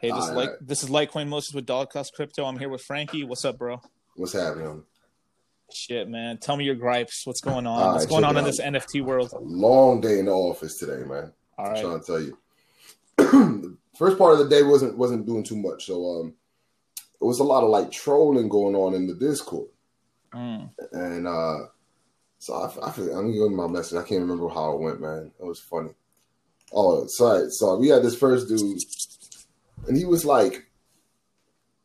Hey, this All is like right. this is Litecoin Moses with Dollar Cost Crypto. I'm here with Frankie. What's up, bro? What's happening? Shit, man. Tell me your gripes. What's going on? All What's right, going on in this NFT world? Long day in the office today, man. All I'm right. trying to tell you. the first part of the day wasn't wasn't doing too much, so um, it was a lot of like trolling going on in the Discord, Mm. and uh, so I, I I'm giving my message. I can't remember how it went, man. It was funny. Oh, sorry. So we had this first dude, and he was like,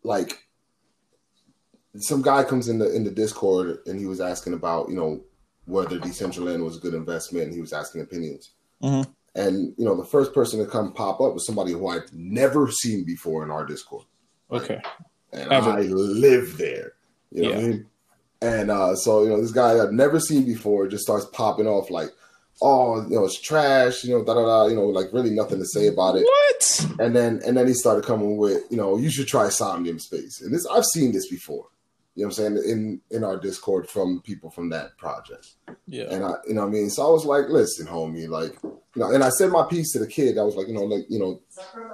like, some guy comes in the in the Discord, and he was asking about you know whether Decentraland was a good investment, and he was asking opinions. Mhm. And you know, the first person to come pop up was somebody who I've never seen before in our Discord, Okay. and Ever. I live there. You know what I mean? And uh, so you know, this guy I've never seen before just starts popping off like, "Oh, you know, it's trash." You know, da da da. You know, like really nothing to say about it. What? And then and then he started coming with, you know, you should try Somnium Space. And this I've seen this before. You know what I'm saying? In in our Discord from people from that project. Yeah. And I you know what I mean? So I was like, listen, homie, like you know, and I said my piece to the kid. I was like, you know, like, you know,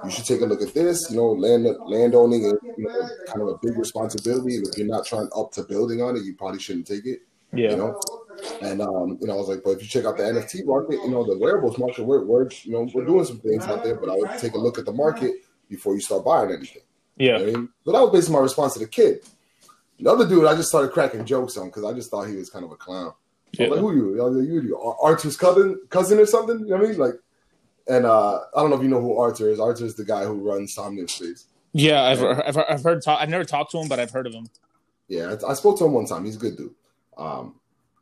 you should take a look at this, you know, land land owning is you know, kind of a big responsibility. And if you're not trying up to building on it, you probably shouldn't take it. Yeah. You know? And um, you know, I was like, but if you check out the NFT market, you know, the wearables market, we're, we're you know, we're doing some things out there, but I would take a look at the market before you start buying anything. You know Yeah. I mean? So that was basically my response to the kid. The other dude, I just started cracking jokes on because I just thought he was kind of a clown. So I'm like, Yeah. who you? Like, you, you Arthur's cousin, cousin or something? You know what I mean? Like, and uh, I don't know if you know who Arthur is. Arthur is the guy who runs Somnium Space. Yeah. I've I've, I've heard talk. I've never talked to him, but I've heard of him. Yeah, I, I spoke to him one time. He's a good dude. Um,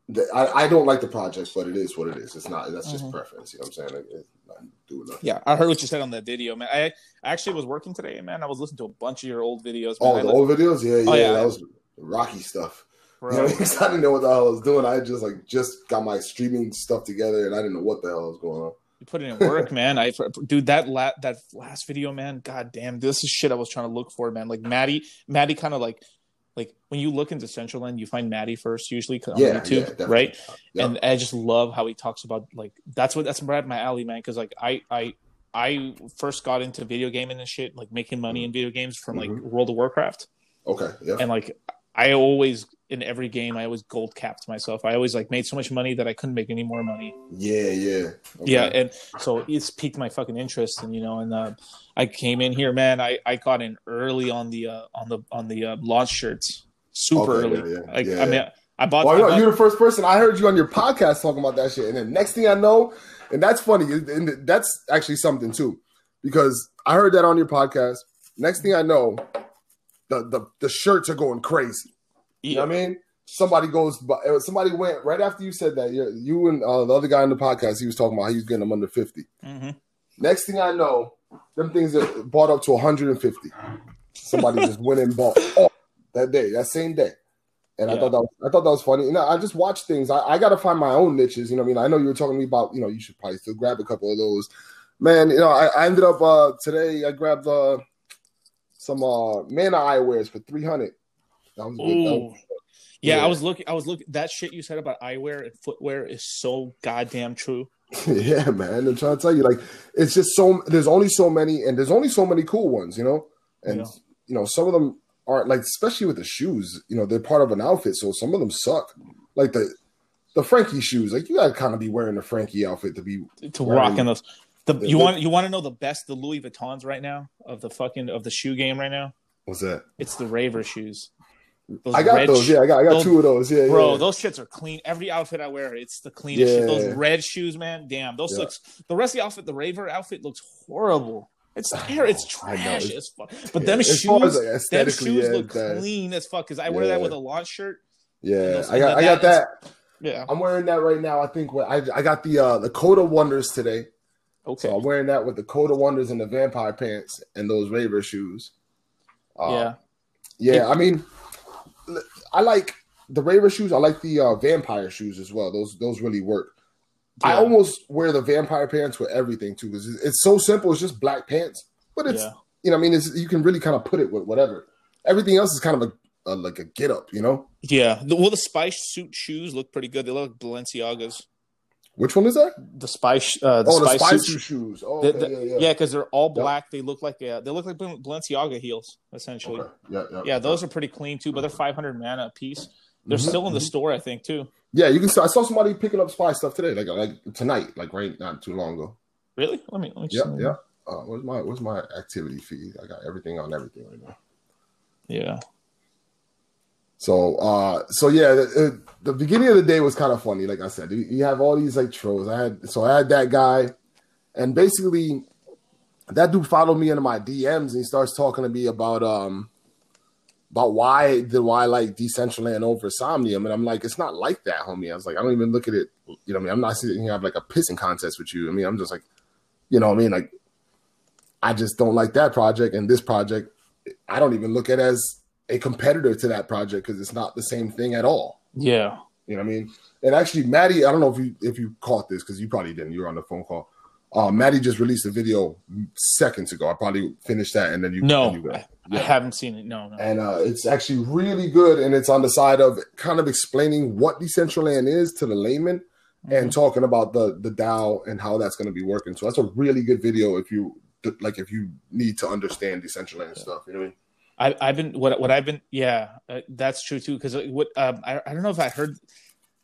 the, I, I don't like the project, but it is what it is. It's not. That's just Mhm. preference. You know what I'm saying? Like, it's not doing nothing. Yeah, I heard what you said on that video, man. I I actually was working today, man. I was listening to a bunch of your old videos. Man. Oh, I the old videos? Yeah, yeah, Oh, yeah. that was rocky stuff. bro. You know, because I didn't know what the hell I was doing. I just like just got my streaming stuff together, and I didn't know what the hell was going on. You put it in work, man. I dude that la- that last video, man. God damn, this is shit I was trying to look for, man. Like Maddie, Maddie, kind of like like when you look into Decentraland, you find Maddie first usually on Yeah, yeah, YouTube, definitely. right? Yeah. And I just love how he talks about like that's what that's right my alley, man. Because like I I I first got into video gaming and shit, like making money in video games from like Mm-hmm. World of Warcraft, Okay, yeah, and like I always in every game I always gold capped myself. I always like made so much money that I couldn't make any more money. yeah, yeah, okay. Yeah, and so it's piqued my fucking interest, and you know, and uh, I came in here, man. I, I got in early on the uh, on the on the uh, launch shirts, super Okay, early. yeah, yeah, Like yeah, I mean. I bought. Well, I bought- you're the first person I heard you on your podcast talking about that shit, and then next thing I know, and that's funny, and that's actually something too, because I heard that on your podcast. Next thing I know, the the, the shirts are going crazy. You know what I mean? Somebody goes, uh, somebody went right after you said that. You, you and uh, the other guy in the podcast, he was talking about how he was getting them under fifty. Mhm. Next thing I know, them things are bought up to 150. Somebody just went and bought all that day, that same day. And I thought that was, I thought that was funny. You know, I just watch things. I, I got to find my own niches. You know, what I mean, I know you were talking to me about. You know, you should probably still grab a couple of those. Man, you know, I, I ended up uh today. I grabbed uh some uh Mana eyewears for 300. That was good. That Ooh. Yeah, Yeah. I was looking. I was looking. That shit you said about eyewear and footwear is so goddamn true. yeah, man. I'm trying to tell you, like, it's just so. There's only so many, and there's only so many cool ones, you know. And Yeah. you know, some of them aren't like, especially with the shoes. You know, they're part of an outfit, so some of them suck. Like the the Frankie shoes, like you gotta kind of be wearing the Frankie outfit to be. To Right. rock in those. The, The- you want you want to know the best the Louis Vuittons right now of the fucking of the shoe game right now? What's that? It's the Raver shoes. Those I got those. Yeah, I got. I got those- two of those. Yeah, Bro, yeah. those shits are clean. Every outfit I wear, it's the cleanest. shit. Those red shoes, man. Damn, those Yeah. looks. The rest of the outfit, the Raver outfit, looks horrible. It's ter- It's trash as fuck. But Yeah, them as shoes, as, like, them shoes yeah, look that- clean as fuck. Because I wear that with a launch shirt. yeah. I got. I got that- that. Yeah. I'm wearing that right now. I think what I I got the uh the Coda Wonders today. Okay. So I'm wearing that with the Coda Wonders and the vampire pants and those Raver shoes. Uh, yeah. Yeah, I mean, I like the Raver shoes. I like the uh, vampire shoes as well. Those those really work. I almost wear the vampire pants with everything too because it's, it's so simple. It's just black pants, but it's Yeah. you know, I mean, it's you can really kind of put it with whatever. Everything else is kind of a, a like a get up, you know. Yeah. The, well, the spice suit shoes look pretty good. They look like Balenciagas. Which one is that? The spice. uh, the oh, the spy suit. suit shoes. Oh, The- okay, the- yeah, yeah, yeah. because they're all black. They look like uh, they look like Bal- Balenciaga heels, essentially. Okay. Yeah, yeah. Yeah, those are pretty clean too, but they're 500 mana a piece. They're Mhm, still in the mhm. store, I think, too. Yeah, you can. I saw somebody picking up spice stuff today, like like tonight, like right not too long ago. Really? Let me. Let me Yeah, see. yeah. Uh, where's my where's my activity feed? I got everything on everything right now. Yeah. So, uh, so yeah, the, the beginning of the day was kind of funny. Like I said, you, have all these like trolls. I had so I had that guy, and basically, that dude followed me into my DMs and he starts talking to me about um about why did why I like Decentraland over Somnium, and I'm like, it's not like that, homie. I was like, I don't even look at it. You know, I mean, I'm not sitting here have like a pissing contest with you. I mean, I'm just like, you know, I mean, like, I just don't like that project and this project. I don't even look at as a competitor to that project because it's not the same thing at all. Yeah. You know what I mean? And actually, Maddie, I don't know if you if you caught this because you probably didn't. You were on the phone call. Uh, Maddie just released a video seconds ago. I probably finished that and then you No, you I, I haven't seen it. No, no. and uh, it's actually really good and it's on the side of kind of explaining what Decentraland is to the layman and talking about the the DAO and how that's going to be working. So that's a really good video if you like if you need to understand Decentraland stuff. You know what I mean? I, I've been what what I've been. Yeah, uh, that's true too. Because what um, I I don't know if I heard.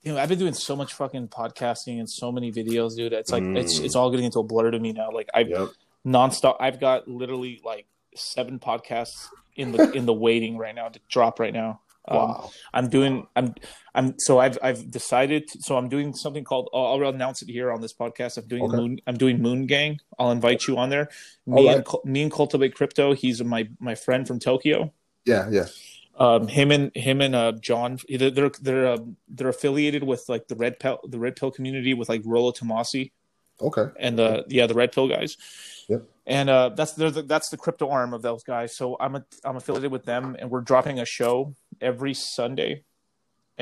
You know, I've been doing so much fucking podcasting and so many videos, dude. It's like it's Mm. it's all getting into a blur to me now. Like I've Yep. nonstop. I've got literally like seven podcasts in the in the waiting right now to drop right now. Um, Wow. I'm doing. I'm. I'm. So I've. I've decided. So I'm doing something called. I'll, I'll announce it here on this podcast. I'm doing Okay. Moon. I'm doing Moon Gang. I'll invite you on there. Me right. and me and Cultivate Crypto. He's my my friend from Tokyo. yeah. Yeah. Um, him and him and uh John. They're they're they're, um, they're affiliated with like the red pill the red pill community with like Rollo Tomassi Okay. and the yeah the red pill guys. Yep. And uh, that's they're the, that's the crypto arm of those guys. So I'm a, I'm affiliated with them, and we're dropping a show every Sunday,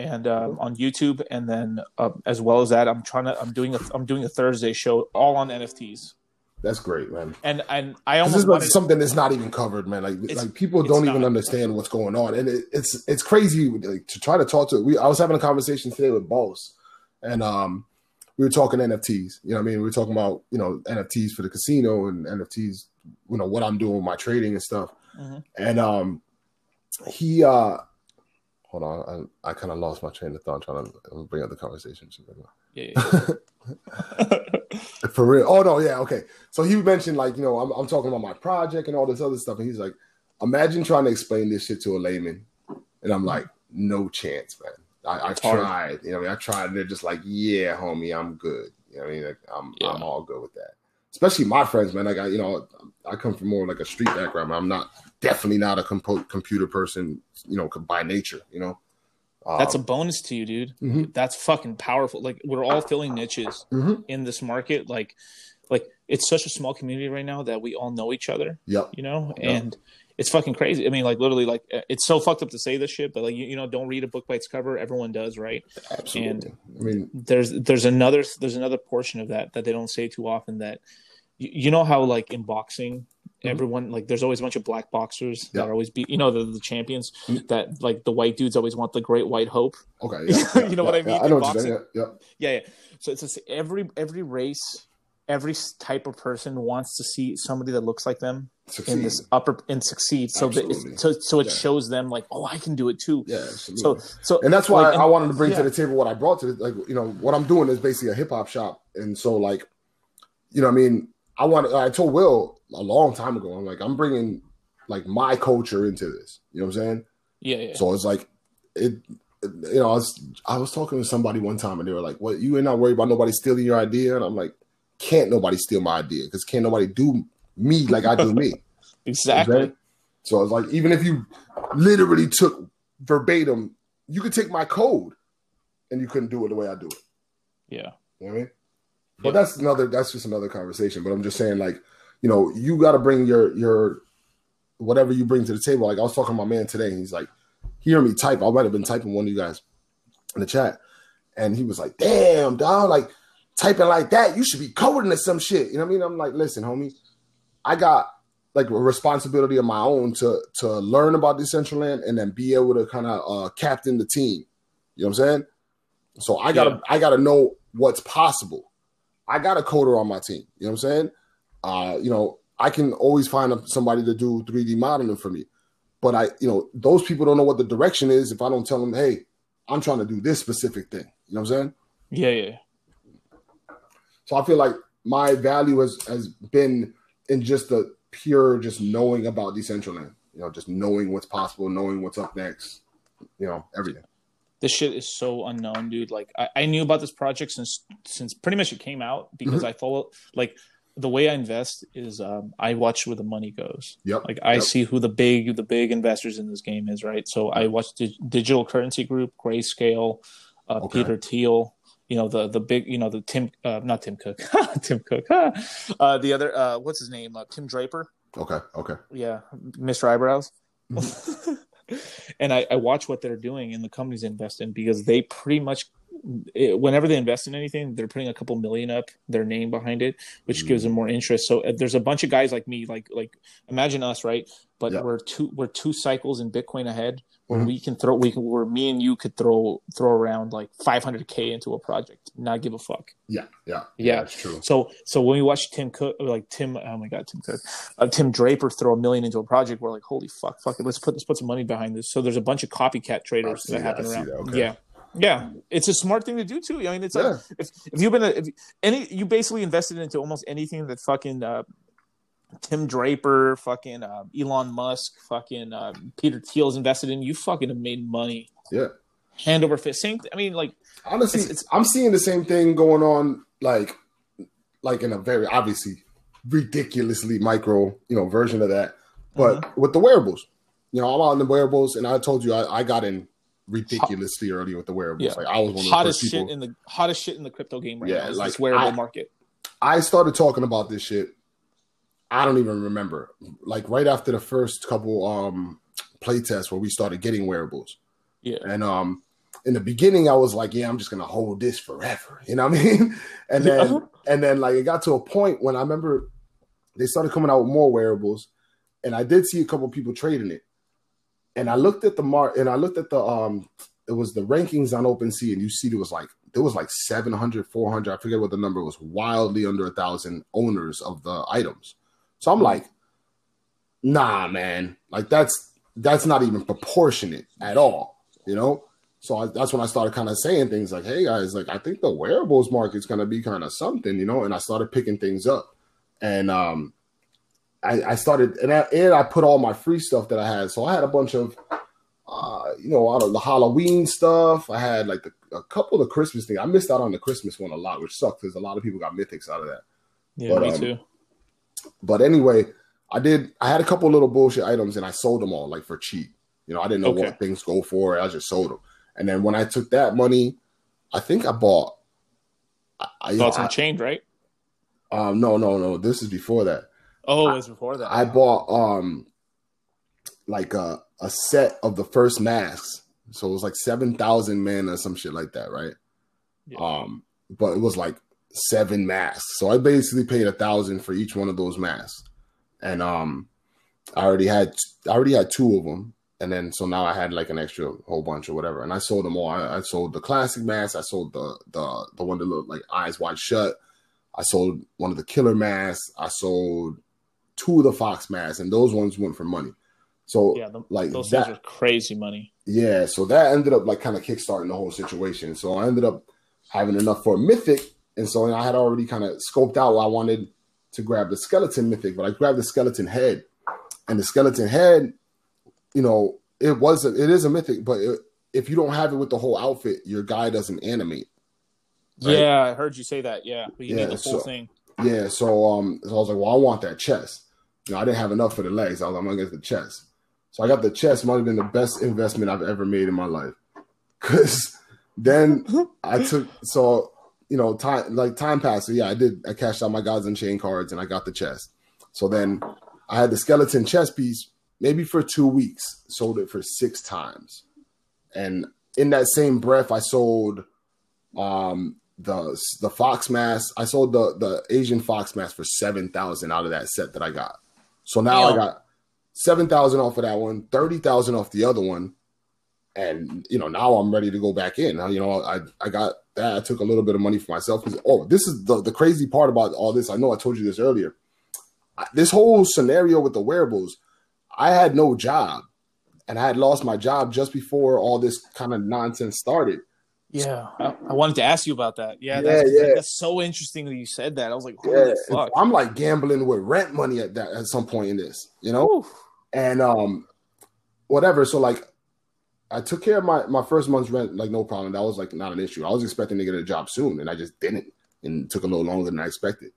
and um, on YouTube, and then uh, as well as that, I'm trying to I'm doing a I'm doing a Thursday show all on NFTs, That's great, man. and and I This almost is wanted, something that's not even covered, man. Like, like people don't even not. understand what's going on, and it, it's it's crazy like, to try to talk to. We I was having a conversation today with Boss, and um, we were talking NFTs. You know, what I mean, we were talking about you know NFTs for the casino and NFTs. You know what I'm doing with my trading and stuff, Mhm. and um, he uh, hold on, I, I kind of lost my train of thought trying to uh, bring up the conversation. yeah, yeah, For real. Oh no, yeah, okay. So he mentioned like, you know, I'm, I'm talking about my project and all this other stuff. And he's like, imagine trying to explain this shit to a layman. And I'm like, no chance, man. I, I've tried. You know, what I mean, I tried and they're just like, yeah, homie, I'm good. You know what I mean? Like, I'm Yeah. I'm all good with that. Especially my friends, man. Like I, you know, I come from more like a street background. I'm not definitely not a compo- computer person, you know, by nature, you know. that's a Um, bonus to you, dude. Mhm. That's fucking powerful. Like we're all filling niches mhm. in this market. Like, like it's such a small community right now that we all know each other. Yep. you know, Yeah. and it's fucking crazy. I mean, like literally, like it's so fucked up to say this shit, but like you, you know, don't read a book by its cover. Everyone does, right? Absolutely. I mean, There's there's another there's another portion of that that they don't say too often. That you, you know how like in boxing, Mhm. everyone like there's always a bunch of black boxers Yeah. that are always be you know the, the champions Mhm. that like the white dudes always want the great white hope. okay. Yeah, You know what I mean? I know what you're saying. Yeah. yeah. Yeah, yeah. So it's just every every race, every type of person wants to see somebody that looks like them Succeed. in this upper and succeed. So that Absolutely. it's, so so it Yeah. shows them like, oh, I can do it too. Yeah, So absolutely. so and that's why like, I wanted to bring yeah. to the table what I brought to the, like you know what I'm doing is basically a hip hop shop, and so like you know I mean I want I told Will a long time ago I'm like I'm bringing like my culture into this, you know what I'm saying? yeah, yeah. So it's like it, you know I was I was talking to somebody one time and they were like, "What you ain't not worried about nobody stealing your idea?" And I'm like, "Can't nobody steal my idea because can't nobody do me like I do me." exactly. Okay? So it's like even if you literally took verbatim, you could take my code and you couldn't do it the way I do it. Yeah. You know what I mean? But Yeah. that's another that's just another conversation. But I'm just saying, like, you know, you gotta bring your your whatever you bring to the table. Like I was talking to my man today, and he's like, hear me type. I might have been typing one of you guys in the chat. And he was like, damn, dog, like typing like that, you should be coding or some shit. You know what I mean? I'm like, listen, homie, I got like a responsibility of my own to to learn about Decentraland and then be able to kind of uh captain the team. You know what I'm saying? So I gotta Yeah. I gotta know what's possible. I got a coder on my team. You know what I'm saying? Uh, you know, I can always find somebody to do 3D modeling for me. But I, you know, those people don't know what the direction is if I don't tell them, hey, I'm trying to do this specific thing. You know what I'm saying? Yeah, yeah. So I feel like my value has has been in just the pure just knowing about Decentraland. You know, just knowing what's possible, knowing what's up next, you know, everything. This shit is so unknown, dude. Like I, I knew about this project since since pretty much it came out because mm-hmm. I follow like the way I invest is um, I watch where the money goes. Yep. Like I yep. see who the big the big investors in this game is, right? So I watch the Digital Currency Group, Grayscale, uh, okay. Peter Thiel. You know the the big you know the Tim uh, not Tim Cook Tim Cook uh, the other uh, what's his name uh, Tim Draper. Okay. Okay. Yeah, Mr. Eyebrows. And I, I watch what they're doing in the companies invest in because they pretty much whenever they invest in anything, they're putting a couple million up, their name behind it, which mm. gives them more interest. So uh, there's a bunch of guys like me, like like imagine us, right? But we're two we're two cycles in Bitcoin ahead, where mm-hmm. we can throw we can where me and you could throw throw around like 500k into a project, not give a fuck. Yeah, yeah, yeah. That's true. So so when we watch Tim Cook, like Tim, oh my god, Tim Cook, uh, Tim Draper throw a million into a project, we're like, holy fuck, fuck it, let's put let's put some money behind this. So there's a bunch of copycat traders that, that happen around. That. Okay. Yeah. Yeah, it's a smart thing to do too. I mean, it's yeah. like if, if you've been a, if any you basically invested into almost anything that fucking uh, Tim Draper, fucking uh, Elon Musk, fucking uh, Peter Thiel's invested in. You fucking have made money. Yeah, hand over fist. Same. I mean, like honestly, it's, it's, I'm seeing the same thing going on. Like, like in a very obviously ridiculously micro, you know, version of that. But uh-huh. with the wearables, you know, I'm out in the wearables, and I told you I, I got in ridiculously Hot, early with the wearables. Yeah. Like I was one of hottest shit people. in the hottest shit in the crypto game right yeah, now. like this wearable I, market. I started talking about this shit. I don't even remember. Like right after the first couple um play tests where we started getting wearables. Yeah. And um in the beginning I was like, yeah, I'm just gonna hold this forever. You know what I mean? And then and then like it got to a point when I remember they started coming out with more wearables, and I did see a couple people trading it and I looked at the mark and I looked at the um it was the rankings on OpenSea and you see there was like there was like 700 400 I forget what the number was wildly under a thousand owners of the items. So I'm like nah man like that's that's not even proportionate at all, you know? So I, that's when I started kind of saying things like, "Hey guys, like I think the wearables market's to be kind of something," you know, and I started picking things up. And um I, I started and I, and I put all my free stuff that I had. So I had a bunch of, uh, you know, out of the Halloween stuff. I had like the, a couple of Christmas things. I missed out on the Christmas one a lot, which sucked because a lot of people got mythics out of that. Yeah, but, me um, too. But anyway, I did. I had a couple little bullshit items and I sold them all like for cheap. You know, I didn't know okay. what things go for. I just sold them. And then when I took that money, I think I bought. I, bought some change, right? Um, no, no, no. This is before that. Oh, it was before that. I bought um like a a set of the first masks. So it was like seven thousand mana or some shit like that, right? Yeah. Um, but it was like seven masks. So I basically paid a thousand for each one of those masks. And um I already had I already had two of them. And then so now I had like an extra whole bunch or whatever. And I sold them all. I, I sold the classic mask, I sold the the the one that looked like eyes wide shut. I sold one of the killer masks. I sold two of the Fox masks, and those ones went for money. So yeah, the, like those that, things are crazy money. Yeah, so that ended up like kind of kickstarting the whole situation. So I ended up having enough for a mythic, and so I had already kind of scoped out what I wanted to grab the skeleton mythic, but I grabbed the skeleton head, and the skeleton head, you know, it was a, it is a mythic, but it, if you don't have it with the whole outfit, your guy doesn't animate. Right? Yeah, I heard you say that. Yeah, but you yeah, need the full so, thing. Yeah, so um, so I was like, well, I want that chest. You know, I didn't have enough for the legs. I was like, I'm gonna get the chest. So I got the chest. Might have been the best investment I've ever made in my life. Cause then I took so you know time like time passed. So yeah, I did. I cashed out my Gods Unchained cards and I got the chest. So then I had the skeleton chest piece maybe for two weeks. Sold it for six times, and in that same breath, I sold um the the fox mask. I sold the the Asian fox mask for seven thousand out of that set that I got. So now I got seven thousand off of that one, thirty thousand off the other one, and you know now I'm ready to go back in. Now you know I I got that. I took a little bit of money for myself. Oh, this is the, the crazy part about all this. I know I told you this earlier. This whole scenario with the wearables, I had no job and I had lost my job just before all this kind of nonsense started. Yeah, I, I, wanted to ask you about that. Yeah, that's, yeah, yeah. that's so interesting that you said that. I was like, yeah, fuck. I'm like gambling with rent money at that at some point in this, you know, Oof. and um, whatever. So like, I took care of my my first month's rent like no problem. That was like not an issue. I was expecting to get a job soon, and I just didn't, and it took a little longer than I expected.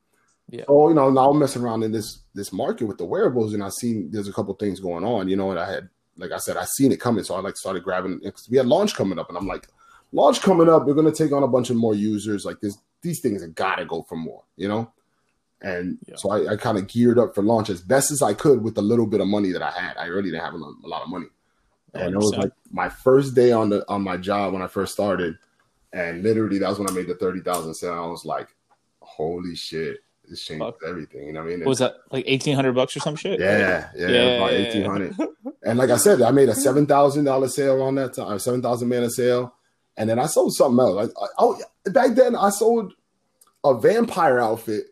Yeah. So you know, now I'm messing around in this this market with the wearables, and I seen there's a couple things going on, you know, and I had like I said, I seen it coming, so I like started grabbing because we had launch coming up, and I'm like launch coming up, we're gonna take on a bunch of more users. Like this, these things have gotta go for more, you know. And yeah. so I, I kind of geared up for launch as best as I could with the little bit of money that I had. I really didn't have a, a lot of money, and it was like my first day on the on my job when I first started, and literally that was when I made the thirty thousand sale. I was like, holy shit. This changed Fuck. everything, you know what I mean? was that like eighteen hundred bucks or some shit? Yeah, yeah, yeah about eighteen hundred. and like I said, I made a seven thousand dollar sale on that time, seven thousand man a sale and then I sold something else. I, I, oh, back then I sold a vampire outfit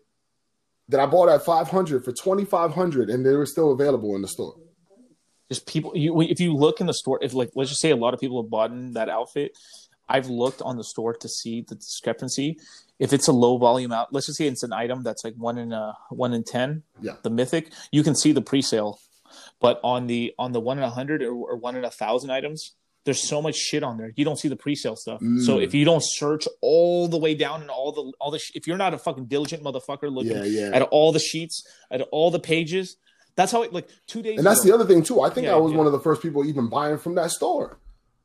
that I bought at 500 for 2500 and they were still available in the store. Just people you if you look in the store if like let's just say a lot of people have bought in that outfit, I've looked on the store to see the discrepancy. If it's a low volume out, let's just say it's an item that's like one in a one in 10, yeah. the mythic, you can see the pre-sale. But on the on the one in a hundred or, or one in a thousand items, there's so much shit on there. You don't see the pre-sale stuff. Mm. So if you don't search all the way down and all the all the sh- if you're not a fucking diligent motherfucker looking yeah, yeah. at all the sheets, at all the pages, that's how it like two days. And that's the other thing too. I think yeah, I was one of the first people even buying from that store.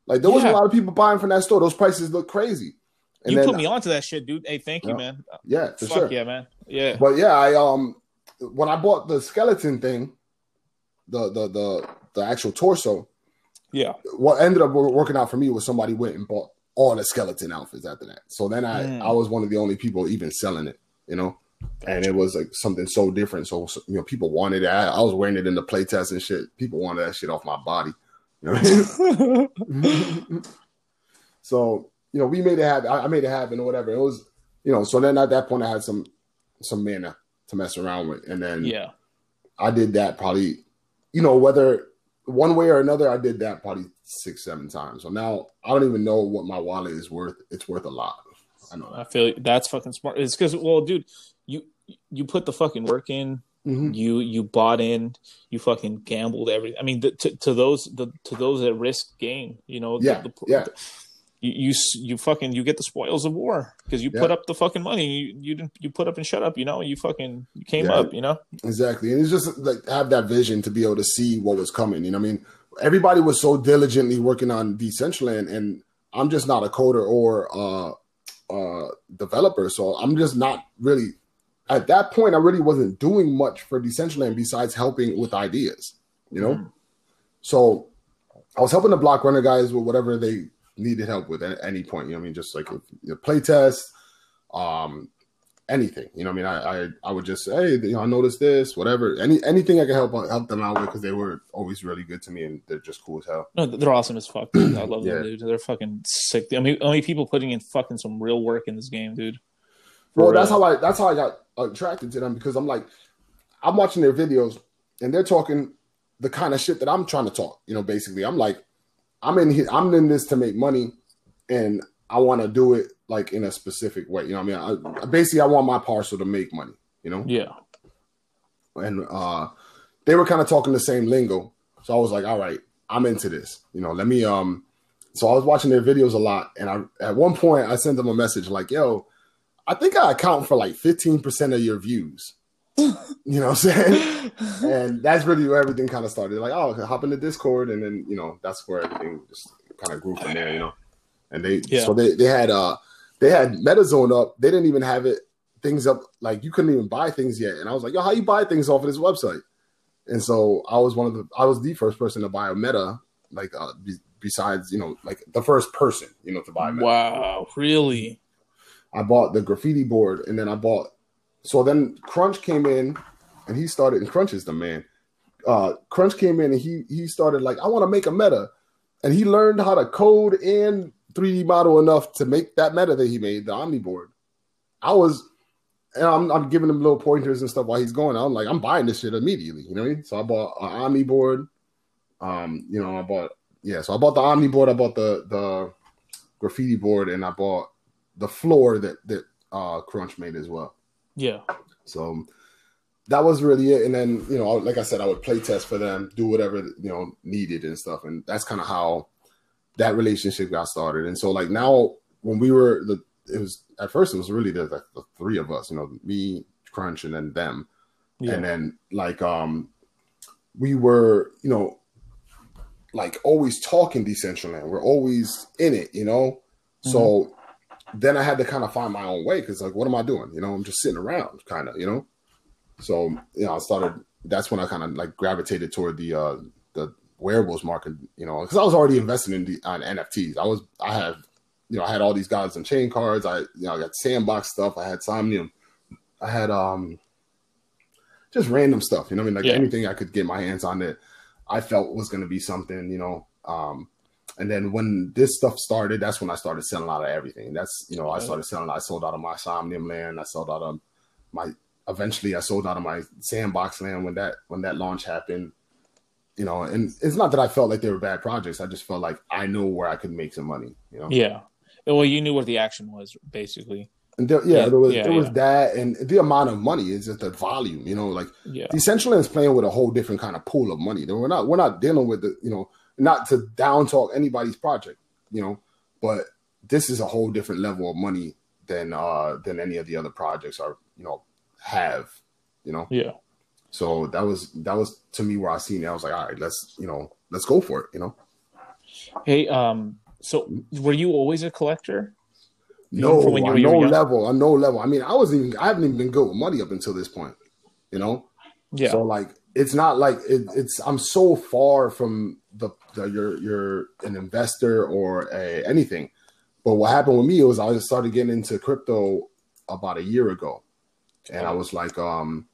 Like there was a lot of people buying from that store. Those prices look crazy. And you then, put me onto that shit, dude. Hey, thank you, man. Yeah, for Fuck sure. Yeah, man. Yeah. But yeah, I um when I bought the skeleton thing, the the the the actual torso, yeah. What ended up working out for me was somebody went and bought all the skeleton outfits after that. So then I mm. I was one of the only people even selling it, you know. And it was like something so different. So, you know, people wanted it. I, I was wearing it in the playtest and shit. People wanted that shit off my body. You know I mean? so, you know, we made it happen. I, I made it happen or whatever. It was, you know, so then at that point I had some some mana to mess around with. And then yeah, I did that probably, you know, whether one way or another, I did that probably six, seven times. So now I don't even know what my wallet is worth. It's worth a lot. I know. That. I feel like that's fucking smart. It's because, well, dude, you you put the fucking work in. Mm-hmm. You you bought in. You fucking gambled everything. I mean, the, to to those the to those that risk gain. You know. Yeah. The, the, yeah. The, you, you you fucking you get the spoils of war because you yeah. put up the fucking money you you didn't you put up and shut up you know you fucking you came yeah. up you know exactly and it's just like have that vision to be able to see what was coming you know I mean everybody was so diligently working on Decentraland and I'm just not a coder or uh uh developer so I'm just not really at that point I really wasn't doing much for Decentraland besides helping with ideas you know mm. so I was helping the block runner guys with whatever they needed help with at any point. You know, I mean, just like a, play test, um, anything. You know, I mean, I, I I would just say, hey, you know, I noticed this, whatever, any anything I could help help them out with because they were always really good to me and they're just cool as hell. No, they're awesome as fuck. Dude. I love yeah. them, dude. They're fucking sick. I mean, only people putting in fucking some real work in this game, dude. For well, real. that's how I that's how I got attracted to them because I'm like, I'm watching their videos and they're talking the kind of shit that I'm trying to talk. You know, basically, I'm like, I'm in here, I'm in this to make money, and I want to do it like in a specific way. You know, I mean, I, basically, I want my parcel to make money. You know, yeah. And uh, they were kind of talking the same lingo, so I was like, all right, I'm into this. You know, let me um. So I was watching their videos a lot, and I at one point I sent them a message like, "Yo, I think I account for like 15% of your views." you know what I'm saying? and that's really where everything kind of started. Like, oh, hop into Discord, and then you know that's where everything just kind of grew from there. You know, and they yeah. so they they had uh they had MetaZone up. They didn't even have it things up like you couldn't even buy things yet. And I was like, yo, how you buy things off of this website? And so I was one of the I was the first person to buy a Meta like uh, besides you know like the first person you know to buy. Meta. Wow, really? I bought the graffiti board, and then I bought so then Crunch came in and he started, and Crunch is the man. Uh, Crunch came in and he he started like, I want to make a meta. And he learned how to code and 3D model enough to make that meta that he made, the Omni board. I was, and I'm, I'm giving him little pointers and stuff while he's going. I'm like, I'm buying this shit immediately. You know what I mean? So I bought an Omni board. Um, you know, I bought yeah. So I bought the Omni board. I bought the the graffiti board, and I bought the floor that that uh Crunch made as well. Yeah. So that was really it. And then, you know, like I said, I would play test for them, do whatever, you know, needed and stuff. And that's kind of how that relationship got started. And so like now when we were the it was at first it was really the, the, the three of us, you know, me, Crunch, and then them. Yeah. And then like um we were, you know, like always talking Decentraland. We're always in it, you know. So then I had to kind of find my own way because like, what am I doing? You know, I'm just sitting around, kind of, you know. So you know, I started. That's when I kind of like gravitated toward the uh the wearables market, you know, because I was already investing in the on NFTs. I was, I have you know, I had all these Gods Unchained cards. I, you know, I got sandbox stuff. I had Somnium. I had um just random stuff. You know, what I mean, like Yeah. anything I could get my hands on that I felt was going to be something. You know, um. And then when this stuff started, that's when I started selling out of everything. That's you know, I started selling. I sold out of my Somnium land. I sold out of my. Eventually, I sold out of my sandbox land when that when that launch happened. You know, and it's not that I felt like they were bad projects. I just felt like I knew where I could make some money. You know, Yeah. Well, you knew what the action was, basically. and there, yeah, Yeah, there was yeah, there was yeah. that, and the amount of money is just the volume. You know, like Yeah. Decentraland's playing with a whole different kind of pool of money. We're not we're not dealing with the you know not to down talk anybody's project, you know, but this is a whole different level of money than uh than any of the other projects are you know have you know. Yeah. So that was that was to me where I seen it. I was like, all right, let's you know let's go for it. You know, Hey, um, so were you always a collector? no, on were- you were no level, on no level. I mean, I wasn't even I haven't even been good with money up until this point. You know, Yeah. So like it's not like it, it's I'm so far from the, the you're you're an investor or a anything. But what happened with me was I just started getting into crypto about a year ago. And I was like um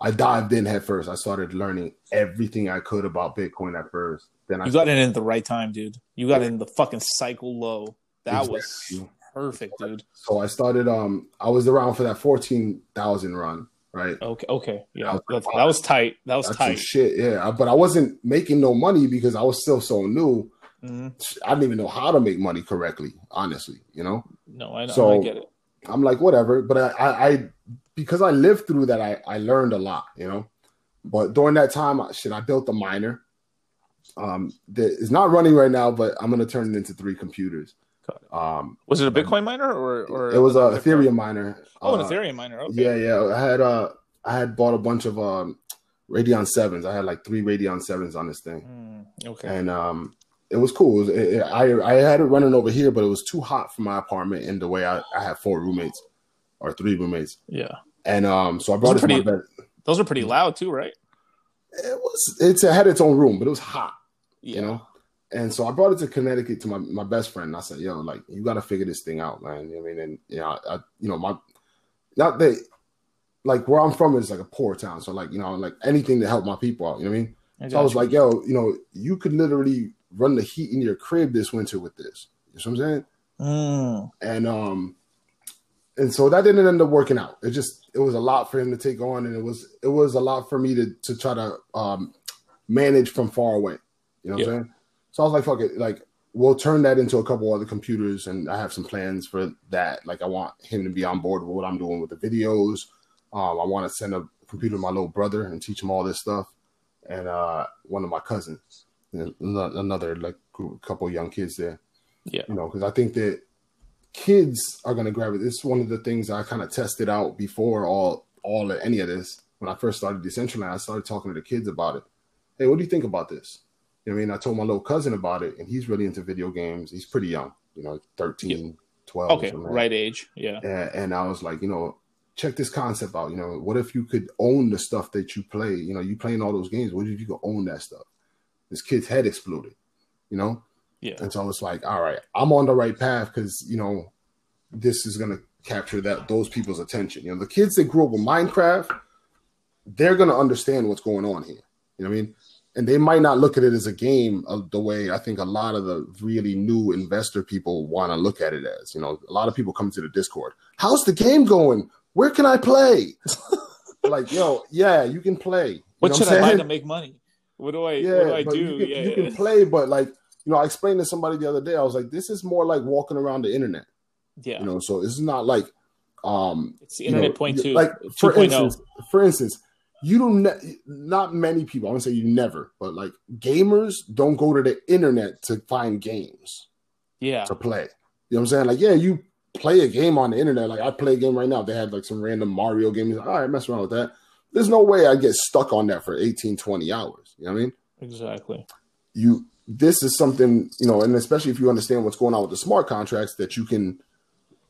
I dived in head first. I started learning everything I could about Bitcoin at first. Then I you got it in at the right time, dude. You got it in the fucking cycle low. That was perfect, dude. so I started um I was around for that 14,000 run, right? Okay, okay, yeah, That was- that, that was tight. That was tight. shit, yeah. But I wasn't making no money because I was still so new. Mhm. I didn't even know how to make money correctly, honestly, you know. No, I know, So- I get it. I'm like, whatever. But I, I, I because I lived through that, I, I learned a lot, you know. But during that time, I- shit, I built a miner. Um, that is not running right now, but I'm gonna turn it into three computers. Um, Was it a Bitcoin miner or or it was a Ethereum miner. Oh, an Uh, Ethereum miner. Okay. Yeah, yeah. I had uh, I had bought a bunch of um, Radeon sevens. I had like three Radeon sevens on this thing. Mm, okay. and um, it was cool. It was, it, it- I I had it running over here, but it was too hot for my apartment. And the way I, I had four roommates or three roommates, yeah. and um, so I brought it Those to my bed. Those are pretty loud too, right? It was it's it had its own room, but it was hot, Yeah. you know. And so I brought it to Connecticut to my, my best friend. And I said, "Yo, like you got to figure this thing out, man." You know what I mean, and you know, I, you know, my not that like where I'm from is like a poor town, so like you know, like anything to help my people out. You know what I mean? I So I was got like, yo, you know, you could literally run the heat in your crib this winter with this. You know what I'm saying? Mm, And um and so that didn't end up working out. It just it was a lot for him to take on and it was it was a lot for me to to try to um manage from far away. You know what Yeah. I'm saying? So I was like, fuck it, like we'll turn that into a couple other computers and I have some plans for that. Like I want him to be on board with what I'm doing with the videos. Um I want to send a computer to my little brother and teach him all this stuff. And uh one of my cousins, another like group- a couple young kids there yeah. you know, because I think that kids are going to grab it. This is one of the things I kind of tested out before all all of any of this. When I first started Decentraland, I started talking to the kids about it. Hey, what do you think about this? You know I mean? I told my little cousin about it, and he's really into video games. He's pretty young, you know, 13, 12. Okay. Right age. Yeah. and, and I was like, you know, check this concept out. You know, what if you could own the stuff that you play? You know, you playing all those games. What if you could own that stuff? This kid's head exploded, you know? Yeah. And so it's like, all right, I'm on the right path because, you know, this is going to capture that those people's attention. You know, the kids that grew up with Minecraft, they're going to understand what's going on here. You know what I mean? And they might not look at it as a game of the way I think a lot of the really new investor people want to look at it as. You know, a lot of people come to the Discord. How's the game going? Where can I play? like, yo, yeah, you can play. You what should I'm I buy to make money? What do I Yeah, what do I do? you can, yeah, you yeah. can play, but like, you know, I explained to somebody the other day. I was like, this is more like walking around the internet. yeah. You know, so it's not like, um, it's the you know, internet point two, Like for 2.0. instance, for instance, you don't. Ne- not many people. I won't say you never, but like gamers don't go to the internet to find games yeah, to play. You know what I'm saying? Like, yeah, you play a game on the internet. Like, I play a game right now. They had like some random Mario game. Like, All right, mess around with that. There's no way I get stuck on that for 18, 20 hours. You know what I mean? exactly. you this is something you know and especially if you understand what's going on with the smart contracts that you can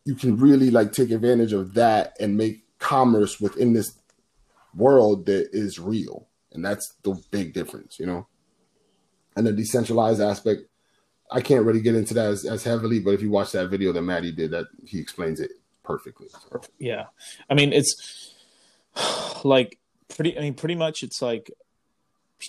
you can really like take advantage of that and make commerce within this world that is real and that's the big difference you know and the decentralized aspect i can't really get into that as, as heavily but if you watch that video that maddie did that he explains it perfectly So, Yeah, I mean it's like pretty. I mean, pretty much it's like,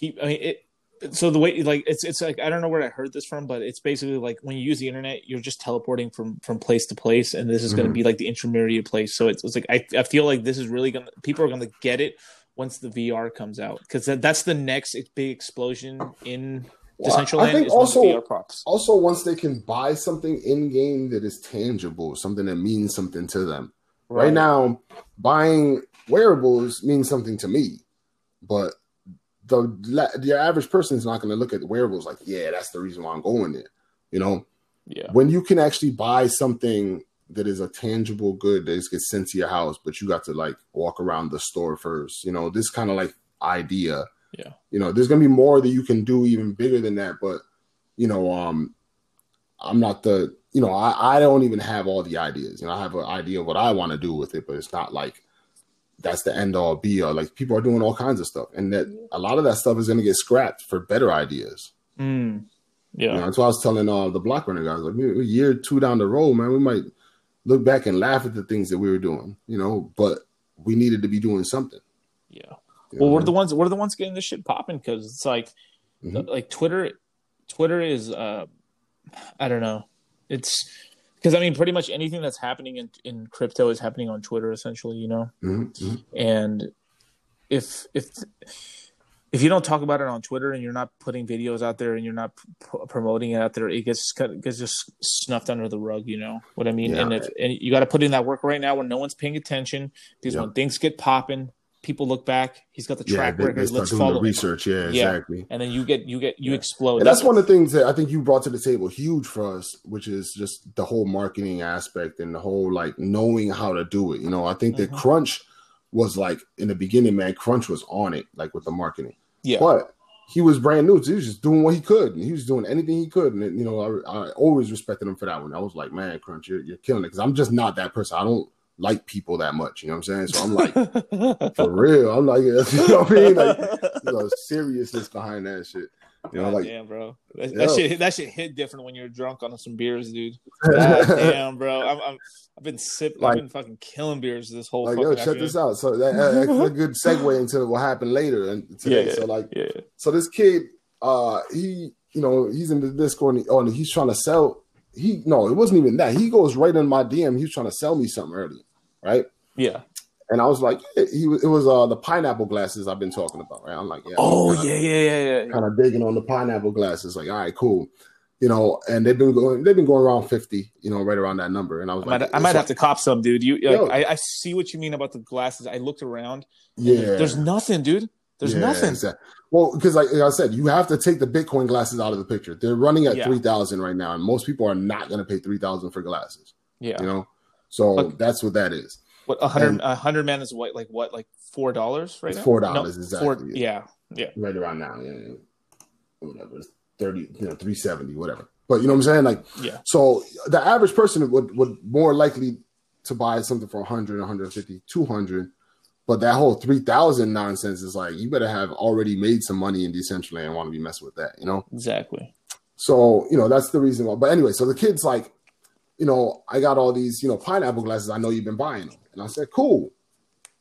I mean it. So the way like it's it's like I don't know where I heard this from, but it's basically like when you use the internet, you're just teleporting from from place to place, and this is going to mhm. be like the intermediate place. So it's, it's like I I feel like this is really gonna people are gonna get it once the VR comes out because that, that's the next big explosion in Well, I- I think is also- VR props. also once they can buy something in game that is tangible something that means something to them right now buying wearables means something to me but the the average person is not going to look at the wearables like yeah that's the reason why i'm going there you know? Yeah, when you can actually buy something that is a tangible good that just gets sent to your house but you got to like walk around the store first you know this kind of like idea. Yeah, you know there's going to be more that you can do even bigger than that but you know um i'm not the you know i, I don't even have all the ideas you know i have an idea of what i want to do with it but it's not like that's the end all be all like people are doing all kinds of stuff and that a lot of that stuff is going to get scrapped for better ideas mm. you yeah, know, that's why i was telling uh the block runner guys like a year two down the road man we might look back and laugh at the things that we were doing you know but we needed to be doing something yeah. you Well, know? we're the ones we're the ones getting this shit popping because it's like Mhm. like Twitter Twitter is uh I don't know. It's because I mean pretty much anything that's happening in, in crypto is happening on Twitter essentially, you know. Mhm, mhm. And if if if you don't talk about it on Twitter and you're not putting videos out there and you're not p- promoting it out there, it gets of- gets just snuffed under the rug. You know what I mean? Yeah. And if and you got to put in that work right now when no one's paying attention because when things get popping, people look back. He's got the yeah track they, they record. Let's follow research yeah, Yeah. exactly and then you get you get you Yeah. explode. And that's one of the things that I think you brought to the table huge for us, which is just the whole marketing aspect and the whole like knowing how to do it. You know, I think that Mhm. Crunch was like in the beginning, man, Crunch was on it, like with the marketing. yeah, But he was brand new, so he was just doing what he could, and he was doing anything he could. And you know, I, I always respected him for that one. I was like, man, Crunch, you're, you're killing it, because I'm just not that person. I don't like people that much. You know what I'm saying? So I'm like, for real, I'm like, you know what I mean? Like, there's a seriousness behind that shit. You know, God like damn, bro. That, Yeah. that shit that shit hit different when you're drunk on some beers, dude. God damn, bro. I'm, I'm I've been sipping. Like- I've been fucking killing beers this whole. like yo, check afternoon. this out. So that, that- that's a good segue into what happened later and today. Yeah, So like, Yeah, so this kid, uh, he, you know, he's in the Discord. And he, oh, and he's trying to sell. He no, it wasn't even that. He goes right in my DM. He was trying to sell me something earlier, right? yeah. And I was like, he. It was uh the pineapple glasses I've been talking about, right? I'm like, yeah. Oh kinda, yeah, yeah, yeah, yeah. Kind of digging on the pineapple glasses. Like, all right, cool. You know, and they've been going. They've been going around fifty. You know, right around that number. And I was I like, might, I might so- have to cop some, dude. You, Yo. like, I, I see what you mean about the glasses. I looked around. Yeah, There's nothing, dude. There's Yeah, nothing. exact- Well, because like, like I said, you have to take the Bitcoin glasses out of the picture. They're running at Yeah. three thousand right now, and most people are not going to pay three thousand for glasses. Yeah. You know, so that's what that is. What a hundred a hundred mana is what like what like four dollars right It's now? $4 No, exactly, Four, yeah. yeah, yeah. Right around now, yeah, yeah. whatever, thirty, you know, three seventy, whatever. But you know what I'm saying? Like, Yeah. so the average person would would more likely to buy something for 100, 150, 200. But that whole 3000 nonsense is like, you better have already made some money in Decentraland and want to be messing with that, you know? Exactly. So, you know, that's the reason why. But anyway, so the kid's like, you know, I got all these, you know, pineapple glasses. I know you've been buying them. And I said, cool.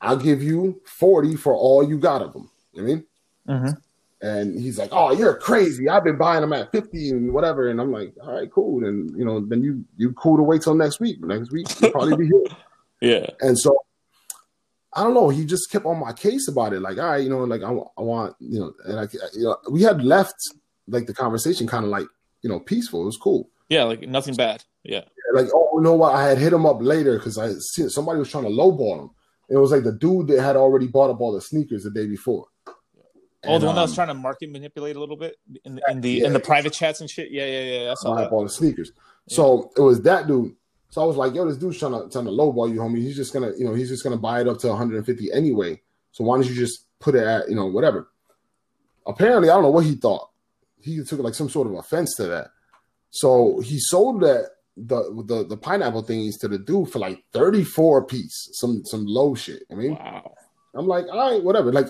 I'll give you 40 for all you got of them. You know what I mean? Mm-hmm. And he's like, "Oh, you're crazy! I've been buying them at fifty and whatever." And I'm like, "All right, cool." And you know, then you you cool to wait till next week. Next week, you'll probably be here. Yeah. And so I don't know. He just kept on my case about it. Like, all right, you know, like I, I want, you know, and I, you know, we had left like the conversation kind of like, you know, peaceful. It was cool. Yeah, like nothing bad. Yeah. Like, oh, you know what? I had hit him up later because I see somebody was trying to lowball him. It was like the dude that had already bought up all the sneakers the day before. Oh, And, the one that was um, trying to market manipulate a little bit in the in the in the private chats and shit. Yeah, yeah, yeah. That's all buy that. all the sneakers. So it was that dude. So I was like, yo, this dude's trying to trying to lowball you, homie. He's just gonna, you know, he's just gonna buy it up to 150 anyway. So why don't you just put it at, you know, whatever. Apparently, I don't know what he thought. He took like some sort of offense to that. So he sold that the the the pineapple thingies to the dude for like 34 a piece, some some low shit. I mean, Wow. I'm like, all right, whatever. Like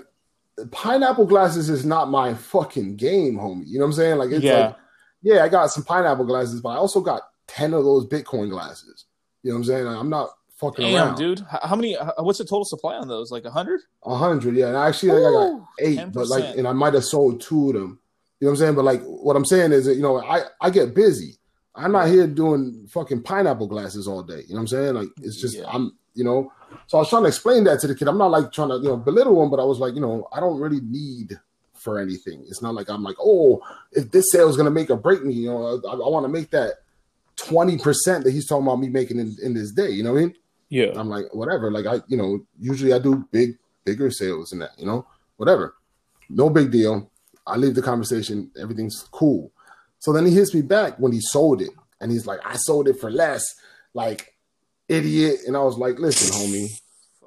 pineapple glasses is not my fucking game, homie. You know what I'm saying? Like it's Yeah. like, yeah, I got some pineapple glasses, but I also got 10 of those Bitcoin glasses. You know what I'm saying? I'm not fucking Damn, around. dude. How many? What's the total supply on those? Like a hundred? A hundred, yeah. And actually like, I got Ooh, eight, but like and I might have sold two of them. You know what I'm saying? But like what I'm saying is that you know, I, I get busy. I'm not here doing fucking pineapple glasses all day. You know what I'm saying? Like it's just Yeah. I'm you know. So I was trying to explain that to the kid. I'm not like trying to you know belittle him, but I was like, you know, I don't really need for anything. It's not like I'm like, oh, if this sale is gonna make or break me, you know, I, I want to make that twenty percent that he's talking about me making in, in this day. You know what I mean? Yeah. I'm like, whatever. Like I, you know, usually I do big, bigger sales and that, you know, whatever. No big deal. I leave the conversation. Everything's cool. So then he hits me back when he sold it, and he's like, I sold it for less, like idiot. And I was like, listen, homie,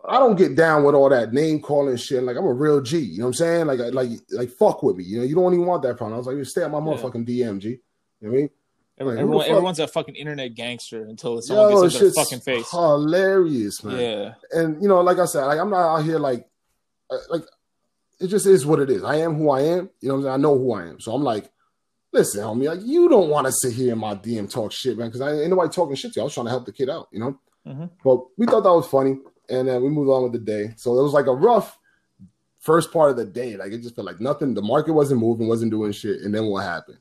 I don't get down with all that name calling shit. Like I'm a real G. You know what I'm saying? Like, like, like, fuck with me. You know, you don't even want that problem. I was like, stay at my Yeah. motherfucking DM, G. You know what I mean? Like, everyone, everyone's a fucking internet gangster until someone Yo, gets in their fucking face. hilarious, man Yeah. and you know, like I said, like I'm not out here like, uh, like it just is what it is. I am who I am. You know, what I'm saying? I know who I am. So I'm like, listen, homie, like you don't want to sit here in my DM talk shit, man, because I ain't nobody talking shit to you. I was trying to help the kid out, you know. Mhm. But we thought that was funny, and then we moved on with the day. So it was like a rough first part of the day. Like it just felt like nothing. The market wasn't moving, wasn't doing shit. And then what happened?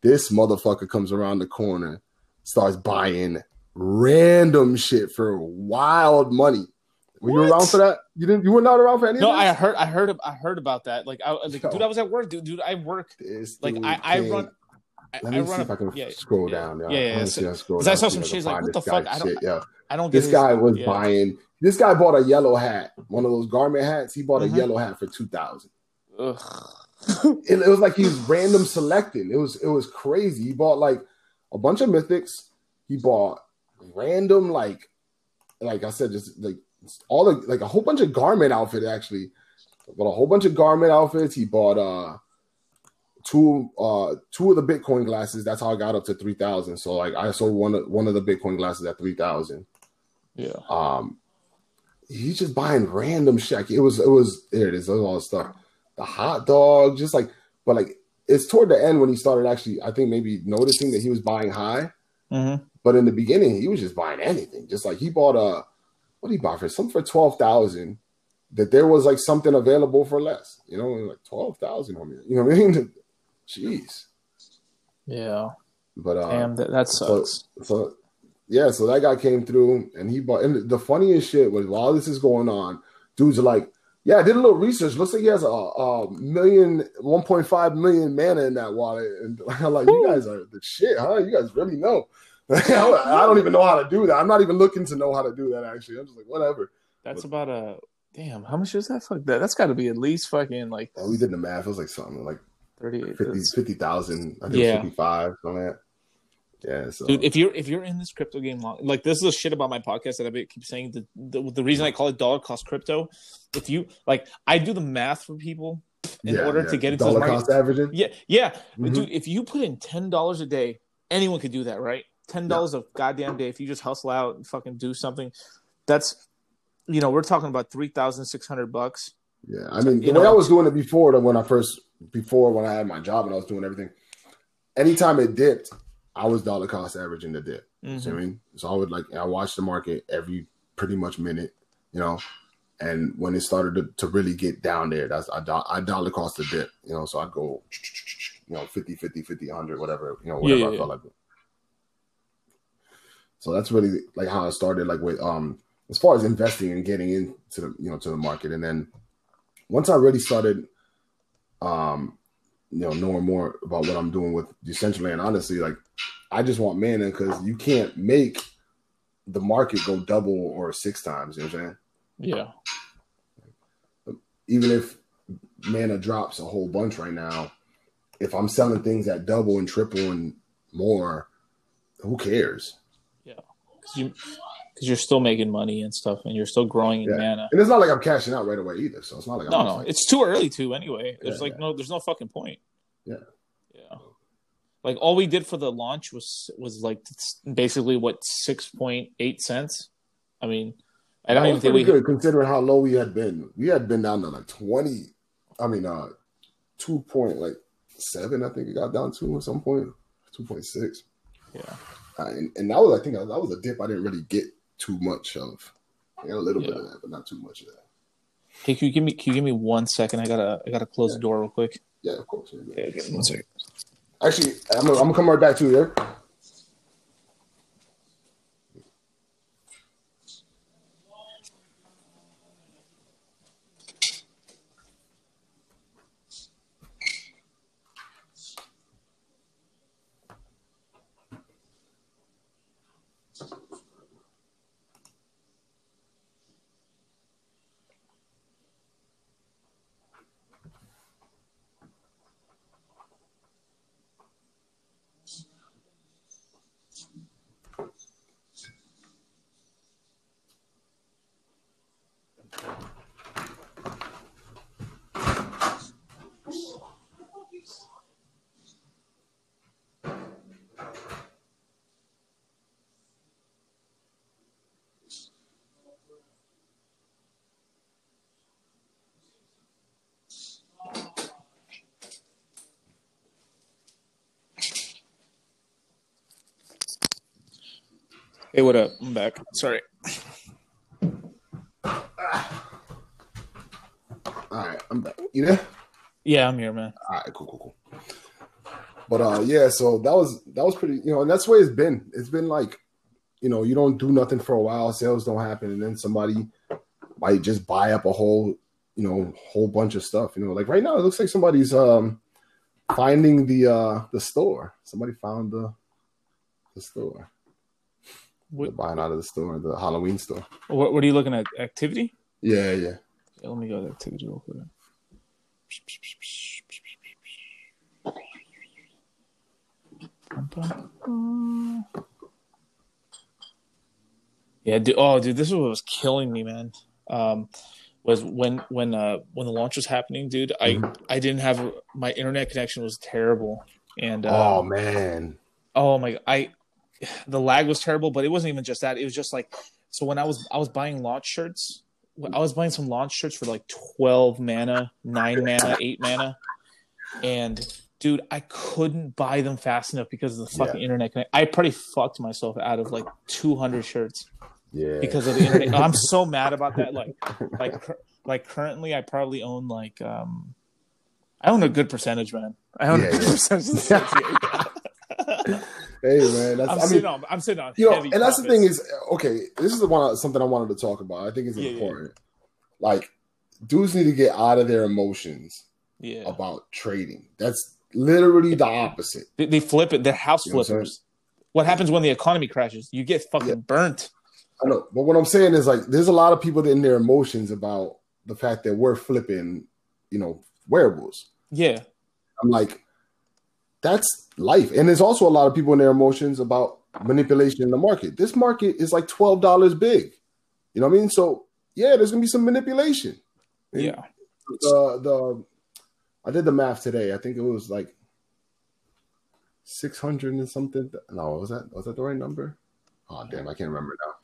This motherfucker comes around the corner, starts buying random shit for wild money. Were you around for that? You didn't. You were not around for any No, I heard, I heard, I heard about that. Like, I, like, dude, I was at work, dude. Dude, I work. This Like, I, I run. I, Let I me see run. if I can yeah, scroll yeah, down. yeah, Yeah, yeah, Let me so- see if I I saw some shit, like, what the fuck? I don't- shit, yeah. I don't get This his- guy was yeah. buying. This guy bought a yellow hat, one of those garment hats. He bought Mhm. a yellow hat for two thousand. It, it was like he was random selecting. It was it was crazy. He bought like a bunch of mythics. He bought random like like I said, just like all the like a whole bunch of garment outfit actually. Bought a whole bunch of garment outfits. He bought uh two uh two of the Bitcoin glasses. That's how I got up to three thousand. So like I sold one of one of the Bitcoin glasses at three thousand. Yeah. Um, he's just buying random shit. It was, it was, there it is. All the stuff. The hot dog, just like, but like, it's toward the end when he started actually, I think maybe noticing that he was buying high. Mm-hmm. But in the beginning, he was just buying anything. Just like he bought a, what did he buy for? Something for 12,000 that there was like something available for less, you know, like 12,000 on me. You know what I mean? Jeez. Yeah. But, uh, Damn, that, that so, sucks. so yeah, so that guy came through and he bought. And the funniest shit was while this is going on, dudes are like, "Yeah, I did a little research. Looks like he has a, a million, 1.5 million mana in that wallet." And I'm like, "You guys are the shit, huh? You guys really know." I don't even know how to do that. I'm not even looking to know how to do that. Actually, I'm just like, whatever. That's about a damn. How much is that? Fuck that. That's got to be at least fucking like And we did the math. It was like something like thirty-eight. 50 50,000. I think Yeah. 55. Something that. Yeah. So Dude, if you're if you're in this crypto game long, like this is a shit about my podcast that I keep saying. The, the the reason I call it dollar cost crypto, if you like, I do the math for people in yeah, order yeah. to get into the dollar market. cost averaging. Yeah, yeah, but Mhm. dude, if you put in ten dollars a day, anyone could do that, right? Ten dollars a goddamn day. If you just hustle out and fucking do something, that's you know we're talking about three thousand six hundred bucks. Yeah, I mean, the You way know- I was doing it before, when I first, before when I had my job and I was doing everything, anytime it dipped, I was dollar cost averaging the dip. You Mhm. see what I mean? So I would like, I watched the market every pretty much minute, you know, And when it started to, to really get down there, that's I, do- I dollar cost the dip, you know. So I go, you know, 50, 50, 50, 100, whatever, you know, whatever Yeah, I yeah, felt like. So that's really like how I started, like with um as far as investing and getting into the you know to the market, and then once I really started, um, you know, knowing more about what I'm doing with Decentraland, honestly, like I just want mana because you can't make the market go double or six times. You know what I'm saying? Yeah. Even if mana drops a whole bunch right now, if I'm selling things at double and triple and more, who cares? Because you, because you're still making money and stuff, and you're still growing in Yeah. mana. And it's not like I'm cashing out right away either. So it's not like No, I'm no, like, it's too early to anyway. There's Yeah, like yeah. no, there's no fucking point. Yeah. Yeah. Like all we did for the launch was was like basically what six point eight cents. I mean, I don't That even think we. good considering how low we had been. We had been down to like twenty. I mean, uh, two point like seven. I think it got down to at some point. Two point six. Yeah. Uh, and, and that was, I think, that was a dip I didn't really get too much of. I got a little bit of that, but not too much of that. Hey, can you give me? Can you give me one second? I gotta. I gotta close the door real quick. Yeah, of course. yeah, yeah. Okay, one second. Actually, I'm gonna, I'm gonna come right back to you there. Hey, what up? I'm back. Sorry. All right, I'm back. You there? Yeah, I'm here, man. All right, cool, cool, cool. But uh, yeah, so that was that was pretty, you know, and that's the way it's been. It's been like, you know, you don't do nothing for a while, sales don't happen, and then somebody might just buy up a whole, you know, whole bunch of stuff. You know, like right now, it looks like somebody's um finding the uh the store. Somebody found the the store. What, buying out of the store, the Halloween store. what, what are you looking at? Activity? Yeah, yeah. Yeah, let me go to activity real quick. Yeah, dude, oh, dude, this is what was killing me, man. Um, was when when uh when the launch was happening, dude. I Mhm. I didn't have my internet connection was terrible, and uh, Oh man. Oh my! I the lag was terrible, but it wasn't even just that. It was just like so when I was I was buying launch shirts. I was buying some launch shirts for like twelve mana, nine mana, eight mana, and dude, I couldn't buy them fast enough because of the fucking internet. Connect- I probably fucked myself out of like two hundred shirts Yeah. because of the internet. I'm so mad about that. Like, like, like currently, I probably own like um, I own a good percentage, man. I own Yeah, a good yeah. percentage. Of the association. hey man, that's I'm I mean sitting on. I'm sitting on. you know, and that's the thing is, okay, this is the one something I wanted to talk about. I think it's Yeah, yeah. important. Like, dudes need to get out of their emotions yeah, about trading. That's literally the opposite. they, they flip it. They're house You know what flippers. What happens when the economy crashes? You get fucking Yeah. burnt. I know, but what I'm saying is like, there's a lot of people in their emotions about the fact that we're flipping, you know, wearables. Yeah, I'm like, that's life. And there's also a lot of people in their emotions about manipulation in the market. This market is like twelve dollars big. You know what I mean? So yeah, there's gonna be some manipulation. And yeah. The the I did the math today. I think it was like six hundred and something. No, was that was that the right number? Oh damn, I can't remember now.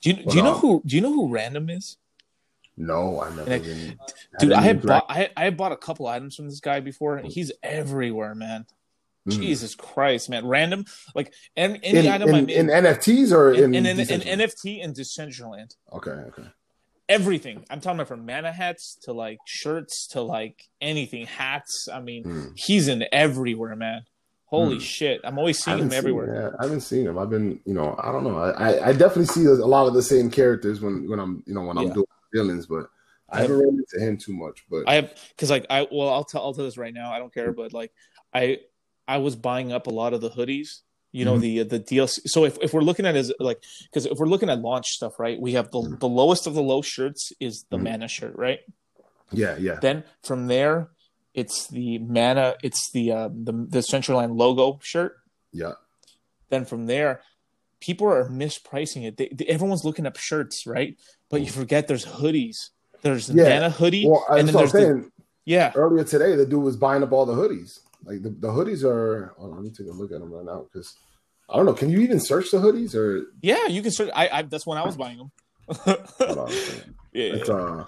Do you do you know um, who do you know who Random is? No, I never even. Dude, I had bought I I had bought a couple items from this guy before. He's everywhere, man. Mm. Jesus Christ, man. Random like any, any in, item I made in NFTs or in, in, in, in, in Decentraland? NFT and Decentraland. Okay, okay. everything. I'm talking about from mana hats to like shirts to like anything, hats. I mean, Hmm. he's in everywhere, man. Holy Hmm. shit! I'm always seeing him everywhere. yeah, I haven't seen him. I've been, you know, I don't know. I, I, definitely see a lot of the same characters when, when I'm, you know, when I'm Yeah. doing villains, but I I have- haven't run into him too much. But I have because like I well I'll tell I'll tell this right now. I don't care, but like I I was buying up a lot of the hoodies. You know Mhm. the the DLC. So if, if we're looking at is like because if we're looking at launch stuff, right? We have the Mhm. the lowest of the low shirts is the Mhm. mana shirt, right? yeah, yeah, Then from there, it's the mana. It's the uh, the Decentraland logo shirt. yeah. Then from there, people are mispricing it. They, they- everyone's looking up shirts, right? But you forget there's hoodies. There's Yeah. mana hoodie, Well, and then what I'm the saying. yeah. Earlier today, the dude was buying up all the hoodies. Like the, the hoodies are. On, let me take a look at them right now because I don't know. Can you even search the hoodies or? Yeah, you can search. I, I that's when I was buying them. Hold on. yeah, It's uh,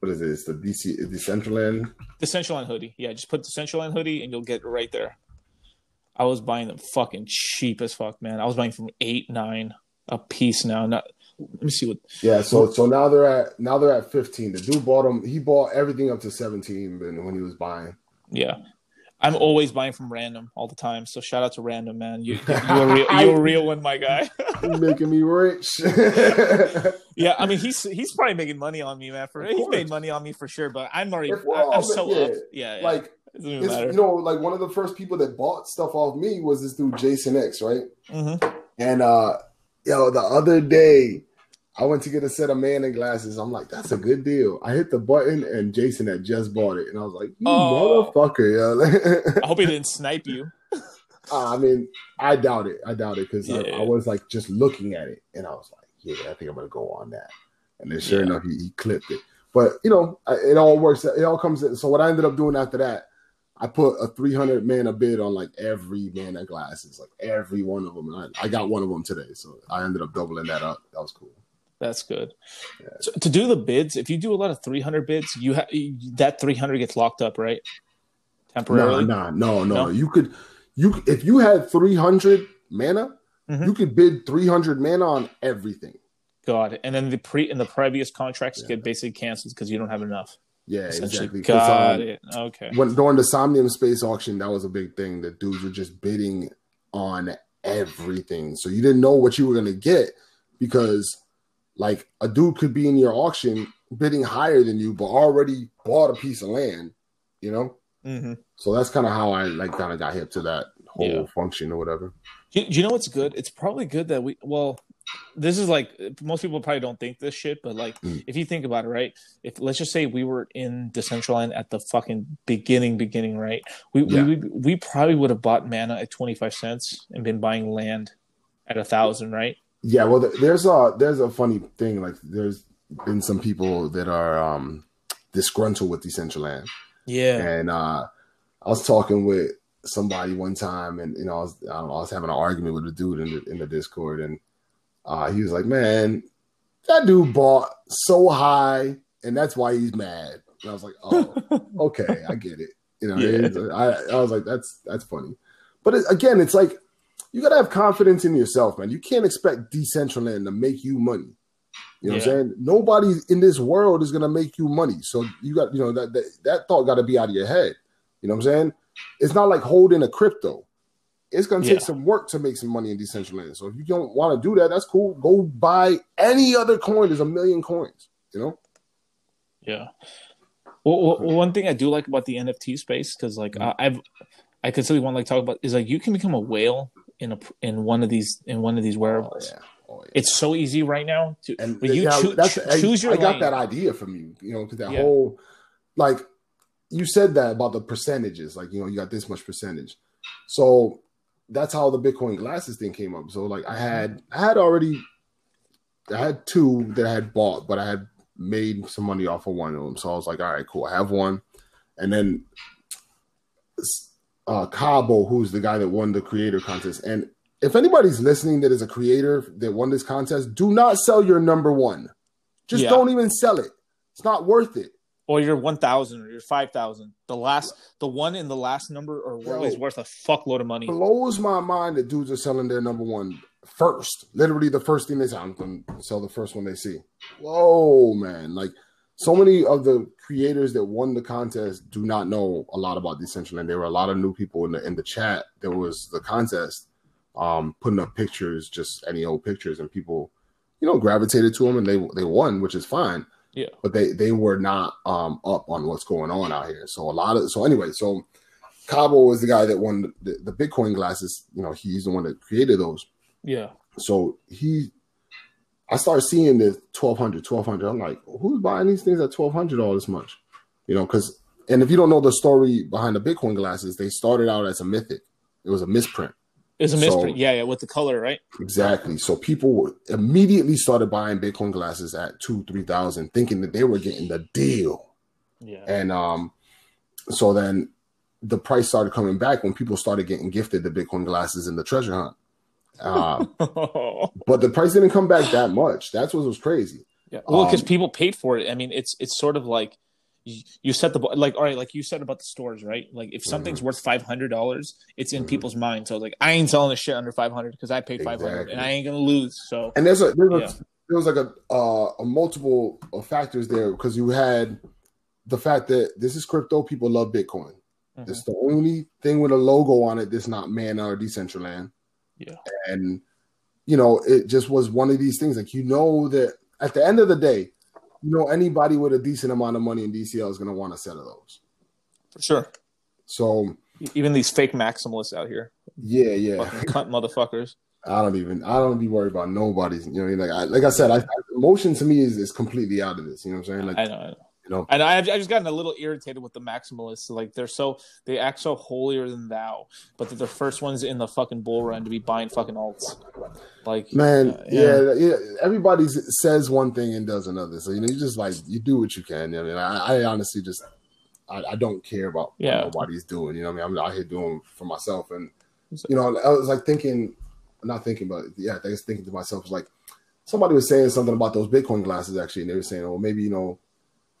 what is it? It's the DC, the Decentraland. Central Line hoodie. Yeah, just put Decentraland hoodie and you'll get right there. I was buying them fucking cheap as fuck, man. I was buying from eight nine a piece now. Not let me see what. Yeah, so so now they're at now they're at 15. The dude bought them. He bought everything up to 17 when, when he was buying. Yeah, I'm always buying from Random all the time. So shout out to Random, man. You you a real you a real one, my guy. Making me rich. yeah, I mean he's he's probably making money on me, man. For he's made money on me for sure. But I'm already I, I'm so yeah, up. Yeah, yeah. like it doesn't even matter. you know, like one of the first people that bought stuff off me was this dude Jason X, right? hmm And uh yo, the other day I went to get a set of mana glasses. I'm like, that's a good deal. I hit the button and Jason had just bought it. And I was like, you Oh. motherfucker, yo. I hope he didn't snipe you. Uh, I mean, I doubt it. I doubt it because I, Yeah. I was like just looking at it, and I was like, "Yeah, I think I'm gonna go on that." And then, sure Yeah. enough, he, he clipped it. But you know, I- it all works. It all comes in. So what I ended up doing after that, I put a 300 mana bid on like every mana glasses, like every one of them, and I, I got one of them today. So I ended up doubling that up. That was cool. That's good. Yeah. So to do the bids, if you do a lot of 300 bids, you ha- that 300 gets locked up, right? Temporarily. no, no, no. No? You could, you if you had 300 mana, Mhm. you could bid 300 mana on everything. God, and then the pre and the previous contracts Yeah. get basically canceled because you don't have enough. Yeah, Essentially, exactly. got um, it. Okay. when during the Somnium Space auction, that was a big thing. The dudes were just bidding on everything, so you didn't know what you were gonna get because, like, a dude could be in your auction bidding higher than you, but already bought a piece of land. You know, hmm so that's kind of how I like kind of got hip to that whole Yeah. function or whatever. Do, do you know what's good? It's probably good that we. Well, this is like most people probably don't think this shit, but like Mm. if you think about it, right? If let's just say we were in Decentraland at the fucking beginning, beginning, right? We Yeah. we, we we probably would have bought mana at twenty five cents and been buying land at a thousand, right? Yeah, well, there's a there's a funny thing. Like, there's been some people that are um disgruntled with Decentraland. Yeah. And uh, I was talking with somebody one time, and you know, I was I, don't know, I was having an argument with a dude in the in the Discord, and uh, he was like, "Man, that dude bought so high, and that's why he's mad." And I was like, "Oh, okay, I get it." You know, Yeah. I I was like, "That's that's funny," but it, again, it's like you gotta have confidence in yourself, man. You can't expect Decentraland to make you money. You know what I'm saying? Nobody in this world is gonna make you money. So you got, you know, that that, that thought got to be out of your head. You know what I'm saying? It's not like holding a crypto. It's gonna take Yeah. some work to make some money in Decentraland. So if you don't want to do that, that's cool. Go buy any other coin. There's a million coins. You know? Yeah. Well, one thing I do like about the NFT space because like Mhm. I, I've I want to like talk about is like you can become a whale in a in one of these in one of these Oh wearables. yeah. Oh yeah. It's so easy right now to and you yeah, choo- that's, choo- I- choose your I got lane. that idea from you. You know, because that whole like you said that about the percentages. Like you know, you got this much percentage. So that's how the Bitcoin glasses thing came up. So like I mm-hmm. had I had already I had two that I had bought, but I had made some money off of one of them. So I was like, all right, cool. I have one, and then uh, Cabo, who's the guy that won the creator contest, and if anybody's listening that is a creator that won this contest, do not sell your number one. Just Yeah. don't even sell it. It's not worth it. or your one thousand or your five thousand. The last the one in the last number or Yo. is worth a fuckload of money. Blows my mind that dudes are selling their number one first, literally the first thing they say. I'm going to sell the first one they see. Whoa, man! Like so many of the creators that won the contest do not know a lot about Decentraland. There were a lot of new people in the in the chat. There was the contest, um, putting up pictures, just any old pictures, and people, you know, gravitated to them and they they won, which is fine. Yeah. But they they were not um up on what's going on out here. So a lot of so anyway, so Cabo was the guy that won the, the Bitcoin glasses. You know, he's the one that created those. Yeah. So he, I started seeing the 1200, 1200. I'm like, who's buying these things at 1200 all this much? You know, because, and if you don't know the story behind the Bitcoin glasses, they started out as a mythic. It was a misprint. It's a misprint. So, yeah, yeah, with the color, right? Exactly. So people immediately started buying Bitcoin glasses at two, three thousand, thinking that they were getting the deal. Yeah. And um, so then the price started coming back when people started getting gifted the Bitcoin glasses in the treasure hunt. Uh, but the price didn't come back that much. That's what was crazy. Yeah. Well, because um, people paid for it. I mean, it's it's sort of like you, you set the like all right, like you said about the stores, right? Like if something's mm-hmm. worth five hundred dollars, it's in mm-hmm. people's minds. So like I ain't selling a shit under five hundred because I paid five hundred exactly. and I ain't gonna lose. So and there's a there's yeah. a, there was like a uh, a multiple of factors there because you had the fact that this is crypto, people love Bitcoin. Mm-hmm. It's the only thing with a logo on it that's not Mana or Decentraland. Yeah. And you know, it just was one of these things. Like you know that at the end of the day, you know anybody with a decent amount of money in DCL is going to want a set of those. For sure. So even these fake maximalists out here. Yeah, yeah. Cunt motherfuckers. I don't even. I don't be worried about nobody's. You know, like I, like I said, I, emotion to me is is completely out of this. You know what I'm saying? Like I know. I know. Know, and I, I've just gotten a little irritated with the maximalists. Like they're so they act so holier than thou, but they're the first ones in the fucking bull run to be buying fucking alts. Like man, uh, yeah. yeah, yeah. Everybody says one thing and does another. So you know, you just like you do what you can. I mean, I, I honestly just I, I, don't care about yeah. what nobody's doing. You know, I mean, I'm out here doing for myself, and you know, I was like thinking, not thinking, but yeah, I was thinking to myself, was like somebody was saying something about those Bitcoin glasses actually, and they were saying, oh, maybe you know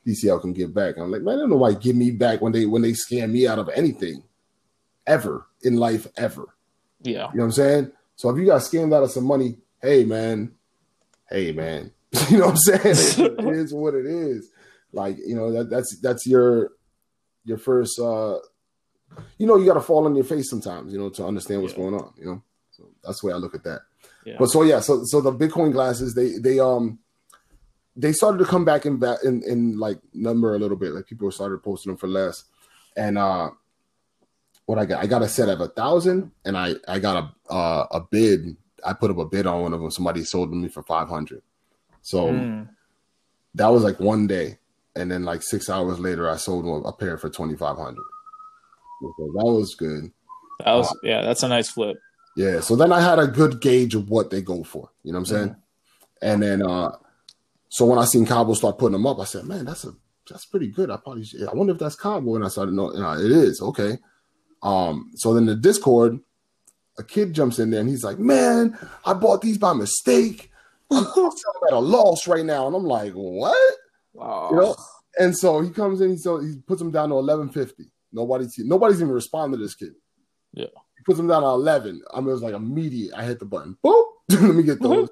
DCL can give back. I'm like, man, I don't know why give me back when they when they scam me out of anything ever in life ever. Yeah. You know what I'm saying? So if you got scammed out of some money, hey man, hey man. you know what I'm saying? it is what it is. Like, you know, that that's that's your your first uh you know, you gotta fall on your face sometimes, you know, to understand what's yeah. going on, you know. So that's the way I look at that. Yeah. But so yeah, so so the Bitcoin glasses, they they um they started to come back in back in, in like number a little bit. Like people started posting them for less. And uh what I got, I got a set of a thousand, and I I got a uh, a bid. I put up a bid on one of them. Somebody sold me for five hundred. So mm. that was like one day, and then like six hours later, I sold a pair for twenty five hundred. So that was good. That was uh, yeah, that's a nice flip. Yeah. So then I had a good gauge of what they go for. You know what I'm saying? Mm. And then uh so when I seen Cabo start putting them up, I said, "Man, that's a that's pretty good." I probably should, I wonder if that's Cabo, and I started you it is okay. Um, so then the Discord, a kid jumps in there and he's like, "Man, I bought these by mistake. I'm at a loss right now," and I'm like, "What?" Wow. You know? And so he comes in, he so he puts them down to eleven fifty. Nobody's nobody's even responding to this kid. Yeah. He puts them down to eleven. I mean, it was like immediate. I hit the button. Boop. Let me get those.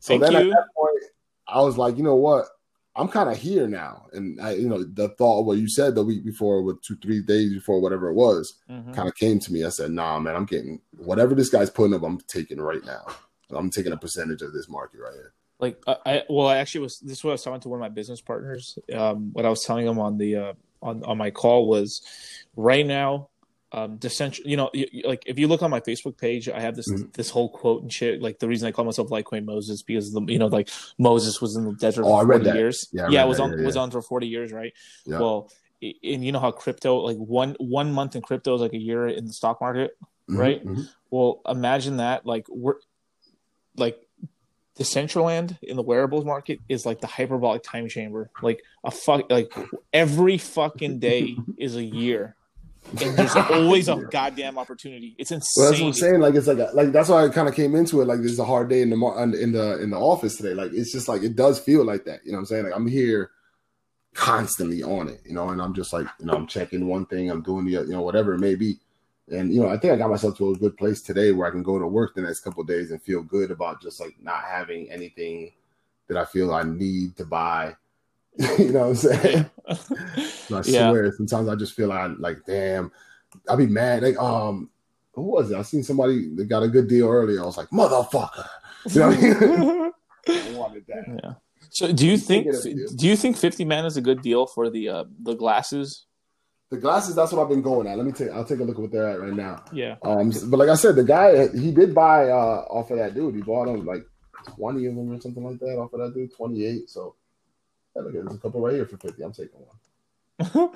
So Thank then you. at that point, I was like, you know what? I'm kind of here now. And I, you know, the thought of what you said the week before, with two, three days before, whatever it was, mm-hmm. kind of came to me. I said, nah, man, I'm getting whatever this guy's putting up, I'm taking right now. I'm taking a percentage of this market right here. Like, I, well, I actually was, this is what I was talking to one of my business partners. Um, what I was telling him on the, uh, on, on my call was right now, um decentral you know like if you look on my facebook page i have this mm-hmm. this whole quote and shit like the reason i call myself litecoin moses because the you know like moses was in the desert oh, for 40 years yeah, yeah it was on yeah, yeah. was on for 40 years right yeah. well and you know how crypto like one one month in crypto is like a year in the stock market mm-hmm, right mm-hmm. well imagine that like we're like Decentraland in the wearables market is like the hyperbolic time chamber. Like a fuck, like every fucking day is a year and there's always a goddamn opportunity. It's insane. Well, that's what I'm saying. Like it's like a, like that's why I kind of came into it. Like this is a hard day in the in the in the office today. Like it's just like it does feel like that. You know what I'm saying? Like I'm here constantly on it. You know, and I'm just like you know I'm checking one thing, I'm doing the you know whatever it may be, And you know, I think I got myself to a good place today where I can go to work the next couple days and feel good about just like not having anything that I feel I need to buy. you know what I'm saying? I Yeah. swear, sometimes I just feel like, like damn, I'll be mad. Like, um, who was it? I seen somebody that got a good deal earlier. I was like, motherfucker. You know what I mean? I wanted that. yeah. So do you think get a deal. do you think 50 man is a good deal for the uh the glasses? The glasses, that's what I've been going at. Let me take I'll take a look at what they're at right now. Yeah. Um, but like I said, the guy he did buy uh off of that dude. He bought him like twenty of them or something like that off of that dude. Twenty eight. So yeah, look, there's a couple right here for fifty. I'm taking one.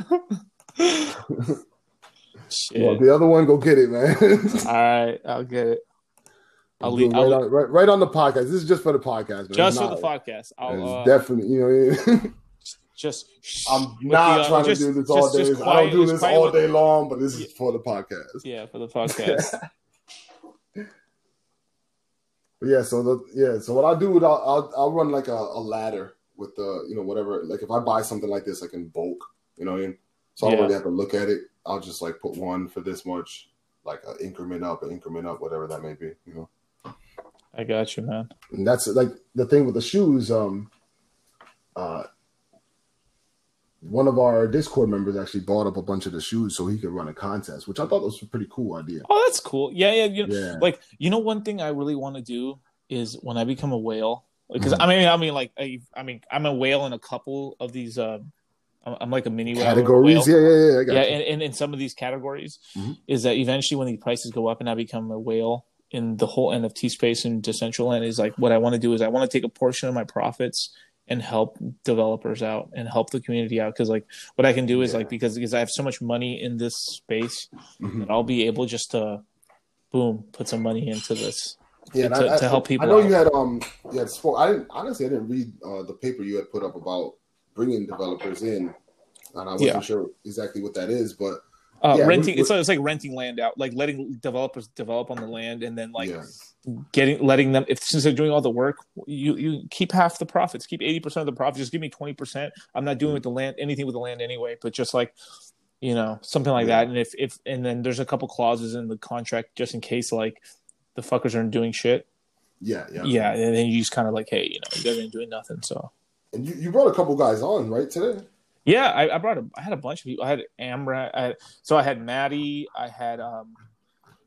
Shit. Well, the other one, go get it, man. All right, I'll get it. I'll leave right, I'll, on, right, right on the podcast. This is just for the podcast, man. just It's for the podcast. I'll It's uh, definitely, you know. I mean? just. I'm not the, uh, trying just- to do this all just- day. just I don't do this quiet all with- day long, but this is for the podcast. Yeah, for the podcast. But yeah, so the yeah, so what I'll do I'll I'll, I'll run like a, a ladder with the you know whatever like if I buy something like this like in bulk, you know what I mean? So I don't Yeah. really have to look at it. I'll just like put one for this much, like an increment up, an increment up, whatever that may be, you know. I got you, man. And that's like the thing with the shoes. Um, uh, one of our Discord members actually bought up a bunch of the shoes so he could run a contest, which I thought was a pretty cool idea. Oh, that's cool. Yeah, yeah. You know, Yeah, like you know, one thing I really want to do is when I become a whale, because Mhm. I mean, I mean, like, I, I mean, I'm a whale in a couple of these. Uh, I'm, I'm like a mini whale. categories. Yeah, yeah, yeah. I got yeah, and, and in some of these categories, Mhm. is that eventually when the prices go up and I become a whale in the whole NFT space and Decentraland, is like what I want to do is I want to take a portion of my profits and help developers out and help the community out because like what I can do is Yeah. like because because I have so much money in this space Mhm. that I'll be able just to boom put some money into this. Yeah, to- I, to help people I know out. you had um, you had sport. I didn't honestly. I didn't read uh, the paper you had put up about bringing developers in, and I wasn't Yeah. sure exactly what that is. But Uh, Yeah, renting we- it's, it's like renting land out, like letting developers develop on the land and then like yeah, getting letting them if since they're doing all the work you you keep half the profits keep 80% of the profits just give me 20% i'm not doing with the land anything with the land anyway but just like you know something like that and if if and then there's a couple clauses in the contract just in case like the fuckers aren't doing shit yeah, yeah, yeah and then you just kind of like hey you know you guys ain't doing nothing so And you, you brought a couple guys on right today. yeah i, I brought a i had a bunch of people i had amra I had, so i had maddie i had um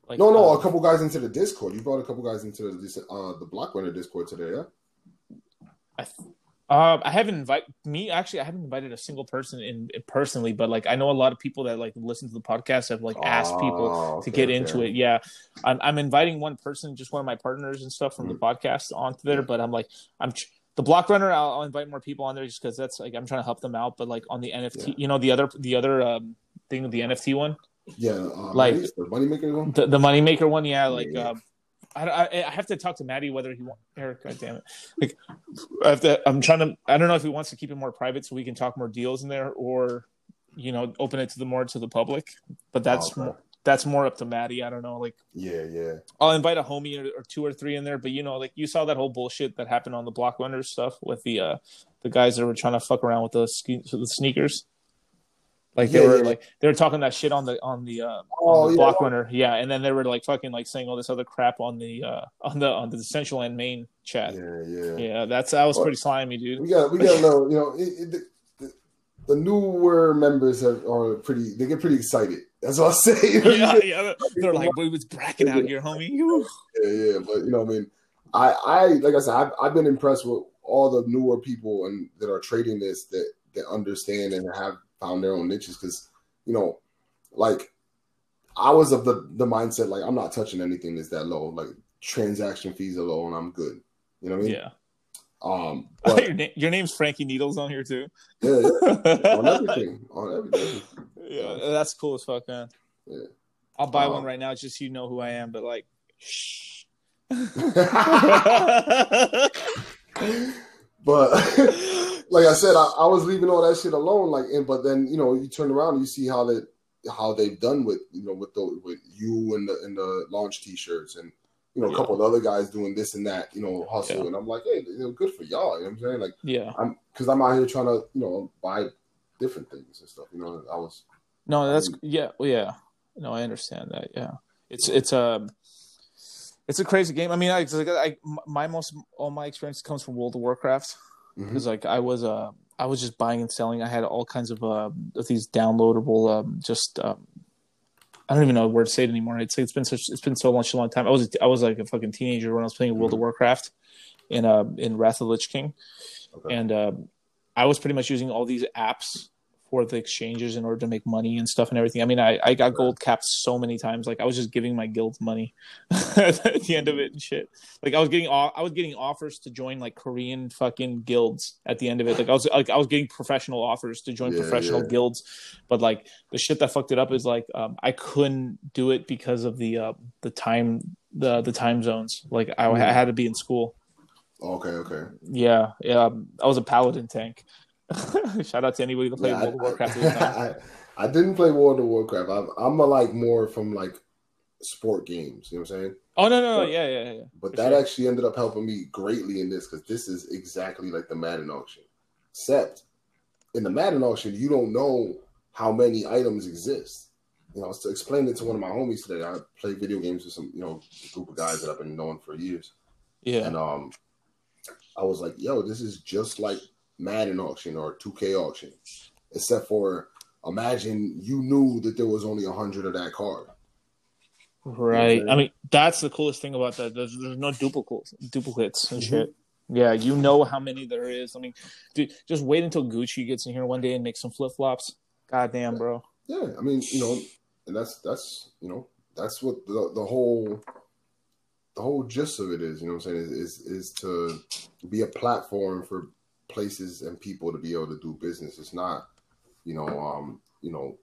like No, no, um, a couple guys into the Discord. You brought a couple guys into the uh the Block Runner Discord today. Yeah. I, th- uh, I haven't invited me actually. I haven't invited a single person in personally, but like I know a lot of people that like listen to the podcast have like asked people Oh, to okay, get okay. into it. Yeah, I'm, I'm inviting one person, just one of my partners and stuff from the podcast onto there. Yeah. But I'm like, I'm the block runner. I'll, I'll invite more people on there just because that's like I'm trying to help them out. But like on the NFT, Yeah. you know, the other the other um, thing, the NFT one, Yeah, uh, Like- Money- the moneymaker one. the the moneymaker one. Yeah, like Yeah. um, I, I I have to talk to Maddie whether he wants Eric. God damn it! Like I have to. I'm trying to. I don't know if he wants to keep it more private so we can talk more deals in there, or you know, open it to the more to the public. But that's okay. more, that's more up to Maddie. I don't know. Like Yeah, yeah. I'll invite a homie or, or two or three in there. But you know, like you saw that whole bullshit that happened on the Block Runners stuff with the uh the guys that were trying to fuck around with the the sneakers. Like they Yeah, were yeah. like they were talking that shit on the on the uh Oh, on the yeah. block runner, yeah, and then they were like fucking like saying all this other crap on the uh on the on Decentraland main chat. Yeah, Yeah, yeah. that's that was Well, pretty slimy, dude. We got we got a little, you know, it, it, the, the, newer members are, are pretty. They get pretty excited. That's what I say. You know, yeah, yeah, they're like, we was bracking out here, homie." Yeah, yeah. But you know, I mean, I, I like I said, I've, I've been impressed with all the newer people and that are trading this that that understand and have found their own niches. Because you know, like I was of the the mindset like I'm not touching anything that's that low. Like transaction fees are low and I'm good. You know what I mean? Yeah, Um, but your, na- your name's Frankie Needles on here too. yeah, yeah, on everything, on everything. yeah, that's cool as fuck, man. Yeah. I'll buy Um, one right now just so you know who I am. But like, shh. but like I said, I, I was leaving all that shit alone. Like, and but then you know, you turn around and you see how that how they've done with you know with the with you and the and the launch t-shirts and you know a Yeah. couple of other guys doing this and that you know hustle Yeah. and I'm like, hey, you know, good for y'all. You know what I'm saying? Like, yeah. I'm because I'm out here trying to you know buy different things and stuff. You know, I was No, that's Um, yeah, well, yeah. no, I understand that. Yeah, it's it's a it's a crazy game. I mean, I, I my most all my experience comes from World of Warcraft because mm-hmm. like I was uh I was just buying and selling. I had all kinds of uh of these downloadable um just um I don't even know where to say it anymore. It's it's been such it's been so much a long time. I was I was like a fucking teenager when I was playing World mm-hmm. of Warcraft in uh in Wrath of the Lich King, okay. and uh, I was pretty much using all these apps for the exchanges in order to make money and stuff and everything. I mean, I, I got gold capped so many times. Like I was just giving my guild money at the end of it and shit. Like I was getting I was getting offers to join like Korean fucking guilds at the end of it. Like I was like I was getting professional offers to join yeah, professional yeah. guilds, but like the shit that fucked it up is like um, I couldn't do it because of the uh, the time the the time zones. Like I, I had to be in school. Okay, okay. Yeah, yeah. I was a paladin tank. Shout out to anybody that played yeah, World of Warcraft. I, I, didn't play World of Warcraft. I'm, I'm a, like more from like sport games. You know what I'm saying? Oh no, no, but, yeah, yeah, yeah. But that sure. actually ended up helping me greatly in this because this is exactly like the Madden auction. Except in the Madden auction, you don't know how many items exist. You know, to explain it to one of my homies today. I play video games with some, you know, group of guys that I've been knowing for years. Yeah. And um, I was like, yo, this is just like Madden auction or 2K auction, except for imagine you knew that there was only a hundred of that card. Right. You know I mean, that's the coolest thing about that. There's, there's no duplicates, duplicates and mm-hmm. shit. Yeah, you know how many there is. I mean, dude, just wait until Gucci gets in here one day and makes some flip flops. God damn, bro. Yeah, I mean, you know, and that's that's you know that's what the the whole the whole gist of it is. You know what I'm saying is is, is to be a platform for places and people to be able to do business. It's not, you know, um, you know,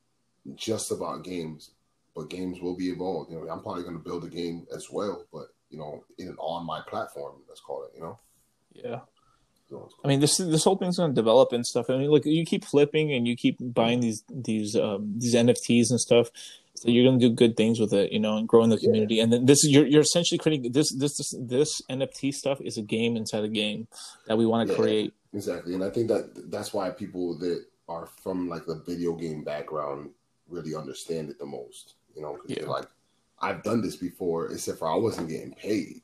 just about games, but games will be evolved. You know, I'm probably going to build a game as well, but you know, in on my platform, let's call it. You know. Yeah. I mean, this this whole thing's going to develop and stuff. I mean, look, you keep flipping and you keep buying these these um, these NFTs and stuff. So you're going to do good things with it, you know, and growing the community. Yeah. And then this, you're you're essentially creating this this this this NFT stuff is a game inside a game that we want to yeah. create Exactly, and I think that that's why people that are from like the video game background really understand it the most. You know, yeah. like, I've done this before, except for I wasn't getting paid.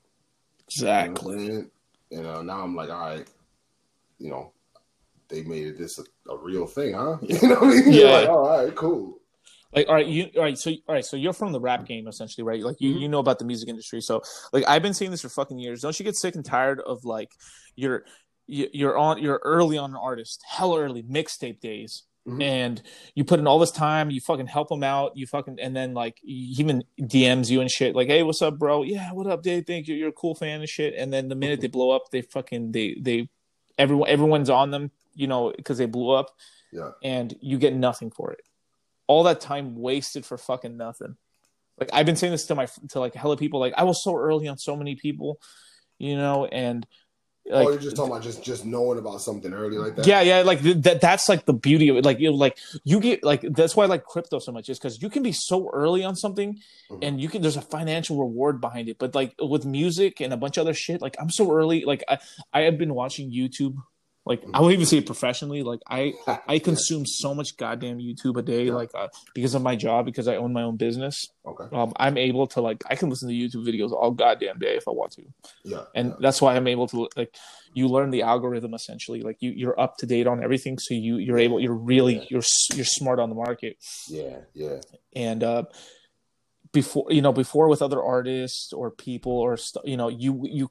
Exactly. You know and uh, now I'm like, all right, you know, they made this a, a real thing, huh? You know what I mean? Yeah. Like, all right, cool. Like, all right, you all right, so all right, so you're from the rap game essentially, right? Like you, mm-hmm. you know about the music industry. So like I've been seeing this for fucking years. Don't you get sick and tired of like you're you're on you're early on an artist, hell early, mixtape days. Mm-hmm. And you put in all this time, you fucking help them out, you fucking, and then like even DMs you and shit, like, hey, what's up, bro? Yeah, what up, Dave? Think you're, you're a cool fan and shit. And then the minute they blow up, they fucking they they everyone everyone's on them, you know, because they blew up. Yeah. And you get nothing for it. All that time wasted for fucking nothing. Like I've been saying this to my to like hella people. Like I was so early on so many people, you know, and like, oh, you're just talking about just just knowing about something early like that. Yeah, yeah, like that. That's like the beauty of it. Like you, know, like you get like that's why I like crypto so much is because you can be so early on something, mm-hmm. and you can there's a financial reward behind it. But like with music and a bunch of other shit, like I'm so early. Like I I have been watching YouTube like I won't even say it professionally. Like I I consume so much goddamn YouTube a day, yeah. like uh, because of my job, because I own my own business. Okay. Um, I'm able to like I can listen to YouTube videos all goddamn day if I want to. Yeah. And yeah. that's why I'm able to like you learn the algorithm essentially. Like you you're up to date on everything, so you you're able you're really yeah. you're you're smart on the market. Yeah. Yeah. And uh before you know before with other artists or people or st- you know you you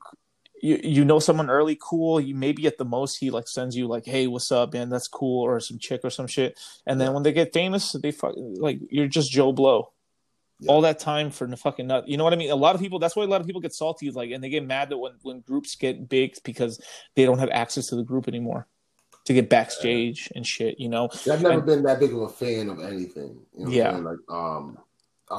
you, you know someone early cool. You maybe at the most he like sends you like hey what's up man? That's cool or some chick or some shit. And then when they get famous they fuck like you're just joe blow. Yeah. all that time for the fucking nut. You know what i mean? A lot of people that's why a lot of people get salty like and they get mad that when when groups get big because they don't have access to the group anymore to get backstage and shit you know? I've never and, been that big of a fan of anything you know yeah. like um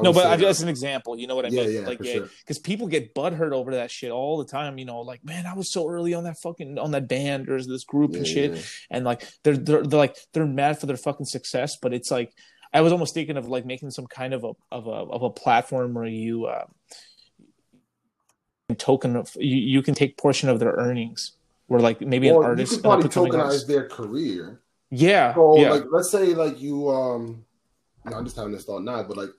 no, but I, as an example, you know what I yeah, mean? Yeah, like, yeah, because sure. people get butthurt over that shit all the time. You know, like, man, I was so early on that fucking on that band or this group yeah, and shit, yeah. and like they're, they're they're like they're mad for their fucking success, but it's like I was almost thinking of like making some kind of a of a of a platform where you uh, token of you, you can take portion of their earnings, where like maybe an artist you could probably tokenize their career. Yeah. So yeah. like, let's say like you um, I'm just having this thought now, but like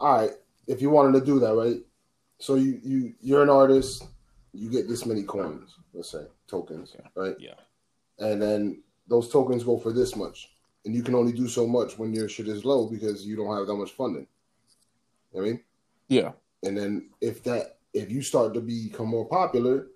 all right, if you wanted to do that, right? So you you you're an artist, you get this many coins, let's say tokens, right? Yeah. And then those tokens go for this much, and you can only do so much when your shit is low because you don't have that much funding. You know I mean, Yeah. and then if that if you start to become more popular,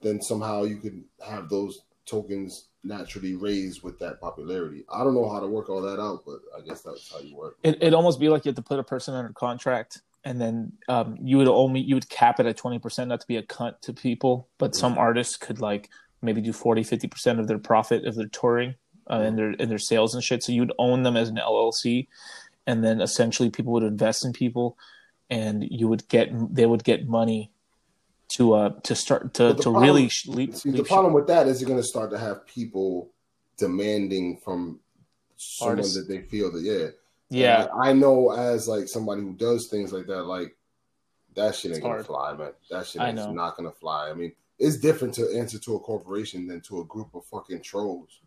then somehow you could have those tokens naturally raised with that popularity. I don't know how to work all that out, but I guess that's how you work. It it almost be like you have to put a person under contract, and then um, you would only you would cap it at twenty percent, not to be a cunt to people. But some artists could like maybe do 40 50 percent of their profit if they're touring uh, and their and their sales and shit. So you'd own them as an LLC, and then essentially people would invest in people, and you would get they would get money to uh to start to to problem- really leap, See, the leap problem with that is you're going to start to have people demanding from someone Artists. that they feel that yeah, yeah And I know as like somebody who does things like that, like that shit ain't It's gonna hard. fly, man. That shit is not gonna fly. I mean, it's different to answer to a corporation than to a group of fucking trolls.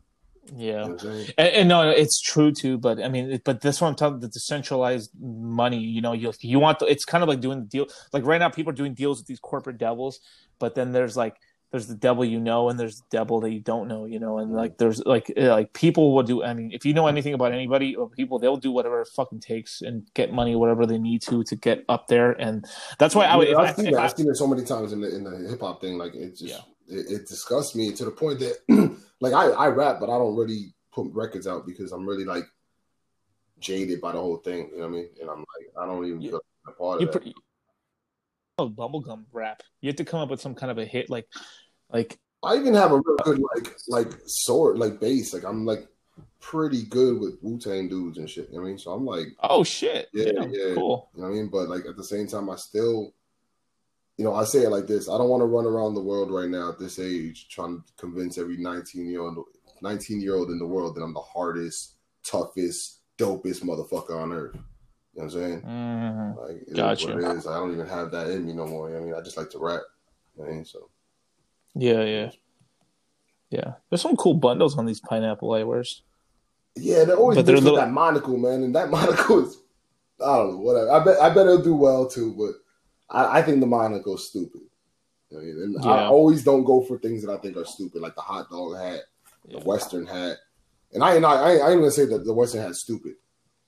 Yeah You know what I'm saying? And, and no, it's true too. But I mean, but this one, I'm talking about the decentralized money. You know, you you want the, it's kind of like doing the deal. Like right now, people are doing deals with these corporate devils. But then there's like there's the devil you know, and there's the devil that you don't know. You know, and like there's like uh, like people will do. I mean, if you know anything about anybody or people, they'll do whatever it fucking takes and get money, whatever they need to to get up there. And that's why I would. Yeah, I, I've seen. I- I've seen it so many times in the in the hip hop thing. Like it just Yeah. it, it disgusts me to the point that like I I rap, but I don't really put records out because I'm really like jaded by the whole thing. You know what I mean? And I'm like I don't even Yeah. feel a part of that. pre- oh, bubblegum rap. You have to come up with some kind of a hit, like like I even have a real good like like sword like bass. Like I'm like pretty good with Wu Tang dudes and shit. You know what I mean? So I'm like, oh shit, Yeah, Damn, yeah. cool. you know what I mean? But like at the same time, I still, you know, I say it like this: I don't want to run around the world right now at this age trying to convince every 19 year old 19 year old in the world that I'm the hardest, toughest, dopest motherfucker on earth. You know what I'm saying? Mhm. Like it is Gotcha. what it is. I don't even have that in me no more. You know I mean, I just like to rap. You know I mean, so Yeah, yeah, yeah. There's some cool bundles on these pineapple eyewears. Yeah, they're always But they're little- that monocle, man, and that monocle is I don't know, whatever. I bet I bet it'll do well too, but I, I think the stupid. You know what I mean? And I always don't go for things that I think are stupid, like the hot dog hat, Yeah. the Western hat. And I ain't I, I ain't I ain't gonna say that the Western hat's stupid.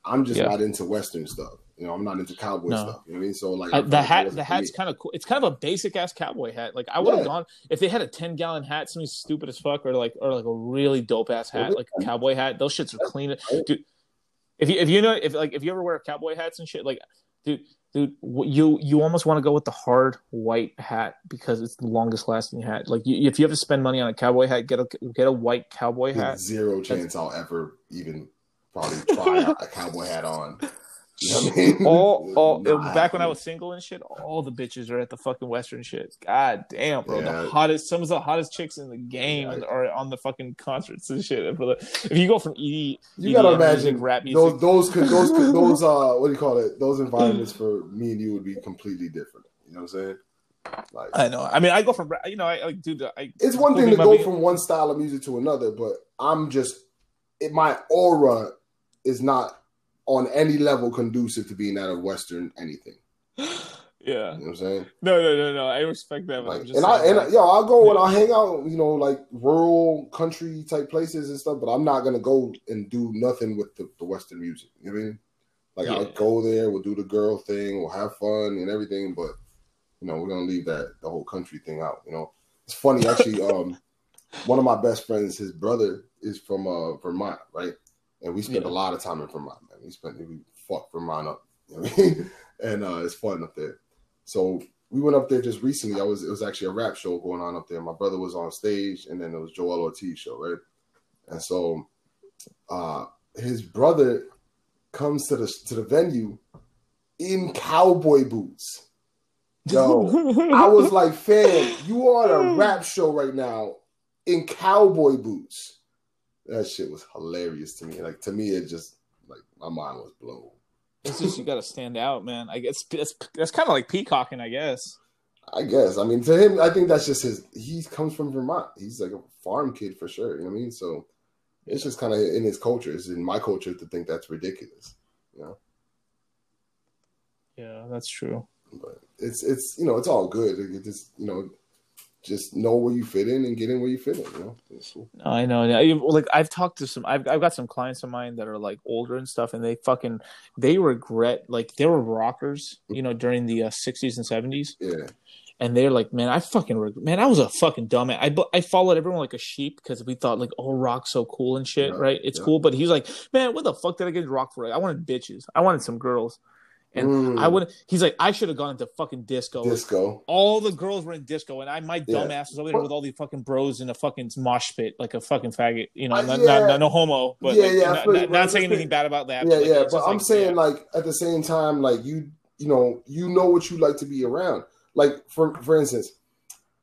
I'm just Yeah. not into Western stuff. You know, I'm not into cowboy No. stuff. You know what I mean? So like Uh, the hat, the hat's kind of cool. It's kind of a basic ass cowboy hat. Like I would have Yeah. gone if they had a ten gallon hat, something stupid as fuck, or like or like a really dope ass hat, like a cowboy hat. Those shits are clean, dude. If you if you know if like if you ever wear cowboy hats and shit, like dude, dude, you you almost want to go with the hard white hat because it's the longest lasting hat. Like you, if you have to spend money on a cowboy hat, get a get a white cowboy There's hat. zero chance I'll ever even probably try a cowboy hat on. You know I mean? all, all back when I was single and shit, all the bitches are at the fucking Western shit. God damn, bro, Yeah. the hottest, some of the hottest chicks in the game Yeah. are on the fucking concerts and shit. If you go from ED, You gotta imagine music, rap music, those those those those uh what do you call it? Those environments for me and you would be completely different. You know what I'm saying? Like I know. I mean, I go from you know, I, I do the. I, it's one thing to go from one style of music to another, but I'm just it, my aura is not on any level conducive to being out of Western anything. yeah. You know what I'm saying? No, no, no, no. I respect that. Like, and I and I, yo, I'll go and I'll hang out, you know, like rural country type places and stuff. But I'm not gonna go and do nothing with the, the Western music. You know what I mean? Like I'll go there, we'll do the girl thing, we'll have fun and everything. But you know, we're gonna leave that the whole country thing out. You know, it's funny actually. um, one of my best friends, his brother is from uh Vermont, right? And we spent Yeah. a lot of time in Vermont, We spent we fucked Vermont up, you know I mean? and uh, it's fun up there. So we went up there just recently. I was it was actually a rap show going on up there. My brother was on stage, and then it was Joel Ortiz show, right? And so uh his brother comes to the to the venue in cowboy boots. Yo, I was like, fam, you are on a rap show right now in cowboy boots. That shit was hilarious to me. Like to me, it just like my mind was blown. it's just you got to stand out, man. I guess that's that's kind of like peacocking, I guess. I guess. I mean, to him, I think that's just his. He comes from Vermont. He's like a farm kid for sure. You know what I mean? So it's just kind of in his culture. It's in my culture to think that's ridiculous. You know? Yeah, that's true. But it's it's you know it's all good. It just you know just know where you fit in and get in where you fit in. You know, cool. I know. Like I've talked to some. I've I've got some clients of mine that are like older and stuff, and they fucking they regret like they were rockers, you know, during the uh, '60s and '70s. Yeah. And they're like, man, I fucking man, I was a fucking dumb. I I followed everyone like a sheep because we thought like, oh, rock's so cool and shit, yeah, right? It's yeah. cool, but he's like, man, what the fuck did I get rock for? I wanted bitches. I wanted some girls. And mm. I would. He's like, I should have gone into fucking disco. Disco. All the girls were in disco, and I, my yeah. dumbass was over there with all these fucking bros in a fucking mosh pit, like a fucking faggot. You know, uh, not, yeah. not, not, no homo, but yeah, like, yeah. Not, not, not saying anything bad about that. Yeah, but like, yeah. But I'm like, saying, yeah. like, at the same time, like you, you know, you know what you like to be around. Like, for for instance,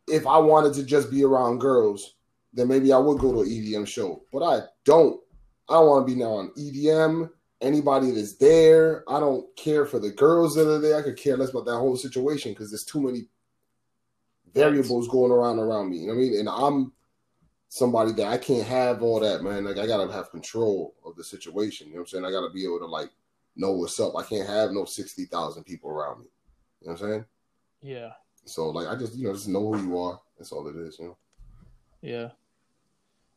if I wanted to just be around girls, then maybe I would go to an EDM show. But I don't. I don't want to be now on EDM anybody that's there. I don't care for the girls that are there. I could care less about that whole situation because there's too many variables going around around me. You know what I mean? And I'm somebody that I can't have all that, man. Like I gotta have control of the situation. You know what I'm saying? I gotta be able to like know what's up. I can't have no sixty thousand people around me. You know what I'm saying? Yeah. So like I just you know just know who you are. That's all it is. You know. Yeah.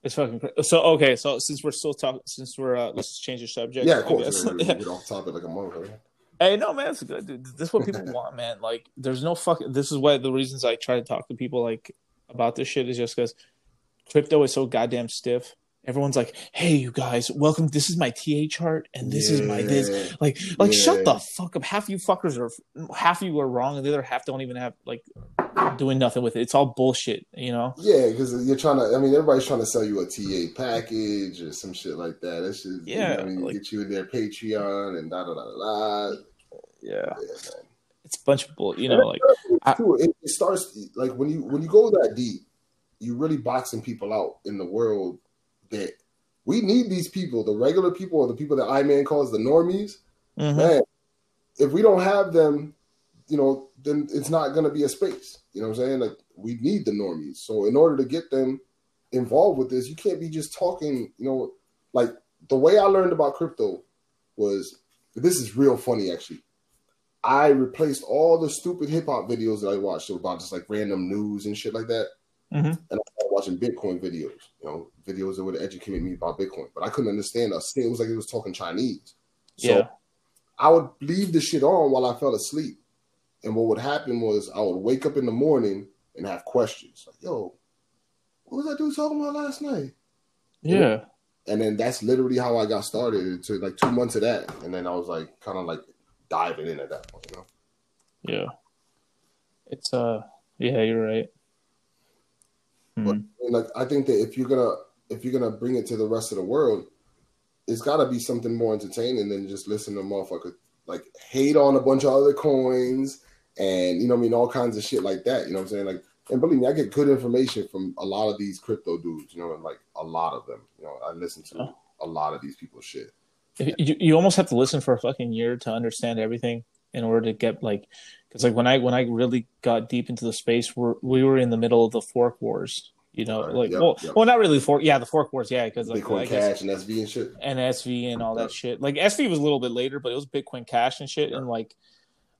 It's fucking crazy. So okay, so since we're still talking, since we're uh, let's change the subject. Yeah, of course. We're, we're off topic like a motherfucker. Hey, no, man, it's good. Dude. This is what people want, man. Like, there's no fucking. This is why the reasons I try to talk to people like about this shit is just because crypto is so goddamn stiff everyone's like, "Hey, you guys, welcome. This is my TA chart, and this yeah. is my this." Like, like, yeah. shut the fuck up. Half you fuckers are, half you are wrong, and the other half don't even have like doing nothing with it. It's all bullshit, you know. Yeah, because you're trying to. I mean, everybody's trying to sell you a TA package or some shit like that. It's just yeah, you know, I mean, like, get you in their Patreon and da da da da. Yeah. yeah it's a bunch of bull, you know, like I, it, it starts like when you when you go that deep, you really boxing people out in the world that we need these people, the regular people or the people that I man calls the normies. Mm-hmm. Man, if we don't have them, you know, then it's not going to be a space. You know what I'm saying? Like we need the normies. So in order to get them involved with this, you can't be just talking. You know, like the way I learned about crypto was this is real funny actually. I replaced all the stupid hip hop videos that I watched about just like random news and shit like that. Mm-hmm. And I started watching Bitcoin videos, you know, videos that would educate me about Bitcoin. But I couldn't understand. I it was like it was talking Chinese. So yeah. I would leave the shit on while I fell asleep. And what would happen was I would wake up in the morning and have questions. Like, yo, what was that dude talking about last night? Yeah. And then that's literally how I got started to like two months of that. And then I was like kind of like diving in at that point, you know? Yeah. It's uh yeah, you're right. But mm-hmm. like I think that if you're gonna if you're gonna bring it to the rest of the world, it's gotta be something more entertaining than just listen to motherfucker like hate on a bunch of other coins and you know I mean all kinds of shit like that. You know what I'm saying? Like and believe me, I get good information from a lot of these crypto dudes, you know, and like a lot of them. You know, I listen to oh. a lot of these people's shit. You, you almost have to listen for a fucking year to understand everything in order to get like because like when I when I really got deep into the space, we we were in the middle of the fork wars. You know, right, like yep, well, yep. well, not really fork. Yeah, the fork wars. Yeah, because like Bitcoin Cash and SV and shit, and SV and all that shit. Like SV was a little bit later, but it was Bitcoin Cash and shit. And like,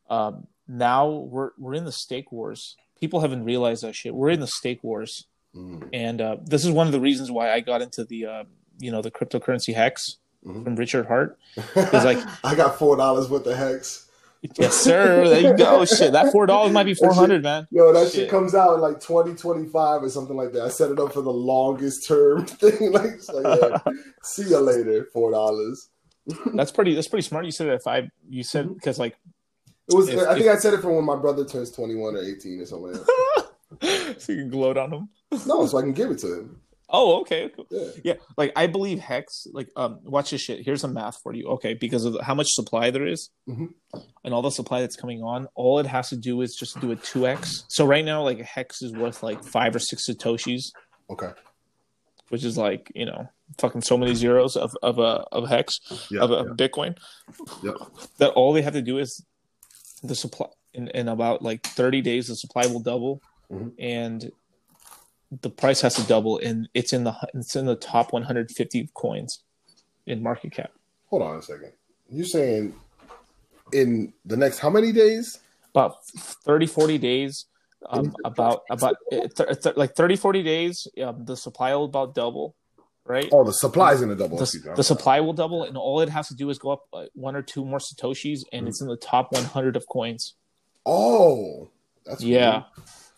um, now we're we're in the stake wars. People haven't realized that shit. We're in the stake wars, mm. and uh, this is one of the reasons why I got into the uh, you know the cryptocurrency hex mm-hmm. from Richard Heart. Because like I got four dollars worth of hex. Yes, sir. There you go. Shit, that four dollars might be four hundred, man. Yo, that shit. shit. comes out in like twenty twenty five or something like that. I set it up for the longest term thing. like, like yeah, see you later, four dollars. that's pretty. That's pretty smart. You said at five. You said because mm-hmm. like it was. If, I think if, I said it for when my brother turns twenty one or eighteen or something. So you can gloat on him. no, so I can give it to him. Oh, okay. Cool. Yeah. yeah. Like I believe Hex, like um watch this shit. Here's some math for you. Okay, because of how much supply there is, mm-hmm. and all the supply that's coming on, all it has to do is just do a 2x. So right now, like Hex is worth like five or six Satoshis. Okay. Which is like, you know, fucking so many zeros of of a uh, of Hex yeah, of, of yeah. Bitcoin. Yep. That all they have to do is the supply in, in about like 30 days the supply will double mm-hmm. and the price has to double, and it's in the it's in the top 150 coins in market cap. Hold on a second. you're saying in the next how many days? About 30, 40 days. Um, about about th- th- like 30, 40 days. Um, the supply will about double, right? Oh, the supply's in the double. the, the supply will double, and all it has to do is go up uh, one or two more satoshis, and it's in the top 100 of coins. Oh, that's Yeah,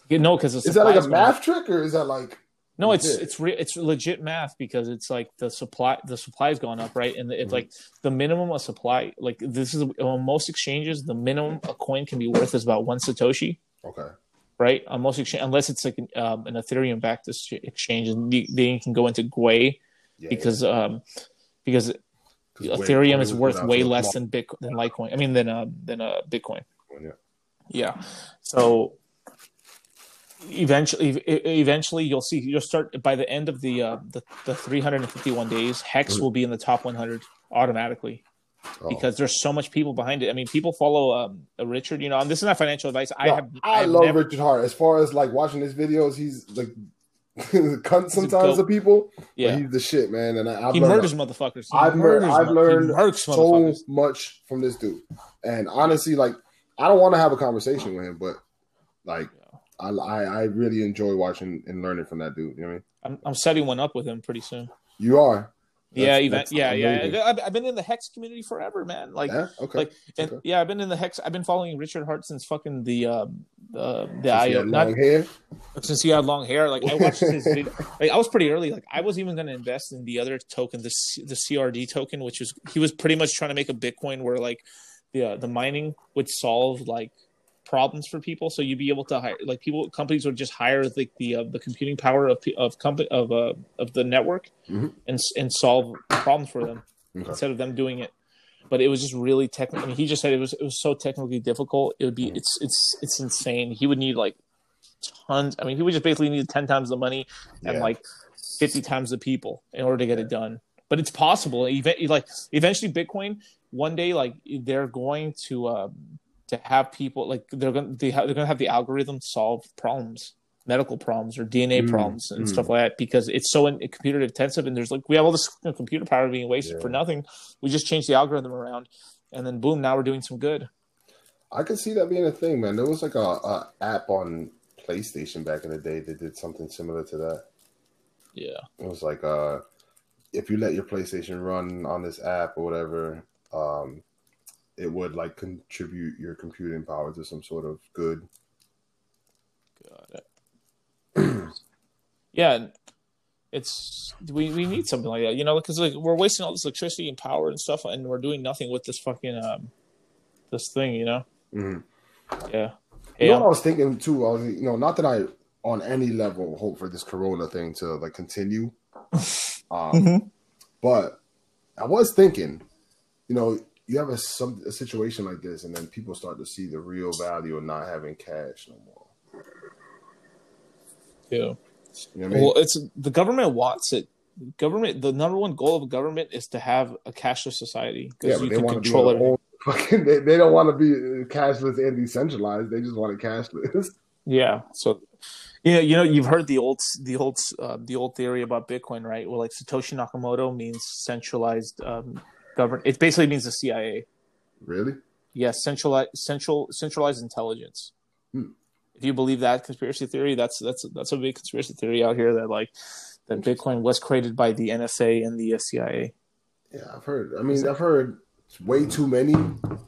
you know, because Is that like a math trick or is that like No, it's legit? it's re- it's legit math because it's like the supply the supply's gone up, right? And it's Mhm. like the minimum of supply, like this is on most exchanges, the minimum a coin can be worth is about one satoshi, okay? Right? On most exchange, unless it's like an, um, an Ethereum backed exchange, and the- then you can go into Gwei Yeah, because um because yeah. 'Cause Ethereum wait, is worth way less than Bitcoin than Litecoin. I mean than uh than uh Bitcoin. yeah. Yeah. So eventually eventually you'll see you'll start by the end of the uh the, the 351 days hex will be in the top 100 automatically Oh. because there's so much people behind it i mean people follow um richard you know and this is not financial advice i No, have I, have love never- Richard Heart. As far as like watching his videos, he's like cunt sometimes to people. yeah he's the shit, man. And I, I've he learned murders motherfuckers He I've learned- murders I've learned so much from this dude. And honestly, like I don't want to have a conversation with him, but like I, I I really enjoy watching and learning from that dude. You know what I mean? I'm, I'm setting one up with him pretty soon You are. Yeah even, yeah amazing. yeah I've, I've been in the hex community forever man like yeah. Okay. like and Okay. yeah i've been in the hex i've been following richard heart since fucking the um the the Since IO, not hair. since he had long hair. Like I watched his video. Like I was pretty early. Like I was even going to invest in the other token, the C- the CRD token, which was he was pretty much trying to make a Bitcoin where like the uh, the mining would solve like problems for people. So you'd be able to hire like people companies would just hire like the uh, the computing power of of company of uh of the network Mhm. and and solve problems for them Okay. instead of them doing it. But it was just really technical. I mean, he just said it was it was so technically difficult. It would be it's it's it's insane. He would need like tons. I mean, he would just basically need ten times the money and Yeah. like fifty times the people in order to get it done. But it's possible. Even like eventually, Bitcoin one day like they're going to um, to have people like they're going they have, they're going to have the algorithm solve problems medical problems or DNA Mm, problems and mm. stuff like that because it's so in, computer intensive and there's like we have all this computer power being wasted Yeah. for nothing. We just changed the algorithm around and then boom, now we're doing some good. I could see that being a thing, man. There was like a, a app on PlayStation back in the day that did something similar to that. Yeah. It was like uh if you let your PlayStation run on this app or whatever, um it would like contribute your computing power to some sort of good. Got it. yeah, it's we, we need something like that, you know, because like we're wasting all this electricity and power and stuff, and we're doing nothing with this fucking um this thing, you know. Mhm. Yeah. You know what I was thinking too? I was, you know, not that I on any level hope for this Corona thing to like continue, um, Mhm. but I was thinking, you know, you have a some a situation like this, and then people start to see the real value of not having cash no more. yeah. You know I mean? Well, it's the government wants it. Government, the number one goal of government is to have a cashless society because but you they can control it. fucking. They, they don't want to be cashless and decentralized. They just want it cashless. Yeah. So, yeah, you know, you've heard the old, the old, uh, the old theory about Bitcoin, right? Well, like Satoshi Nakamoto means centralized um, govern. It basically means the CIA. really? Yes, centralized, central, centralized intelligence. Hmm. If you believe that conspiracy theory, that's that's that's a big conspiracy theory out here that like that Bitcoin was created by the NSA and the CIA. Yeah, I've heard. I mean, I've heard way too many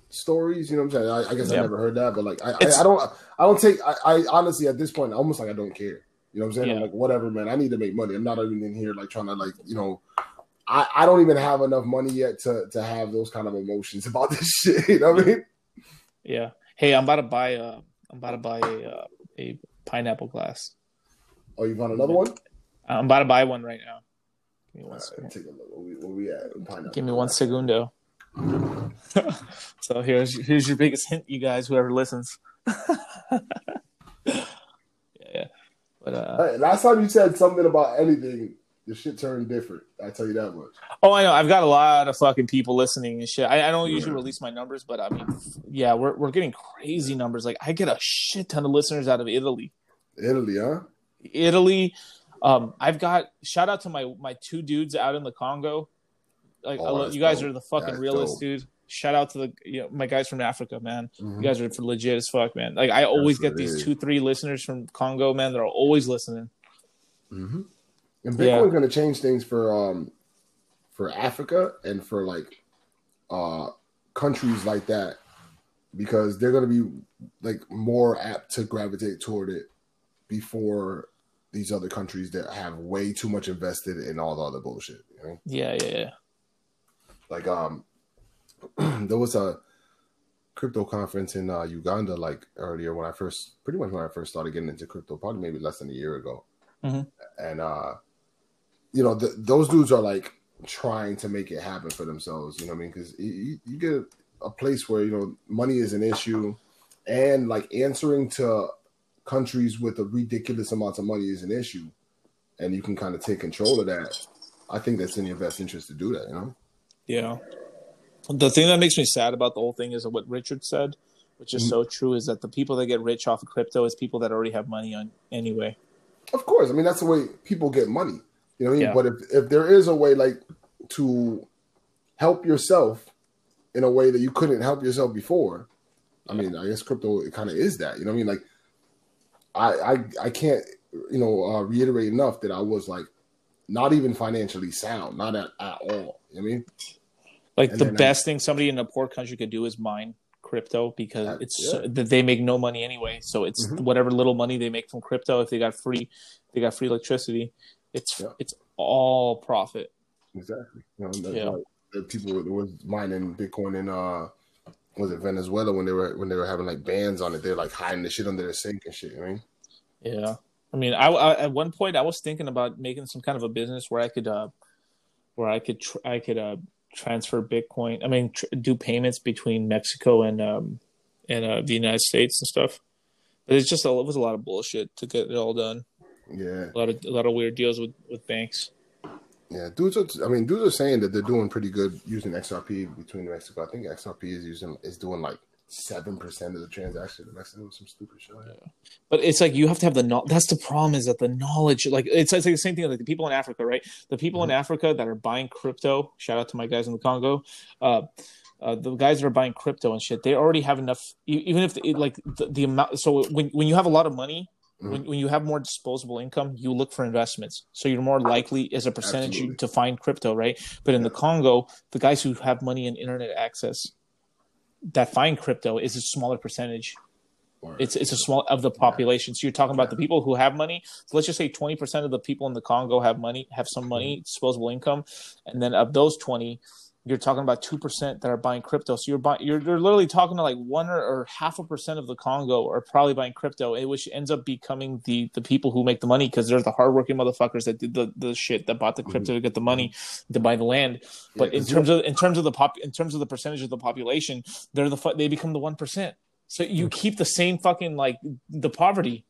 stories. You know what I'm saying? I, I guess I never heard that, but like, I, I, I don't, I don't take. I, I honestly, at this point, almost like I don't care. You know what I'm saying? I'm like, whatever, man. I need to make money. I'm not even in here like trying to like, you know. I, I don't even have enough money yet to to have those kind of emotions about this shit. You know what I mean? Yeah. Hey, I'm about to buy a. I'm about to buy a uh, a pineapple glass. Oh, you found another one? I'm about to buy one right now. Give me one right, take a look. Where we, where we at? Pineapple. Give me one segundo. so here's here's your biggest hint, you guys, whoever listens. yeah, yeah. But uh, Hey, last time you said something about anything, the shit turned different. I tell you that much. oh, I know I've got a lot of fucking people listening and shit. I, I don't usually release my numbers, but I mean, yeah, we're we're getting crazy numbers. Like I get a shit ton of listeners out of Italy. Italy, huh? Italy. Um, I've got shout out to my my two dudes out in the Congo. Like Oh, love, you guys dope. are the fucking That's realest, dope. dude. Shout out to the you know, my guys from Africa, man. Mhm. You guys are legit as fuck, man. Like I always what get these is. two, three listeners from Congo, man. They're always listening. hmm And Yeah. Bitcoin's going to change things for um for Africa and for like uh countries like that because they're going to be like more apt to gravitate toward it before these other countries that have way too much invested in all the other bullshit. You know? Yeah, yeah, yeah. Like um, there was a crypto conference in uh, Uganda like earlier when I first, pretty much when I first started getting into crypto, probably maybe less than a year ago. Mhm. And uh, you know, th- those dudes are like trying to make it happen for themselves. You know what I mean? Because you, you get a place where you know money is an issue, and like answering to countries with a ridiculous amount of money is an issue, and you can kind of take control of that. I think that's in your best interest to do that. You know. Yeah. The thing that makes me sad about the whole thing is what Richard said, which is Mhm. so true, is that the people that get rich off of crypto is people that already have money on anyway. Of course, I mean that's the way people get money. You know what I mean? Yeah. But if if there is a way like to help yourself in a way that you couldn't help yourself before, I mean, I guess crypto it kind of is that. You know what I mean? Like, I I I can't you know uh, reiterate enough that I was like not even financially sound, not at, at all. You know what I mean? Like And the then I- best thing somebody in a poor country could do is mine crypto because Uh, it's yeah. that they make no money anyway. So it's Mhm. whatever little money they make from crypto. If they got free, they got free electricity. It's Yeah. it's all profit. Exactly. You know, Yeah. like the people was mining Bitcoin in uh was it Venezuela when they were when they were having like bans on it, they're like hiding the shit under their sink and shit. You know what I mean? Yeah, I mean, I, I at one point I was thinking about making some kind of a business where I could, uh, where I could, tr- I could uh, transfer Bitcoin. I mean, tr- do payments between Mexico and um and uh, the United States and stuff. But it's just a, it was a lot of bullshit to get it all done. Yeah. A lot of a lot of weird deals with with banks. Yeah, dudes. Are, I mean, dudes are saying that they're doing pretty good using XRP between Mexico. I think XRP is using is doing like seven percent of the transaction in Mexico. Some stupid shit. That. But it's like you have to have the knowledge. That's the problem is that the knowledge, like it's, it's like the same thing like the people in Africa, right? The people in Africa that are buying crypto. Shout out to my guys in the Congo. Uh, uh, the guys that are buying crypto and shit, they already have enough. Even if the, like the, the amount, so when when you have a lot of money, Mm-hmm. when, when you have more disposable income, you look for investments. So you're more likely as a percentage Absolutely. to find crypto, right? But in the Congo, the guys who have money and internet access that find crypto is a smaller percentage. Or- It's it's a small of the population. So you're talking about the people who have money. So let's just say 20% of the people in the Congo have money, have some mm-hmm. money, disposable income, and then of those 20, you're talking about two percent that are buying crypto. So you're buying, you're, you're literally talking to like one or, or half a percent of the Congo are probably buying crypto, eh, which ends up becoming the the people who make the money because they're the hardworking motherfuckers that did the, the shit that bought the crypto to get the money to buy the land. But Yeah, in terms of in terms of the pop in terms of the percentage of the population, they're the they become the one percent. So you keep the same fucking like the poverty.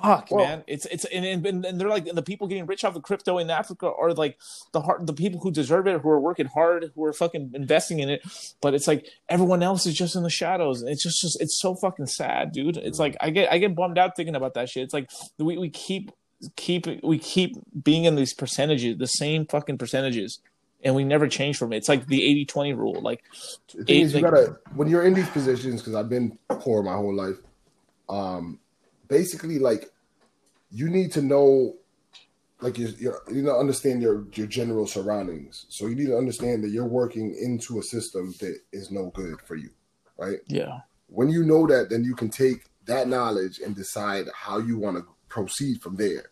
Fuck, Well- man, it's it's and, and and they're like and the people getting rich off of crypto in Africa are like the hard the people who deserve it, who are working hard, who are fucking investing in it. But it's like everyone else is just in the shadows. It's just, just it's so fucking sad, dude. It's like I get I get bummed out thinking about that shit. It's like we we keep keep we keep being in these percentages, the same fucking percentages. And we never change from it. It's like the 80-20 rule. Like The thing Eight, is, you like- gotta when you're in these positions because I've been poor my whole life. Um, basically, like you need to know, like you you you know understand your your general surroundings. So you need to understand that you're working into a system that is no good for you, right? yeah. When you know that, then you can take that knowledge and decide how you want to proceed from there.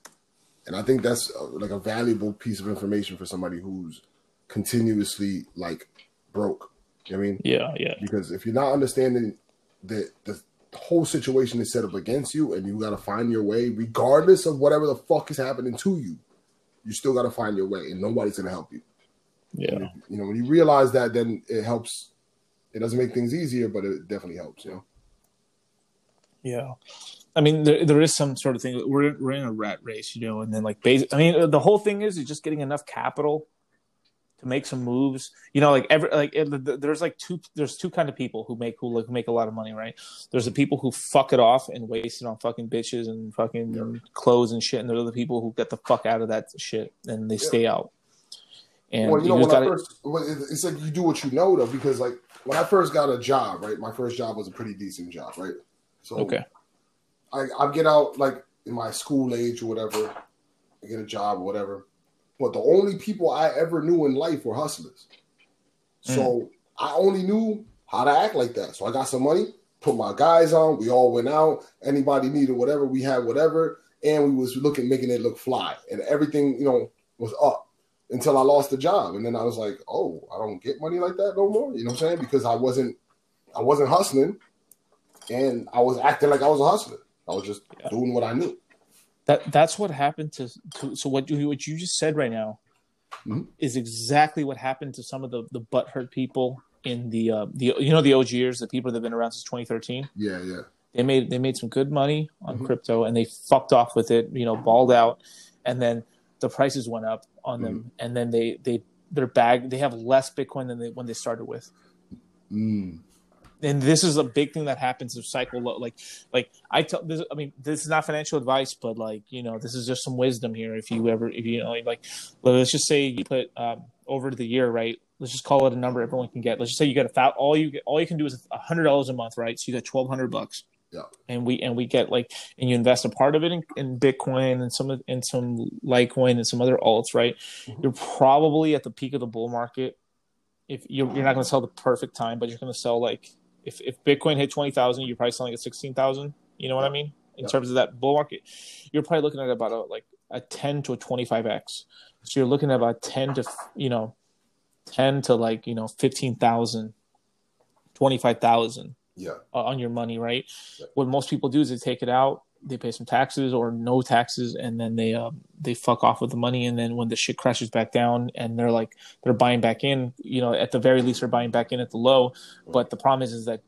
And I think that's uh, like a valuable piece of information for somebody who's continuously like broke. You know what I mean? Yeah, yeah. because if you're not understanding that the whole situation is set up against you and you got to find your way regardless of whatever the fuck is happening to you you still got to find your way and nobody's going to help you Yeah. you know when you realize that then it helps it doesn't make things easier but it definitely helps you know Yeah. I mean, there, there is some sort of thing. We're we're in a rat race, you know, and then like, basic, I mean, the whole thing is is just getting enough capital to make some moves. You know, like every like it, there's like two there's two kind of people who make who like make a lot of money, right? There's the people who fuck it off and waste it on fucking bitches and fucking clothes and shit, and there are the people who get the fuck out of that shit and they stay out. And well, you know, when I gotta, first, it's like you do what you know though, because like when I first got a job, right, my first job was a pretty decent job, right. So okay, I I get out like in my school age or whatever, I get a job or whatever. But the only people I ever knew in life were hustlers. Mm. So I only knew how to act like that. So I got some money, put my guys on, we all went out. Anybody needed whatever, we had whatever, and we was looking making it look fly. And everything, you know, was up until I lost the job. And then I was like, oh, I don't get money like that no more. You know what I'm saying? Because I wasn't I wasn't hustling and I was acting like I was a hustler. I was just Yeah. doing what I knew. That that's what happened to, to so what you what you just said right now Mhm. is exactly what happened to some of the the butthurt people in the uh, the you know the OGers, the people that've been around since 2013. Yeah, yeah. They made they made some good money on Mhm. crypto and they fucked off with it, you know, balled out, and then the prices went up on them, Mm-hmm. and then they they their bag they have less Bitcoin than they when they started with. Mm. And this is a big thing that happens of cycle low. Like, like I tell this. I mean, this is not financial advice, but like you know, this is just some wisdom here. If you ever, if you know, like, let's just say you put um, over the year, right? Let's just call it a number everyone can get. Let's just say you get a thou- all you get, all you can do is a hundred dollars a month, right? So you got twelve hundred bucks. Yeah. And we and we get like and you invest a part of it in, in Bitcoin and some of in some Litecoin and some other alts, right? Mhm. You're probably at the peak of the bull market. If you're, you're not going to sell the perfect time, but you're going to sell like if, if Bitcoin hit twenty thousand, you're probably selling at sixteen thousand. You know what I mean? In Yeah. terms of that bull market, you're probably looking at about a like a ten to a twenty five x. So you're looking at about ten to you know, ten to like you know fifteen thousand, twenty five thousand Yeah. on your money, right? Yeah. What most people do is they take it out, they pay some taxes or no taxes, and then they um, they fuck off with the money. And then when the shit crashes back down, and they're like they're buying back in, you know, at the very least they're buying back in at the low. But the problem is is that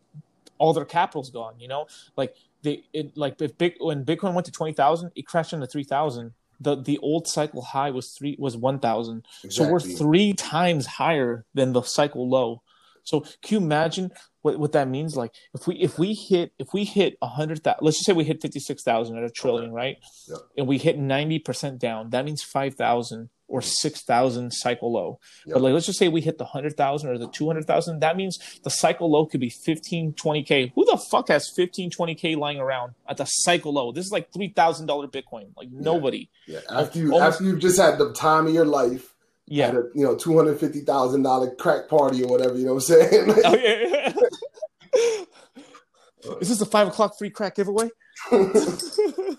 all their capital's gone. You know, like they it like if big when Bitcoin went to twenty thousand, it crashed into three thousand. The the old cycle high was three was one thousand. So we're three times higher than the cycle low. So can you imagine what, what that means? Like if we if we hit if we hit a hundred thousand, let's just say we hit fifty six thousand at a trillion, right? Yeah. And we hit ninety percent down. That means five thousand or six thousand cycle low. Yeah. But like let's just say we hit the hundred thousand or the two hundred thousand. That means the cycle low could be 15, 20 k. Who the fuck has 15, 20 k lying around at the cycle low? This is like three thousand dollar Bitcoin. Like nobody. Yeah. After you after you've just had the time of your life Yeah. a you know two hundred fifty thousand dollar crack party or whatever, you know what I'm saying? Oh yeah. Is this a five o'clock free crack giveaway? oh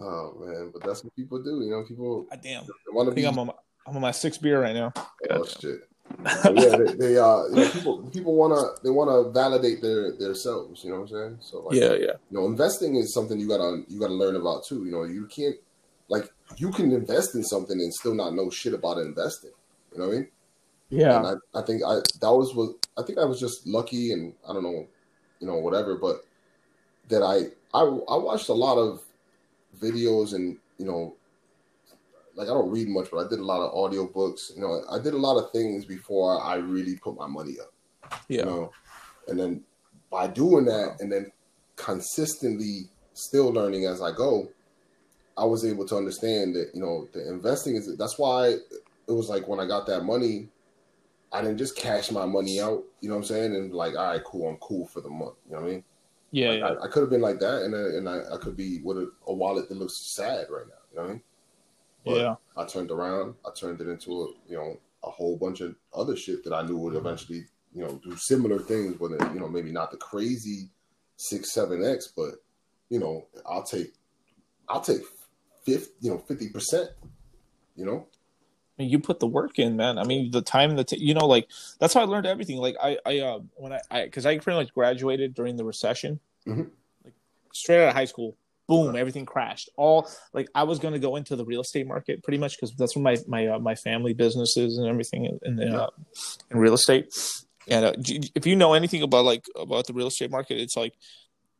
man, but that's what people do, you know. People God damn. want I think be I'm on my, I'm on my sixth beer right now. oh shit. Yeah, they, they uh you know, people people wanna they wanna validate their their selves, you know what I'm saying? So like yeah, yeah. you know, investing is something you gotta you gotta learn about too. You know, you can't like you can invest in something and still not know shit about investing. You know what I mean? Yeah. And I, I think I that was was I think I was just lucky and I don't know, you know, whatever, but that I I I watched a lot of videos and you know like I don't read much, but I did a lot of audio books. You know, I did a lot of things before I really put my money up. Yeah. You know, and then by doing that and then consistently still learning as I go, I was able to understand that, you know, the investing is that's why it was like when I got that money, I didn't just cash my money out, you know what I'm saying? And like, all right, cool, I'm cool for the month. You know what I mean? Yeah. Like, yeah. I, I could have been like that and, uh, and I, I could be with a, a wallet that looks sad right now. You know what I mean? But yeah. I turned around. I turned it into a you know a whole bunch of other shit that I knew would eventually you know do similar things, but you know maybe not the crazy six seven x, but you know I'll take I'll take fifty you know fifty percent. You know, I mean, you put the work in, man. I mean, the time that you know, like that's how I learned everything. Like I, I, uh, when I, I, because I pretty much graduated during the recession, Mhm. like straight out of high school. Boom! Everything crashed. All like I was going to go into the real estate market pretty much because that's where my my uh, my family businesses and everything in in, the, uh, in real estate. And uh, if you know anything about like about the real estate market, it's like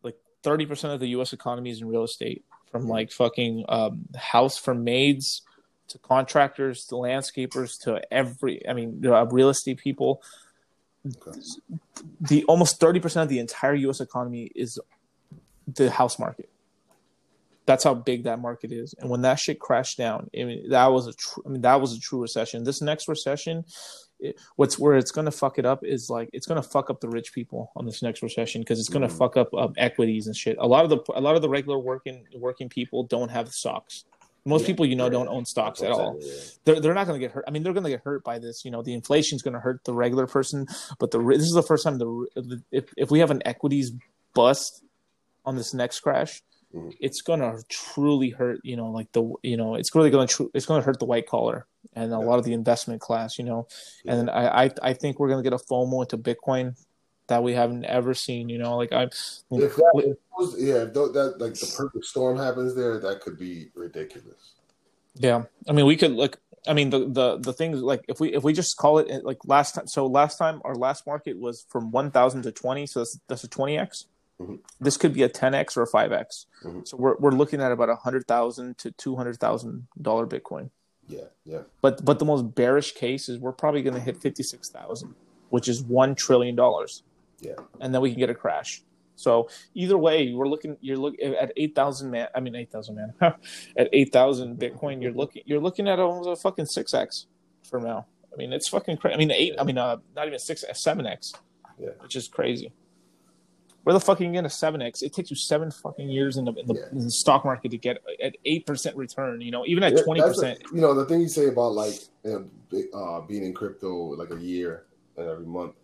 like thirty percent of the U.S. economy is in real estate, from like fucking um, house for maids to contractors to landscapers to every i mean uh, real estate people Okay. the almost 30% of the entire us economy is the house market That's how big that market is. And when that shit crashed down, I mean, that was a tr- I mean, that was a true recession. This next recession, it, what's where it's going to fuck it up is like it's going to fuck up the rich people on this next recession because it's going to Mhm. fuck up um, equities and shit. A lot of the a lot of the regular working working people don't have stocks. Most Yeah, people you know don't own stocks at all yeah. they're, they're not going to get hurt. I mean, they're going to get hurt by this. You know, the inflation's going to hurt the regular person, but the this is the first time the if if we have an equities bust on this next crash, Mhm. it's going to truly hurt. You know, like the you know, it's really going to tr- it's going to hurt the white collar and a lot of the investment class. You know, and then I I I think we're going to get a FOMO into Bitcoin that we haven't ever seen. You know, like I'm. If that, if yeah, if that like the perfect storm happens there, that could be ridiculous. Yeah, I mean, we could look. I mean, the the the things like if we if we just call it like last time. So last time our last market was from one thousand to twenty. So that's that's a twenty x. Mhm. This could be a ten x or a five x. Mhm. So we're we're looking at about a hundred thousand to two hundred thousand dollar Bitcoin. Yeah, yeah, But but the most bearish case is we're probably going to hit fifty six thousand, which is one trillion dollars, yeah. and then we can get a crash. So either way, we're looking. You're looking at eight thousand man. I mean eight thousand man. at eight thousand Bitcoin, you're looking. You're looking at almost a fucking six x for now. I mean, it's fucking crazy. I mean, eight. I mean, uh, not even six, seven x, Yeah. which is crazy. Where the fuck are you get a seven x? It takes you seven fucking years in the in the, Yeah. in the stock market to get at eight percent return. You know, even at twenty percent. you know, the thing you say about like you know, uh, being in crypto like a year and every month,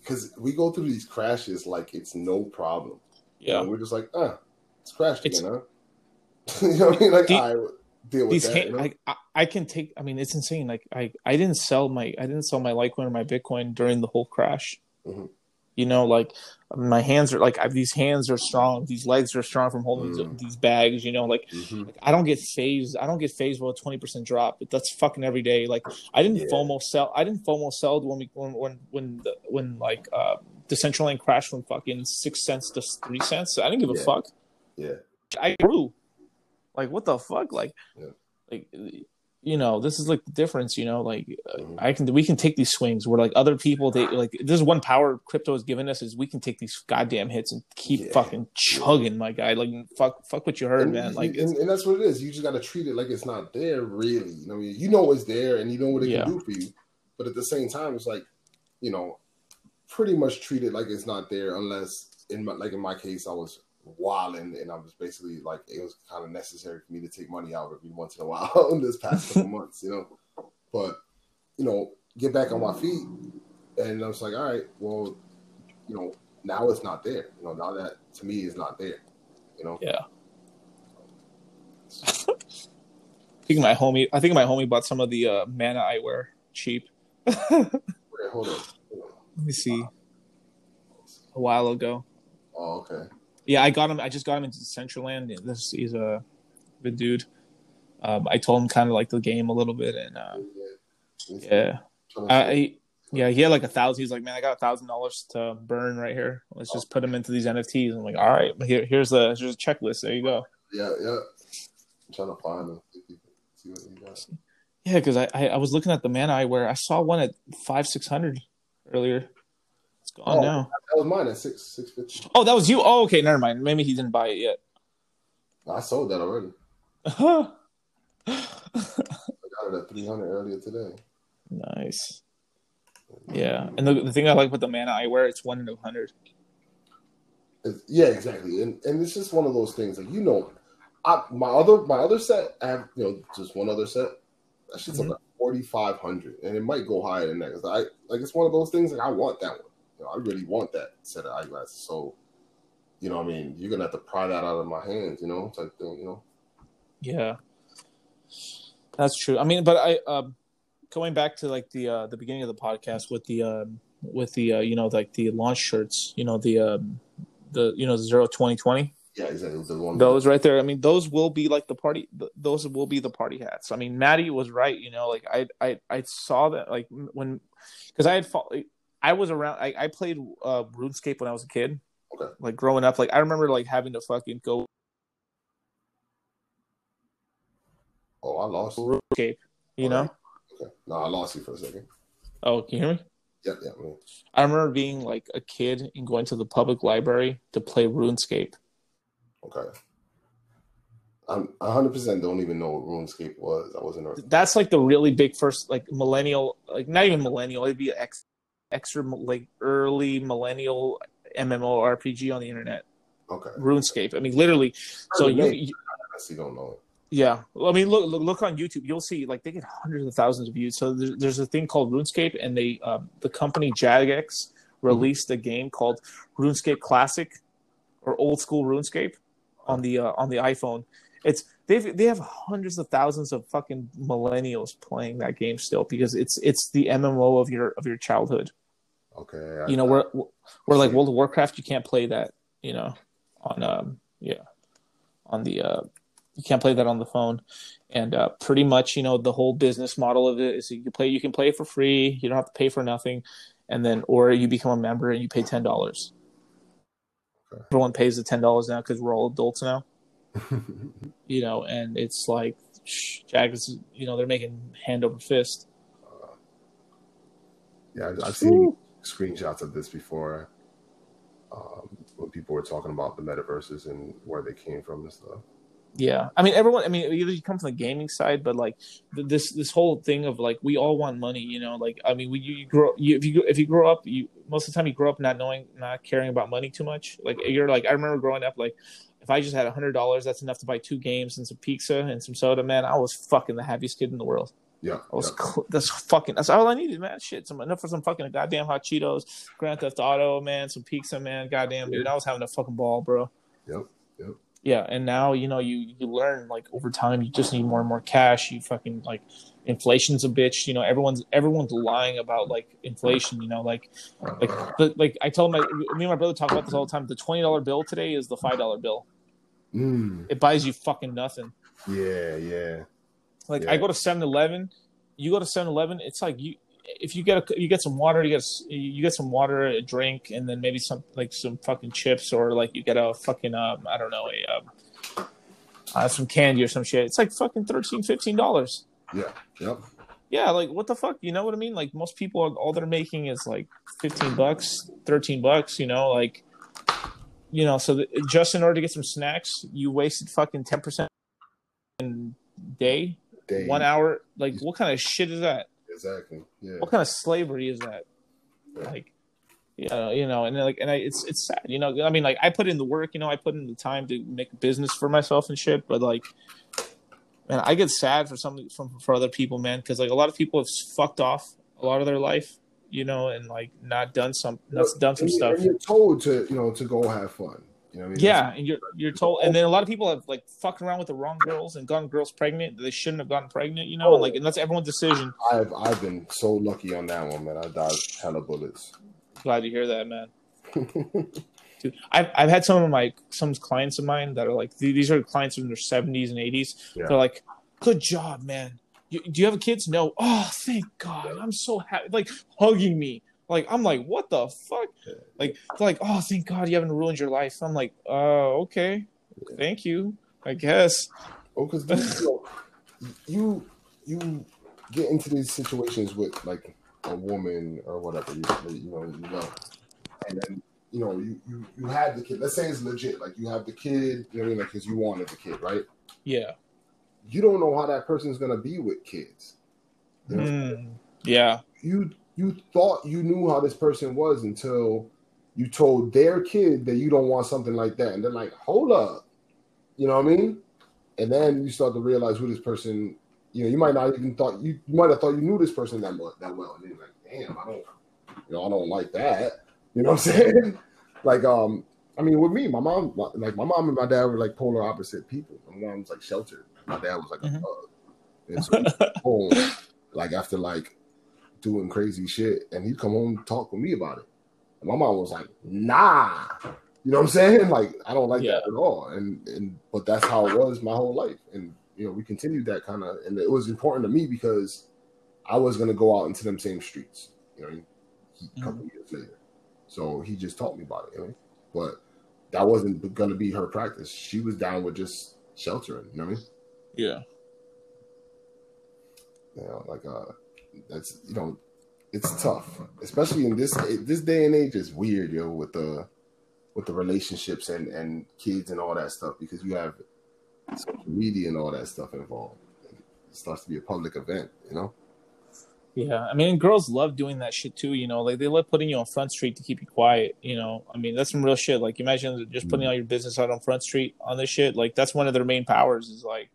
because we go through these crashes like it's no problem. You know, Yeah, we're just like, ah, it's crashed It's- again, huh? you know what I mean? Like, The- I deal with these that. hand, you know? like I, I can take. I mean, it's insane. Like I I didn't sell my I didn't sell my Litecoin or my Bitcoin during the whole crash. Mhm. You know, like my hands are like I, these hands are strong. These legs are strong from holding Mm. these, these bags. You know, like Mhm. Like, I don't get phased. I don't get phased with a twenty percent drop. But that's fucking every day. Like I didn't Yeah. FOMO sell. I didn't FOMO sell when we when when when the, when like uh Decentraland crashed from fucking six cents to three cents. I didn't give a fuck. Yeah, I grew. Like what the fuck? Like, Yeah. like you know, this is like the difference. You know, like Mhm. I can we can take these swings where like other people they like this is one power crypto has given us is we can take these goddamn hits and keep Yeah. fucking chugging, my guy. Like fuck, fuck what you heard, and, man. Like and, and that's what it is. You just got to treat it like it's not there, really. You know, you know it's there, and you know what it Yeah. can do for you. But at the same time, it's like, you know, pretty much treat it like it's not there, unless in my, like in my case, I was wilding, and I was basically like it was kind of necessary for me to take money out every once in a while in this past couple months, you know. But you know, get back on my feet, and I was like, all right, well, you know, now it's not there. You know, now that to me is not there. You know. Yeah. I think my homie. I think my homie bought some of the uh, Mana eyewear cheap. Let Wait, hold on. Hold on. me see. A while ago. Oh, okay. Yeah, I got him. I just got him into Decentraland. This he's a good dude. Um, I told him kind of like the game a little bit, and uh, yeah, I, I yeah he had like a thousand. He's like, man, I got a thousand dollars to burn right here. Let's just put them into these NFTs. I'm like, all right, here, here's a here's a checklist. There you go. yeah, yeah. I'm trying to find them. See what you got. Yeah, because I, I I was looking at the Mana eyewear. I saw one at five six hundred earlier. It's gone Oh. now. That was mine at six six fifty. Oh, that was you. Oh, okay, never mind. Maybe he didn't buy it yet. I sold that already. I got it at three hundred earlier today. Nice. Yeah, and the, the thing I like about the Mana eyewear, it's one in a hundred. Yeah, exactly. And and it's just one of those things. Like you know, I my other my other set, I have you know just one other set. That shit's Mhm. like forty five hundred, and it might go higher than that. Cause I like it's one of those things. Like I want that one. You know, I really want that set of eyeglasses. So, you know, what I mean, you're gonna have to pry that out of my hands. You know, type thing. You know. Yeah, that's true. I mean, but I um, going back to like the uh, the beginning of the podcast with the um, with the uh, you know like the launch shirts, you know the um, the you know zero twenty twenty. Yeah, exactly. The one Those right there. I mean, those will be like the party. th- Those will be the party hats. I mean, Maddie was right. You know, like I I I saw that like when because I had fo- I was around. I, I played uh, RuneScape when I was a kid. Okay. Like growing up, like I remember like having to fucking go Oh, I lost. you. RuneScape. You know? Okay. No, I lost you for a second. Oh, can you hear me? Yep, yeah. man. I remember being like a kid and going to the public library to play RuneScape. Okay. I'm 100 percent don't even know what RuneScape was. I wasn't. That's like the really big first like millennial, like not even millennial. It'd be ex, extra like early millennial MMORPG on the internet. Okay. RuneScape. I mean, literally. So you, you I actually don't know it. Yeah, well, I mean, look, look, look on YouTube. You'll see like they get hundreds of thousands of views. So there's, there's a thing called RuneScape, and they um, the company Jagex released a game called RuneScape Classic or Old School RuneScape on the uh, on the iPhone. It's they they have hundreds of thousands of fucking millennials playing that game still because it's it's the MMO of your of your childhood. Okay. You know, where where like World of Warcraft, you can't play that. You know, on um yeah, on the uh you can't play that on the phone and uh, pretty much you know the whole business model of it is you can play you can play it for free you don't have to pay for nothing and then or you become a member and you pay ten dollars okay. everyone pays the ten dollars now because we're all adults now you know and it's like Jagex you know they're making hand over fist uh, yeah i've seen Ooh. Screenshots of this before um, when people were talking about the metaverses and where they came from and stuff yeah, I mean, everyone. I mean, either you come from the gaming side, but like this this whole thing of like we all want money. You know, like I mean, we you, you grow you, if you if you grow up, you most of the time you grow up not knowing, not caring about money too much. Like you're like I remember growing up like if I just had a hundred dollars, that's enough to buy two games and some pizza and some soda. Man, I was fucking the happiest kid in the world. Yeah, I was. Yeah. Cl- that's fucking. That's all I needed, man. Shit, some enough for some fucking goddamn hot Cheetos, Grand Theft Auto, man, some pizza, man. Goddamn, dude, I was having a fucking ball, bro. Yep yep. yeah and now you know you you learn like over time you just need more and more cash you fucking like inflation's a bitch you know everyone's everyone's lying about like inflation you know like like the, like i told my me and my brother talk about this all the time the $20 bill today is the $5 bill mm. it buys you fucking nothing yeah yeah like yeah. i go to 7-eleven you go to 7-eleven it's like you if you get a, you get some water, you get you get some water, a drink, and then maybe some like some fucking chips or like you get a fucking um I don't know a um, uh, some candy or some shit. It's like fucking 13 15 dollars. Yeah. Yep. Yeah, like what the fuck? You know what I mean? Like most people, all they're making is like fifteen bucks, thirteen bucks. You know, like you know. So the, just in order to get some snacks, you wasted fucking ten percent in day, day, one hour. Like what kind of shit is that? Exactly. Yeah. What kind of slavery is that? Yeah. Like, yeah, you know, and like, and I, it's it's sad, you know. I mean, like, I put in the work, you know, I put in the time to make a business for myself and shit, but like, man, I get sad for some from for other people, man, because like a lot of people have fucked off a lot of their life, you know, and like not done some, not done some and stuff. And you're told to, you know, to go have fun. You know I mean? Yeah, and you're you're told, and then a lot of people have like fucked around with the wrong girls and gotten girls pregnant. They shouldn't have gotten pregnant, you know. Oh, and like, and that's everyone's decision. I've I've been so lucky on that one, man. I dodged hella bullets. Glad to hear that, man. Dude, I've I've had some of my some clients of mine that are like these are clients in their seventies and eighties. Yeah. They're like, "Good job, man. You, do you have kids? No. Oh, thank God. I'm so happy. Like hugging me. Like I'm like, what the fuck? Like like, oh thank God you haven't ruined your life. I'm like, uh okay. Thank you. I guess. Oh, because you, know, you you get into these situations with like a woman or whatever you, you know you know, and then you know you, you you have the kid. Let's say it's legit. Like you have the kid. You know what I mean? Like because you wanted the kid, right? Yeah. You don't know how that person's gonna be with kids. You know? mm, yeah. You you thought you knew how this person was until you told their kid that you don't want something like that. And they're like, hold up. You know what I mean? And then you start to realize who this person, you know, you might not even thought you, you might have thought you knew this person that that well. And then you're like, damn, I don't, you know, I don't like that. You know what I'm saying? like, um, I mean, with me, my mom, like my mom and my dad were like polar opposite people. My mom was like sheltered. My dad was like mm-hmm. a thug. And so home, like after like doing crazy shit, and he'd come home and talk with me about it. And my mom was like, "Nah," you know what I'm saying? Like, I don't like yeah. that at all. And and but that's how it was my whole life, and you know, we continued that kind of, and it was important to me because I was gonna go out into them same streets, you know, a couple mm-hmm. years later. So he just taught me about it, you know? but that wasn't gonna be her practice. She was down with just sheltering, you know what I mean? Yeah. Yeah, like uh that's you know, it's tough, especially in this this day and age. Is weird, yo, with the with the relationships and and kids and all that stuff because you have social media and all that stuff involved. It starts to be a public event, you know. Yeah, I mean, girls love doing that shit too. You know, like they love putting you on Front Street to keep you quiet. You know, I mean, that's some real shit. Like, imagine just putting mm-hmm. all your business out on Front Street on this shit. Like, that's one of their main powers. Is like,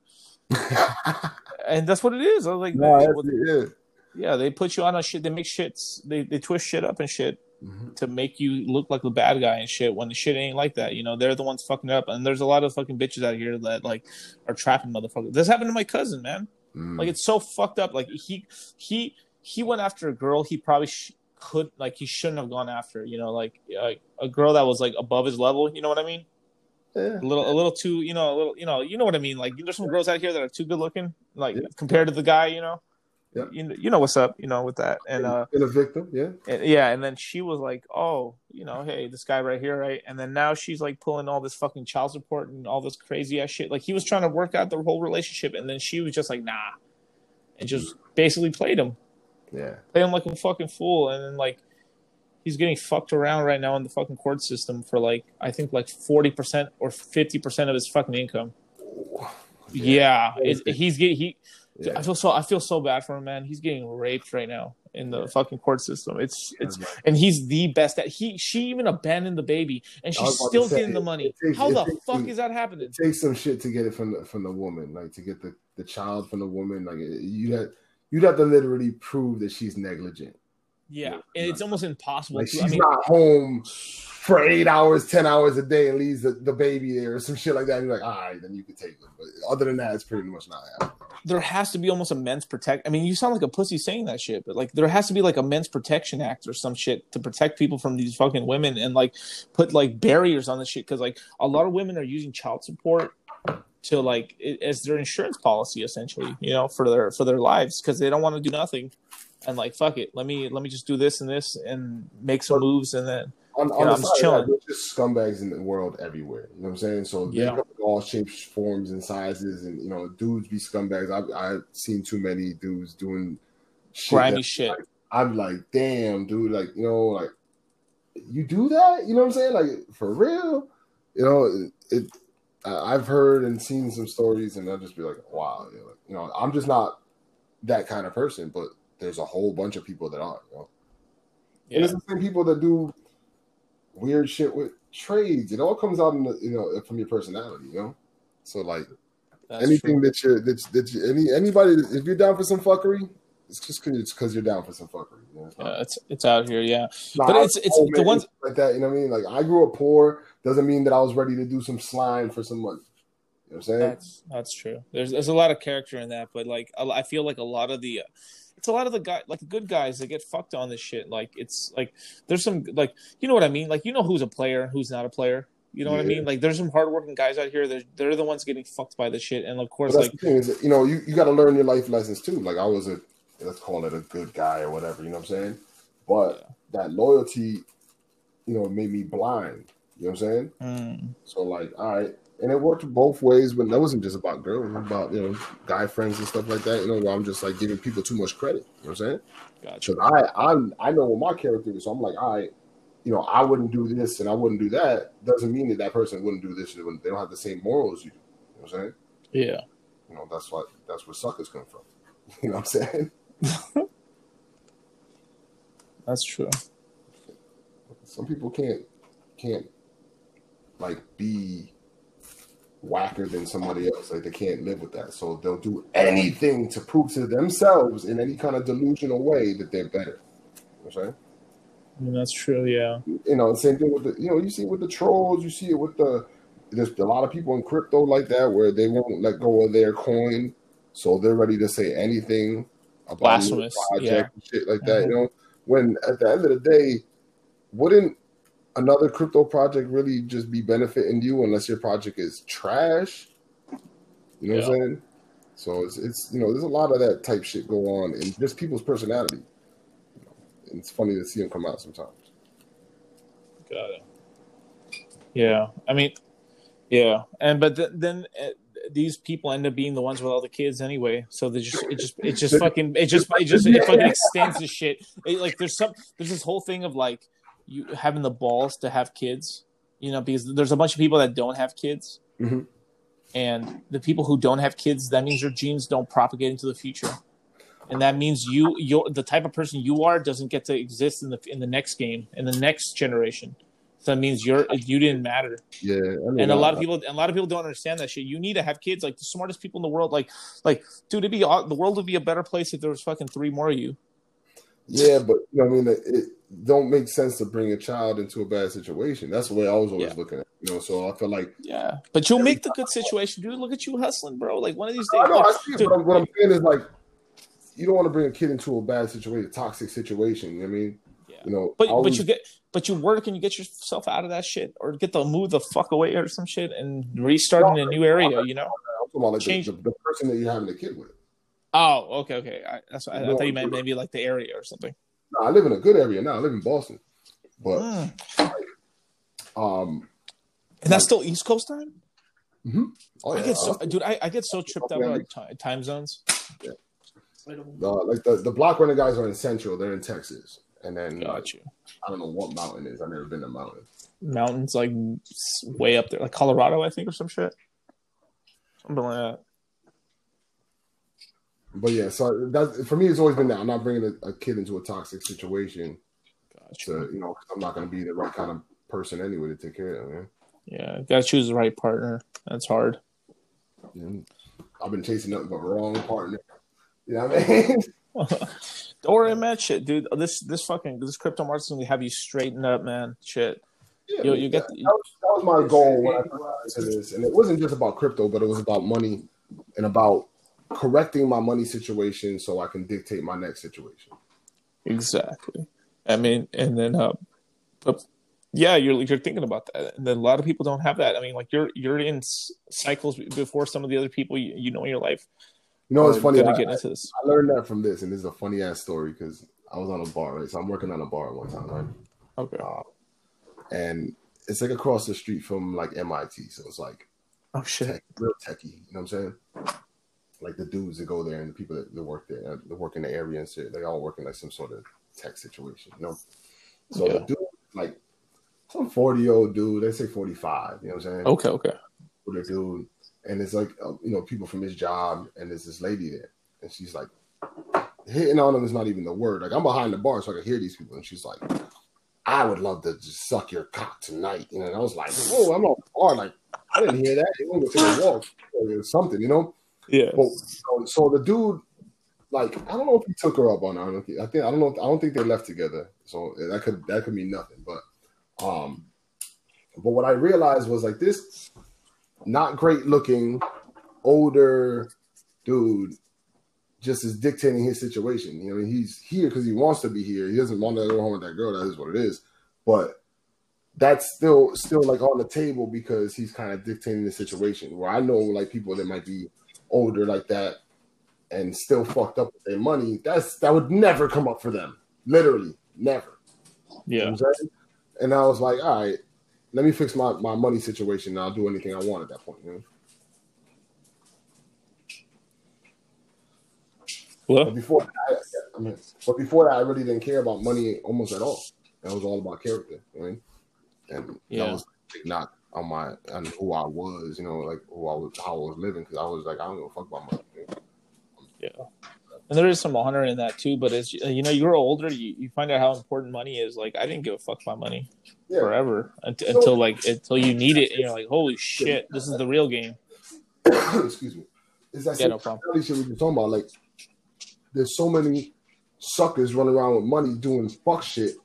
and that's what it is. I was like, No, that's it, yeah. Yeah, they put you on a shit. They make shits. They they twist shit up and shit Mhm. to make you look like the bad guy and shit. When the shit ain't like that, you know, they're the ones fucking up. And there's a lot of fucking bitches out here that like are trapping motherfuckers. This happened to my cousin, man. Mm. Like it's so fucked up. Like he he he went after a girl he probably sh- could like he shouldn't have gone after. You know, like like a girl that was like above his level. You know what I mean? yeah. A little a little too. You know, a little. You know, you know what I mean. Like there's some girls out here that are too good looking. Like compared to the guy. You know. Yeah. You know, you know what's up. You know with that and uh Been a victim, yeah. and, yeah, and then she was like, "Oh, you know, hey, this guy right here, right?" And then now she's like pulling all this fucking child support and all this crazy ass shit. Like he was trying to work out the whole relationship, and then she was just like, "Nah," and just basically played him, Yeah. played him like a fucking fool, and then like he's getting fucked around right now in the fucking court system for like I think like forty percent or fifty percent of his fucking income. Yeah, it, he's getting he. Yeah. I feel so. I feel so bad for him, man. He's getting raped right now in the Yeah. fucking court system. It's it's and he's the best at he she even abandoned the baby and she's was about to still say, getting the money it takes- how it the fuck is that happening It takes some shit to get it from the from the woman, like to get the, the child from the woman. Like you had you'd have to literally prove that she's negligent. Yeah and it's almost impossible Like to, she's i mean not home for eight hours, ten hours a day, and leaves the, the baby there or some shit like that. And you're like, all right, then you could take them. But other than that, it's pretty much not happening. there has to be almost a men's protect i mean you sound like a pussy saying that shit but like there has to be like a men's protection act or some shit to protect people from these fucking women and like put like barriers on this shit because like a lot of women are using child support to like it, as their insurance policy essentially you know for their for their lives because they don't want to do nothing and like fuck it let me let me just do this and this and make some moves and then On, on I'm just chilling. that, there's just scumbags in the world everywhere. You know what I'm saying? So they Yeah. come in all shapes, forms, and sizes, and you know, dudes be scumbags. I've I've seen too many dudes doing shit grimy shit I'm like, damn, dude, like, you know, like you do that? You know what I'm saying? Like for real? You know, it. I- I've heard and seen some stories, and I'll just be like, wow, you know, like, you know, I'm just not that kind of person, but there's a whole bunch of people that are. You know? And it's the same people that do weird shit with trades. It all comes out in the, you know from your personality, you know. So like that's anything true. that you're that, that you, any anybody if you're down for some fuckery, it's just because it's because you're down for some fuckery. You know? It's yeah, it's it's out here yeah Nah, but it's- it's the ones- like that. You know what I mean? Like I grew up poor doesn't mean that I was ready to do some slime for some money. You know what I'm saying? That's that's true. There's there's a lot of character in that, but like I, I feel like a lot of the, uh, it's a lot of the guy like the good guys that get fucked on this shit. Like it's like there's some like you know what I mean. Like you know who's a player, who's not a player. You know what I mean? Like there's some hardworking guys out here. They're they're the ones getting fucked by this shit, and of course like is, you know, you, you got to learn your life lessons too. Like I was a, let's call it a good guy or whatever. You know what I'm saying? But that loyalty, you know, made me blind. You know what I'm saying? mm, So like, all right, and it worked both ways. But that wasn't just about girls, about you know, guy friends and stuff like that. You know, where I'm just like giving people too much credit. You know what I'm saying? gotcha. Because I I'm I know what my character is, so I'm like, all right, you know, I wouldn't do this and I wouldn't do that. Doesn't mean that that person wouldn't do this. They they don't have the same morals you do. You know what I'm saying? Yeah, You know, that's what that's where suckers come from. You know what I'm saying? that's true. Some people can't can't like be whacker than somebody else. Like they can't live with that. So they'll do anything to prove to themselves in any kind of delusional way that they're better. You know saying? I mean, that's true. Yeah, you know, same thing with the, you know, you see it with the trolls, you see it with the, there's a lot of people in crypto like that where they won't let go of their coin, so they're ready to say anything about project yeah. and shit like that. Mhm. You know, when at the end of the day, wouldn't another crypto project really just be benefiting you unless your project is trash? You know what I'm saying? So it's it's you know, there's a lot of that type shit go on in just people's personality. You know, it's funny to see them come out sometimes. got it. Yeah, I mean, yeah, and but th- then. Uh, these people end up being the ones with all the kids anyway, so they just it just it just fucking it just it just it fucking extends the shit. It, like there's some there's this whole thing of like you having the balls to have kids, you know, because there's a bunch of people that don't have kids, Mhm. and the people who don't have kids, that means your genes don't propagate into the future, and that means you you the type of person you are doesn't get to exist in the in the next game in the next generation. So that means you're you didn't matter. Yeah, I mean, And a lot of people, a lot of people don't understand that shit. You need to have kids, like the smartest people in the world. Like, like, dude, it'd be the world would be a better place if there was fucking three more of you. Yeah, but you know, I mean, it, it don't make sense to bring a child into a bad situation. That's the way I was always Yeah. looking at. it, You know, so I feel like Yeah, but you'll make the good situation, dude. Look at you hustling, bro. Like one of these days, I know like, I see it, dude, but what I'm saying is like you don't want to bring a kid into a bad situation, a toxic situation. You know what I mean, Yeah. you know, but always- but you get but you work and you get yourself out of that shit, or get to move the fuck away or some shit and restart in a new area. You know? I'm about like change- the, the person that you're having a kid with. Oh, okay, okay. I, that's what, I, I thought you meant maybe like the area or something. No, I live in a good area now. I live in Boston, but Mm. um, And that's still East Coast time. Mm-hmm. oh I get so, uh, dude. I, I get so tripped out Yeah. about ti- time zones. Yeah. uh, like the the block runner guys are in Central. They're in Texas, and then Got you. I don't know what mountain is. I've never been to mountain. mountains like way up there, like Colorado, I think, or some shit. Something like that. But yeah, so that for me, it's always been that I'm not bringing a, a kid into a toxic situation. Gotcha. To you know, 'cause I'm not going to be the right kind of person anyway to take care of them. Yeah, gotta choose the right partner. That's hard. And I've been chasing nothing but wrong partner. You know what I mean? Don't worry, man. Shit, dude. This this fucking this crypto market's gonna have you straightened up, man. Shit. Yeah, You- you get that, the- that was, that was my goal when I got into this, and it wasn't just about crypto, but it was about money and about correcting my money situation so I can dictate my next situation. Exactly. I mean, and then, uh, but yeah, you're you're thinking about that, and then a lot of people don't have that. I mean, like you're you're in cycles before some of the other people you, you know in your life. You know, it's funny. I, get into this. I learned that from this, and this is a funny ass story because I was on a bar, right? So I'm working on a bar one time, right? Okay. And it's like across the street from like MIT, so it's like Oh shit. tech, real techie. You know what I'm saying? Like the dudes that go there and the people that, that work there, that work in the area and shit, they all work in like some sort of tech situation, you know. So Yeah. the dude, like some 40 year old dude, they say 45, you know what I'm saying? Okay. Okay. A dude, and it's like uh, you know people from his job, and there's this lady there, and she's like hitting on him is not even the word. Like I'm behind the bar, so I can hear these people, and she's like, "I would love to just suck your cock tonight," you know. And I was like, "Oh, I'm on the bar, like." I didn't hear that. They want to walk or something, you know. Yeah. So, so the dude, like, I don't know if he took her up on it. I think I don't know. I don't think they left together. So that could that could mean nothing. But um, but what I realized was like this, not great looking, older dude, just is dictating his situation. You know, he's here because he wants to be here. He doesn't want to go home with that girl. That is what it is. But that's still still like on the table because he's kind of dictating the situation. Where I know like people that might be older like that and still fucked up with their money. That's that would never come up for them. Literally, never. You know Yeah. And I was like, all right, let me fix my, my money situation and I'll do anything I want at that point. You know? But Well, before that, I, I mean, but before that, I really didn't care about money almost at all. It was all about character. You know what I mean? And Yeah. that was not on my on who I was, you know, like who I was, how I was living. Because I was like, I don't give a fuck about money. you know? and there is some honor in that too. But as uh, you know, you're older, you, you find out how important money is. Like I didn't give a fuck about money Yeah. forever unt- until like until you need it, and you're like, holy shit, this is the real game. Excuse me. Is that Yeah, no problem. shit we were talking about? Like, there's so many suckers running around with money doing fuck shit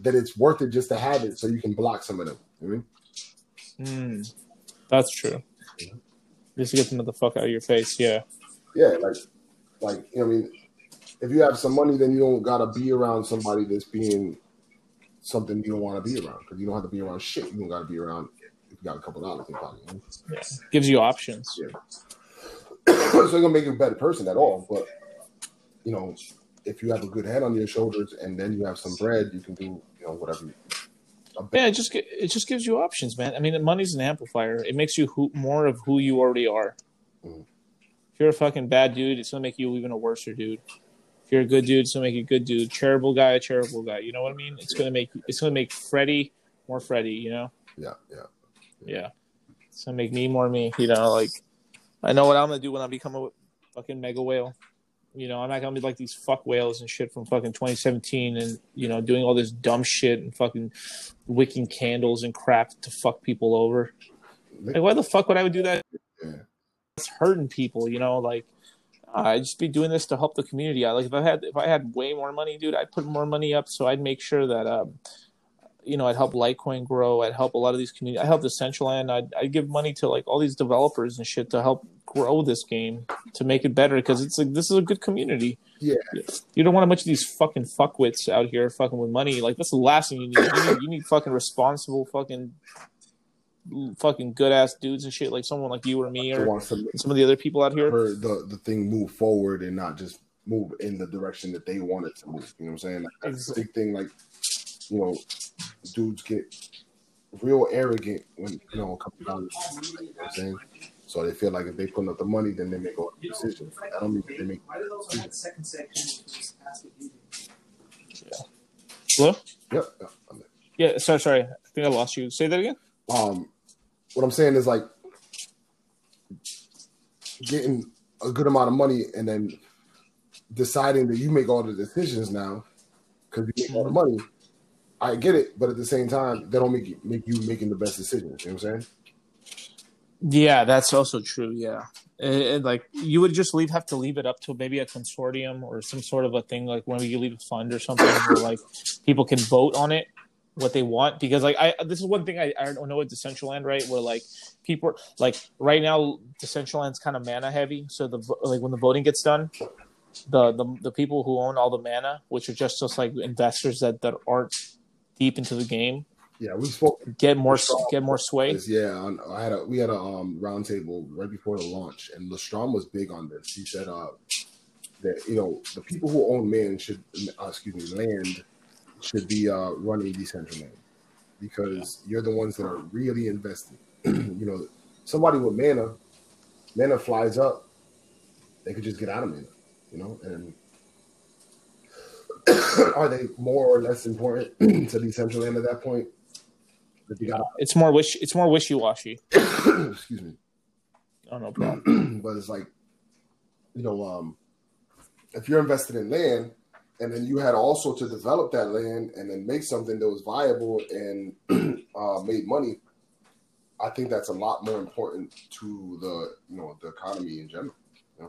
that it's worth it just to have it so you can block some of them. You know I mean? Mm, that's true. Just to get them the fuck out of your face. Yeah. Yeah, like, like you know, I mean, if you have some money, then you don't gotta be around somebody that's being something you don't want to be around because you don't have to be around shit. You don't gotta be around if you got a couple dollars in pocket. You know? Yeah. Gives you options. so it's not gonna make you a better person at all. But you know, if you have a good head on your shoulders and then you have some bread, you can do you know whatever. You, a bit- Yeah, it just it just gives you options, man. I mean, money's an amplifier. It makes you who, more of who you already are. Mhm. If you're a fucking bad dude, it's gonna make you even a worser dude. If you're a good dude, it's gonna make you a good dude. Charitable guy, a charitable guy. You know what I mean? It's gonna make it's gonna make Freddie more Freddie. You know? yeah, yeah. Yeah. It's gonna make me more me. You know, like I know what I'm gonna do when I become a fucking mega whale. You know, I'm not gonna be like these fuck whales and shit from fucking 2017 and you know doing all this dumb shit and fucking wicking candles and crap to fuck people over. Like, why the fuck would I would do that? Yeah. It's hurting people. You know, like I'd just be doing this to help the community. I like if I had if I had way more money, dude, I'd put more money up. So I'd make sure that um, you know, I'd help Litecoin grow. I'd help a lot of these community. I help Decentraland. I'd I'd give money to like all these developers and shit to help grow this game to make it better because it's like this is a good community. Yeah. You don't want a bunch of these fucking fuckwits out here fucking with money. Like that's the last thing you need. You need, you need fucking responsible fucking fucking good ass dudes and shit like someone like you or me or to some of the other people out here. her the the thing move forward and not just move in the direction that they want it to move. You know what I'm saying? Like, that's the big thing. Like, you know, dudes get real arrogant when you know comes down. You know what I'm saying? So they feel like if they put up the money, then they make all the decisions. I don't mean they make. Why do those in that second section just ask what? Hello? Yep. yep, Yeah, sorry, sorry. I think I lost you. Say that again. Um, what I'm saying is like getting a good amount of money and then deciding that you make all the decisions now because you make all the money. I get it, but at the same time, they don't make you, make you making the best decisions. You know what I'm saying? Yeah, that's also true. Yeah, and, and, like you would just leave have to leave it up to maybe a consortium or some sort of a thing like when you leave a fund or something where like people can vote on it what they want because like I this is one thing I, I don't know at Decentraland right where like people like right now Decentraland's kind of mana heavy so the like when the voting gets done the the the people who own all the mana which are just just like investors that that aren't deep into the game Yeah, we spoke. get more get more sway yeah, on, I had a we had a um, roundtable right before the launch, and Lestrom was big on this. He said uh, that you know the people who own land should, uh, excuse me, land should be uh, running Decentraland because you're the ones that are really invested. you know, somebody with mana, mana flies up, they could just get out of mana. You know, and are they more or less important to Decentraland at that point? You got it's more wish it's more wishy washy excuse me. oh no problem but it's like, you know, um, if you're invested in land and then you had also to develop that land and then make something that was viable and uh, made money, I think that's a lot more important to the you know the economy in general. yeah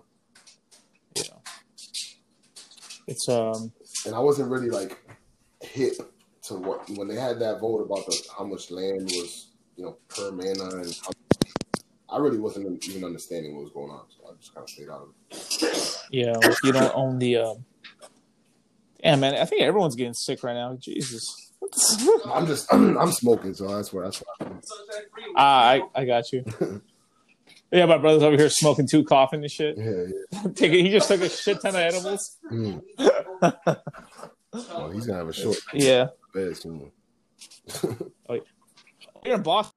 it's um And I wasn't really like hip to what when they had that vote about the how much land was you know per mana and how, I really wasn't even understanding what was going on, so I just kind of stayed out of it. Yeah, like you don't own the. Um... Yeah, man. I think everyone's getting sick right now. Jesus. I'm just I'm, I'm smoking, so that's where that's why. ah, I I got you. Yeah, my brother's over here smoking two, coughing and shit. Yeah, yeah. Taking, he just took a shit ton of edibles. Mm. Well, he's gonna have a short Yeah, bed soon. Oh, oh, you're in Boston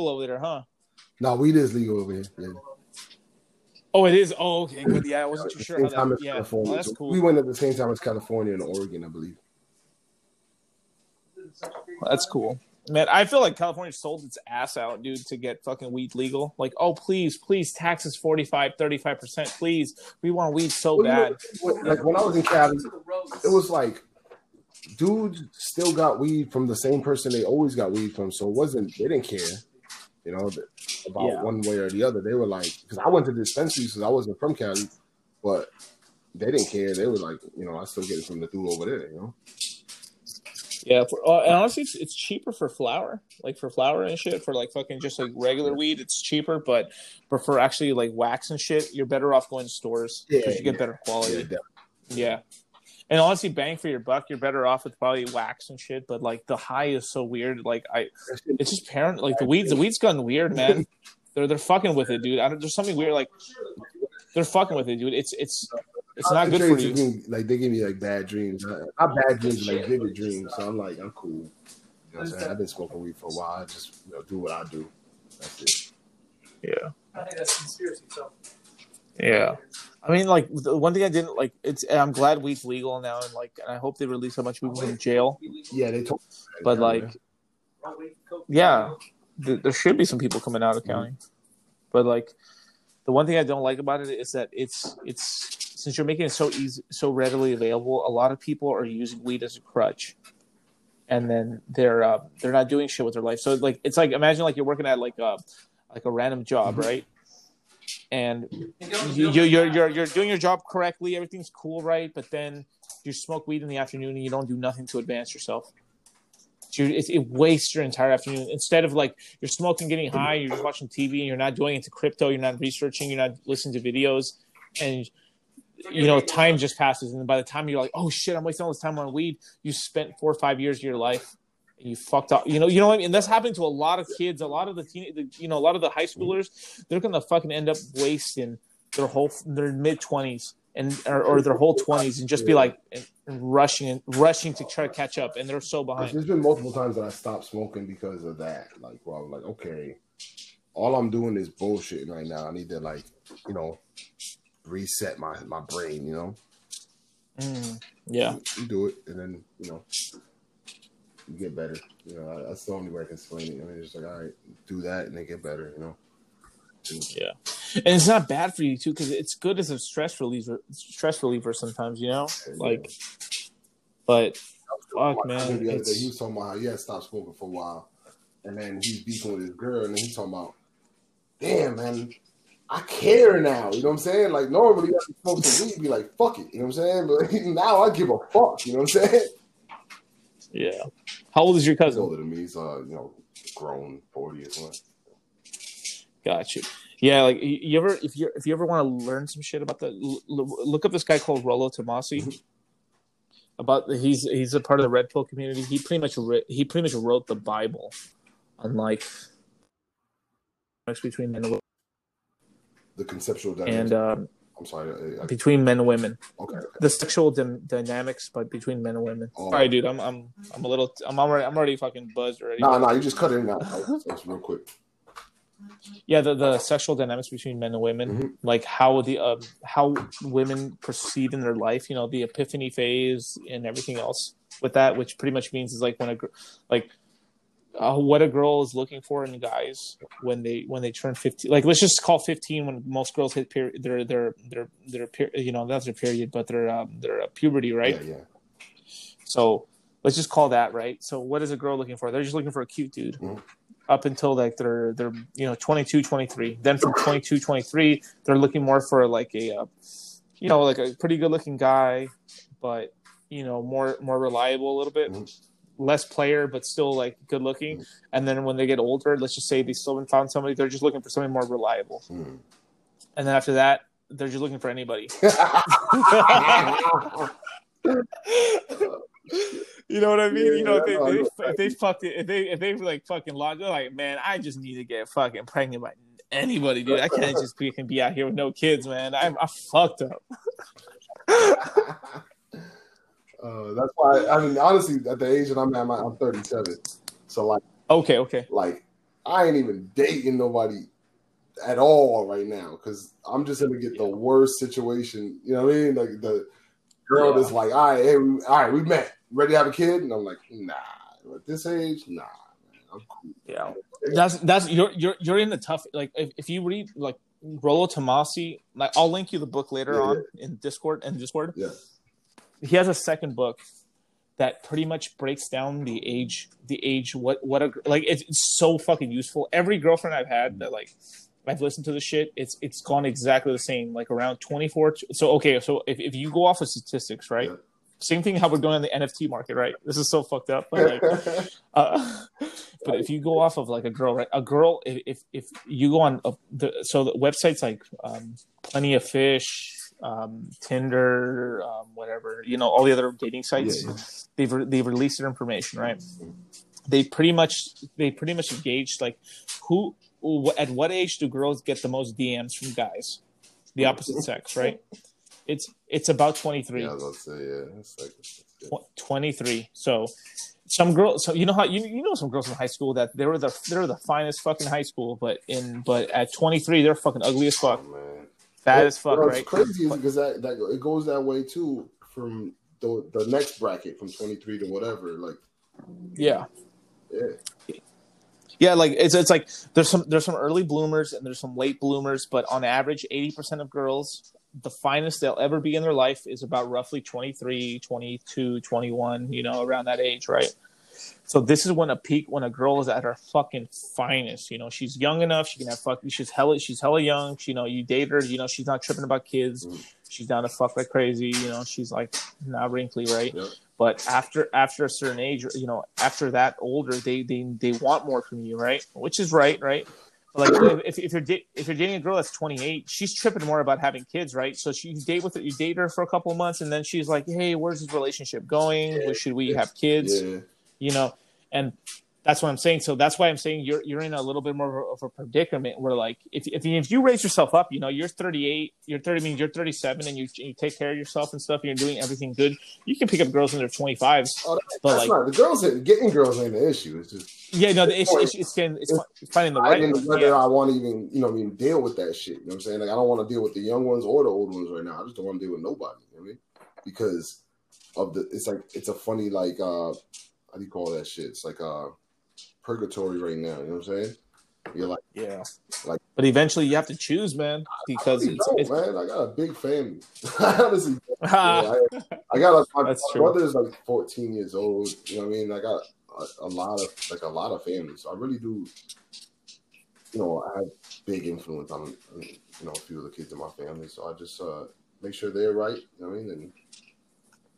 over there, huh? no, weed is legal over here. Yeah. Oh, it is. Oh, okay, good. Yeah, I wasn't too sure how that. Yeah, California. oh, that's cool. We went at the same time as California and Oregon, I believe. That's cool. Man, I feel like California sold its ass out, dude, to get fucking weed legal. Like, oh, please, please, taxes 45, 35%. Please, we want weed so Well, you know, bad. like when I was in Cali, it was like dudes still got weed from the same person they always got weed from. So it wasn't they didn't care, you know, about Yeah. one way or the other. They were like, because I went to dispensaries because I wasn't from Cali, but they didn't care. They were like, you know, I still get it from the dude over there, you know. Yeah, for, uh, and honestly, it's, it's cheaper for flour, like for flour and shit. For like fucking just like regular weed, it's cheaper. But but for actually like wax and shit, you're better off going to stores because Yeah, you get yeah. better quality. definitely. Yeah. And honestly, bang for your buck, you're better off with probably wax and shit. But like the high is so weird. Like I, it's just parent. Like the weeds, the weeds gotten weird, man. they're they're fucking with it, dude. I don't, there's something weird. Like they're fucking with it, dude. It's it's it's not good for you. give like they give me like bad dreams, Uh, not bad dreams, like vivid dreams. So I'm like, I'm cool. You know what I'm saying? I've been smoking weed for a while. I just you know, do what I do. That's it. Yeah. I think that's conspiracy. So Yeah. I mean, like the one thing I didn't like. It's and I'm glad weed's legal now, and like, and I hope they release a bunch of people from jail. Yeah, they told. But like, yeah, th- there should be some people coming out of Mm-hmm. county, but like the one thing I don't like about it is that it's it's since you're making it so easy, so readily available. A lot of people are using weed as a crutch, and then they're uh, they're not doing shit with their life. So like it's like imagine like you're working at like a like a random job, right? And you, you, you're you're you're doing your job correctly, everything's cool, right? But then you smoke weed in the afternoon and you don't do nothing to advance yourself. So it, it wastes your entire afternoon. Instead of like you're smoking, getting high, you're just watching TV and you're not doing into crypto, you're not researching, you're not listening to videos, and you know time just passes. And by the time you're like, oh shit, I'm wasting all this time on weed, you spent four or five years of your life. You fucked up, you know. You know what I mean. And that's happening to a lot of kids, a lot of the teen, the, you know, a lot of the high schoolers. They're gonna fucking end up wasting their whole their mid twenties and or, or their whole twenties and just be like rushing and rushing to try to catch up, and they're so behind. There's been multiple times that I stopped smoking because of that. Like, well, I'm like, okay, all I'm doing is bullshitting right now. I need to like, you know, reset my my brain. You know, Mm, yeah, you do it, and then you know, you get better. You know, that's the only way I can explain it. I mean, it's just like, all right, do that, and then get better. You know. yeah, and it's not bad for you too because it's good as a stress reliever. Stress reliever sometimes, you know, like, but fuck, man, the other day, he was talking about how he had stopped smoking for a while, and then he's beefing with his girl, and then he's talking about, damn man, I care now. You know what I'm saying? Like normally, you have to smoke some weed, be like, fuck it. You know what I'm saying? But now I give a fuck. You know what I'm saying? Yeah. How old is your He's cousin? older than me. He's uh, you know, grown, forty or something. Got you. Yeah, like you ever if you if you ever want to learn some shit about the look up this guy called Rollo Tomassi. About the, he's he's a part of the red pill community. He pretty much he pretty much wrote the Bible on like between men and The conceptual dynamics. and um, I'm sorry. I, I, between men and women. okay. The sexual dy- dynamics, but between men and women. Oh. Sorry, dude. I'm I'm I'm a little. I'm already I'm already fucking buzzed already. Nah, nah. You just cut it in now. That's real quick. Yeah, the, the sexual dynamics between men and women, Mhm. like how the um, how women proceed in their life, you know, the epiphany phase and everything else with that, which pretty much means is like when a gr- like uh, what a girl is looking for in guys when they when they turn 15 like let's just call 15 when most girls hit period their their their their per- you know that's their period but their um, their uh, puberty right Yeah, yeah. so let's just call that right. So what is a girl looking for? They're just looking for a cute dude. Mhm. Up until like they're they're you know 22, 23. Then from 22, 23, they're looking more for like a uh, you know like a pretty good looking guy, but you know more more reliable a little bit. Mhm. Less player, but still like good looking. And then when they get older, let's just say they still haven't found somebody, they're just looking for somebody more reliable. Hmm. And then after that, they're just looking for anybody. You know what I mean? you know, if they, Yeah, if they, if they fucked it, if they if they like fucking logged, they're like, man, I just need to get fucking pregnant by anybody, dude. I can't just be, can be out here with no kids, man. I'm I fucked up. Uh, that's why I mean honestly at the age that I'm at, I'm 37. So like Okay, okay, like I ain't even dating nobody at all right now because I'm just gonna get the worst situation. You know what I mean? Like the girl Yeah. that's like, all right, hey, we, all right, we met, ready to have a kid, and I'm like, nah, at this age, nah, man, I'm cool. yeah. That's that's you're you're you're in the tough. Like if, if you read like Rollo Tomassi, like I'll link you the book later Yeah, on in Discord and Discord. Yeah, he has a second book that pretty much breaks down the age the age what what a like it's, it's so fucking useful every girlfriend i've had that like i've listened to the shit it's it's gone exactly the same like around 24 so okay so if, if you go off of statistics right Yeah. same thing how we're doing in the nft market right this is so fucked up but like uh, but if you go off of like a girl, right? A girl, if if, if you go on a, the so the websites like um, Plenty of Fish, um, Tinder, um, whatever, you know, all the other dating sites, Yeah, yeah. they've re- they've released their information, right? They pretty much they pretty much engaged like who at what age do girls get the most DMs from guys, the opposite sex, right? It's it's about twenty three. yeah, I was about to say, yeah, it's like, it's good. Tw- 23 so some girls so you know how you, you know some girls in high school that they were the they were the finest fucking high school but in but at 23 they're fucking ugly as fuck Oh, fat as fuck What's right crazy is because that, that it goes that way too from the the next bracket from 23 to whatever. Like, yeah yeah, Yeah, like it's it's like there's some there's some early bloomers and there's some late bloomers, but on average, eighty percent of girls, the finest they'll ever be in their life is about roughly 23, 22, 21, you know, around that age, right? So this is when a peak when a girl is at her fucking finest. You know, she's young enough, she can have fuck she's hella she's hella young, you know, you date her, you know, she's not tripping about kids. Mm. She's down to fuck like crazy, you know, she's like not wrinkly, right? Yep. But after after a certain age, you know, after that older, they they they want more from you, right? Which is right, right? Like if, if you're da- if you're dating a girl that's 28, she's tripping more about having kids, right? So she you date with her, you date her for a couple of months, and then she's like, "Hey, where's this relationship going? Yeah. Should we have kids?" Yeah. You know, and that's what I'm saying. So that's why I'm saying you're you're in a little bit more of a predicament where like if if you, if you raise yourself up, you know, you're 38, you're 30 means you're 37, and you you take care of yourself and stuff, and you're doing everything good. You can pick up girls in their 25s. Oh, that- But, like- not the girls. Getting girls ain't the issue. It's just Yeah, no, the issue it's, it's getting it's, it's finding the I right. didn't one. whether Yeah. I want to even you know I mean deal with that shit. You know what I'm saying? Like I don't want to deal with the young ones or the old ones right now. I just don't want to deal with nobody. You know what I mean? Because of the it's like it's a funny like uh how do you call that shit? It's like uh purgatory right now. You know what I'm saying? You're like, Yeah. Like- but eventually you have to choose, man, because I it's, don't, it's man. I got a big family. I honestly, Ah, yeah, I, I got like my, That's my brother is like 14 years old. You know what I mean? I got a, a lot of like a lot of families. so I really do. You know, I have big influence on you know a few of the kids in my family, so I just uh make sure they're right. You know what I mean? And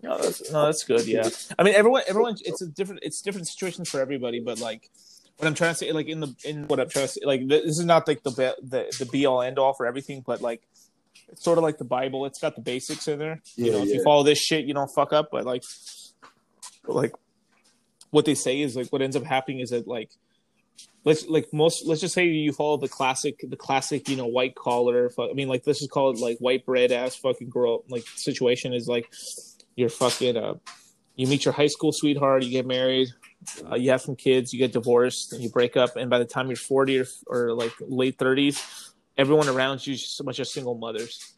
no, that's no, that's good. Yeah, I mean, everyone, everyone, it's a different, it's different situations for everybody. But like, what I'm trying to say, like in the in what I'm trying to say, like this is not like the be- the the be all end all for everything, but like. It's sort of like the Bible. It's got the basics in there. you Yeah, know, if yeah. you follow this shit, you don't fuck up. But like, like, what they say is like what ends up happening is that like let's like most let's just say you follow the classic the classic you know white collar i mean like this is called like white bread ass fucking girl like situation is like you're fucking uh you meet your high school sweetheart you get married uh, you have some kids you get divorced and you break up and by the time you're 40 or, or like late 30s everyone around you is just a bunch of single mothers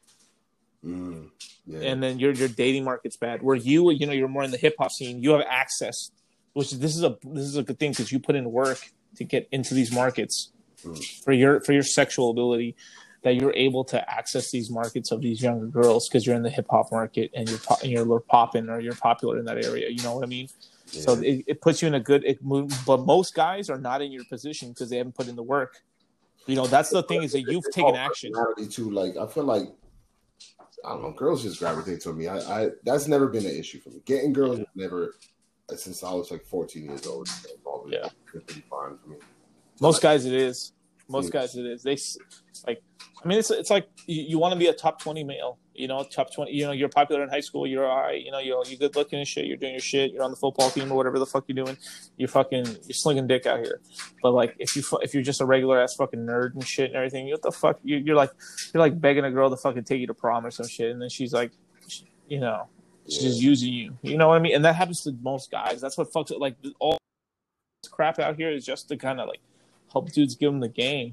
mm, yeah, and then your your dating market's bad. Where you you know you're more in the hip hop scene, you have access, which this is a this is a good thing because you put in work to get into these markets Mm. for your for your sexual ability. That you're able to access these markets of these younger girls because you're in the hip hop market and you're po- and you're popping or you're popular in that area. You know what I mean? yeah. So it, it puts you in a good. It, move, but most guys are not in your position because they haven't put in the work. You know that's the thing is that you've taken action. too. Like I feel like I don't know, girls just gravitate to me. I, I that's never been an issue for me. Getting girls is never uh, since I was like 14 years old. Yeah. pretty fine for me. Most guys, it is. Most guys, it is. They like. I mean, it's it's like you, you want to be a top twenty male. You know, top twenty. You know, you're popular in high school. You're all right. You know, you're you're good looking and shit. You're doing your shit. You're on the football team or whatever the fuck you're doing. You're fucking you're slinging dick out here. But like, if you if you're just a regular ass fucking nerd and shit and everything, what the fuck? You, you're like you're like begging a girl to fucking take you to prom or some shit, and then she's like, you know, she's Yeah. using you. You know what I mean? And that happens to most guys. That's what fucks it. Like all crap out here is just to kind of like help dudes give them the game.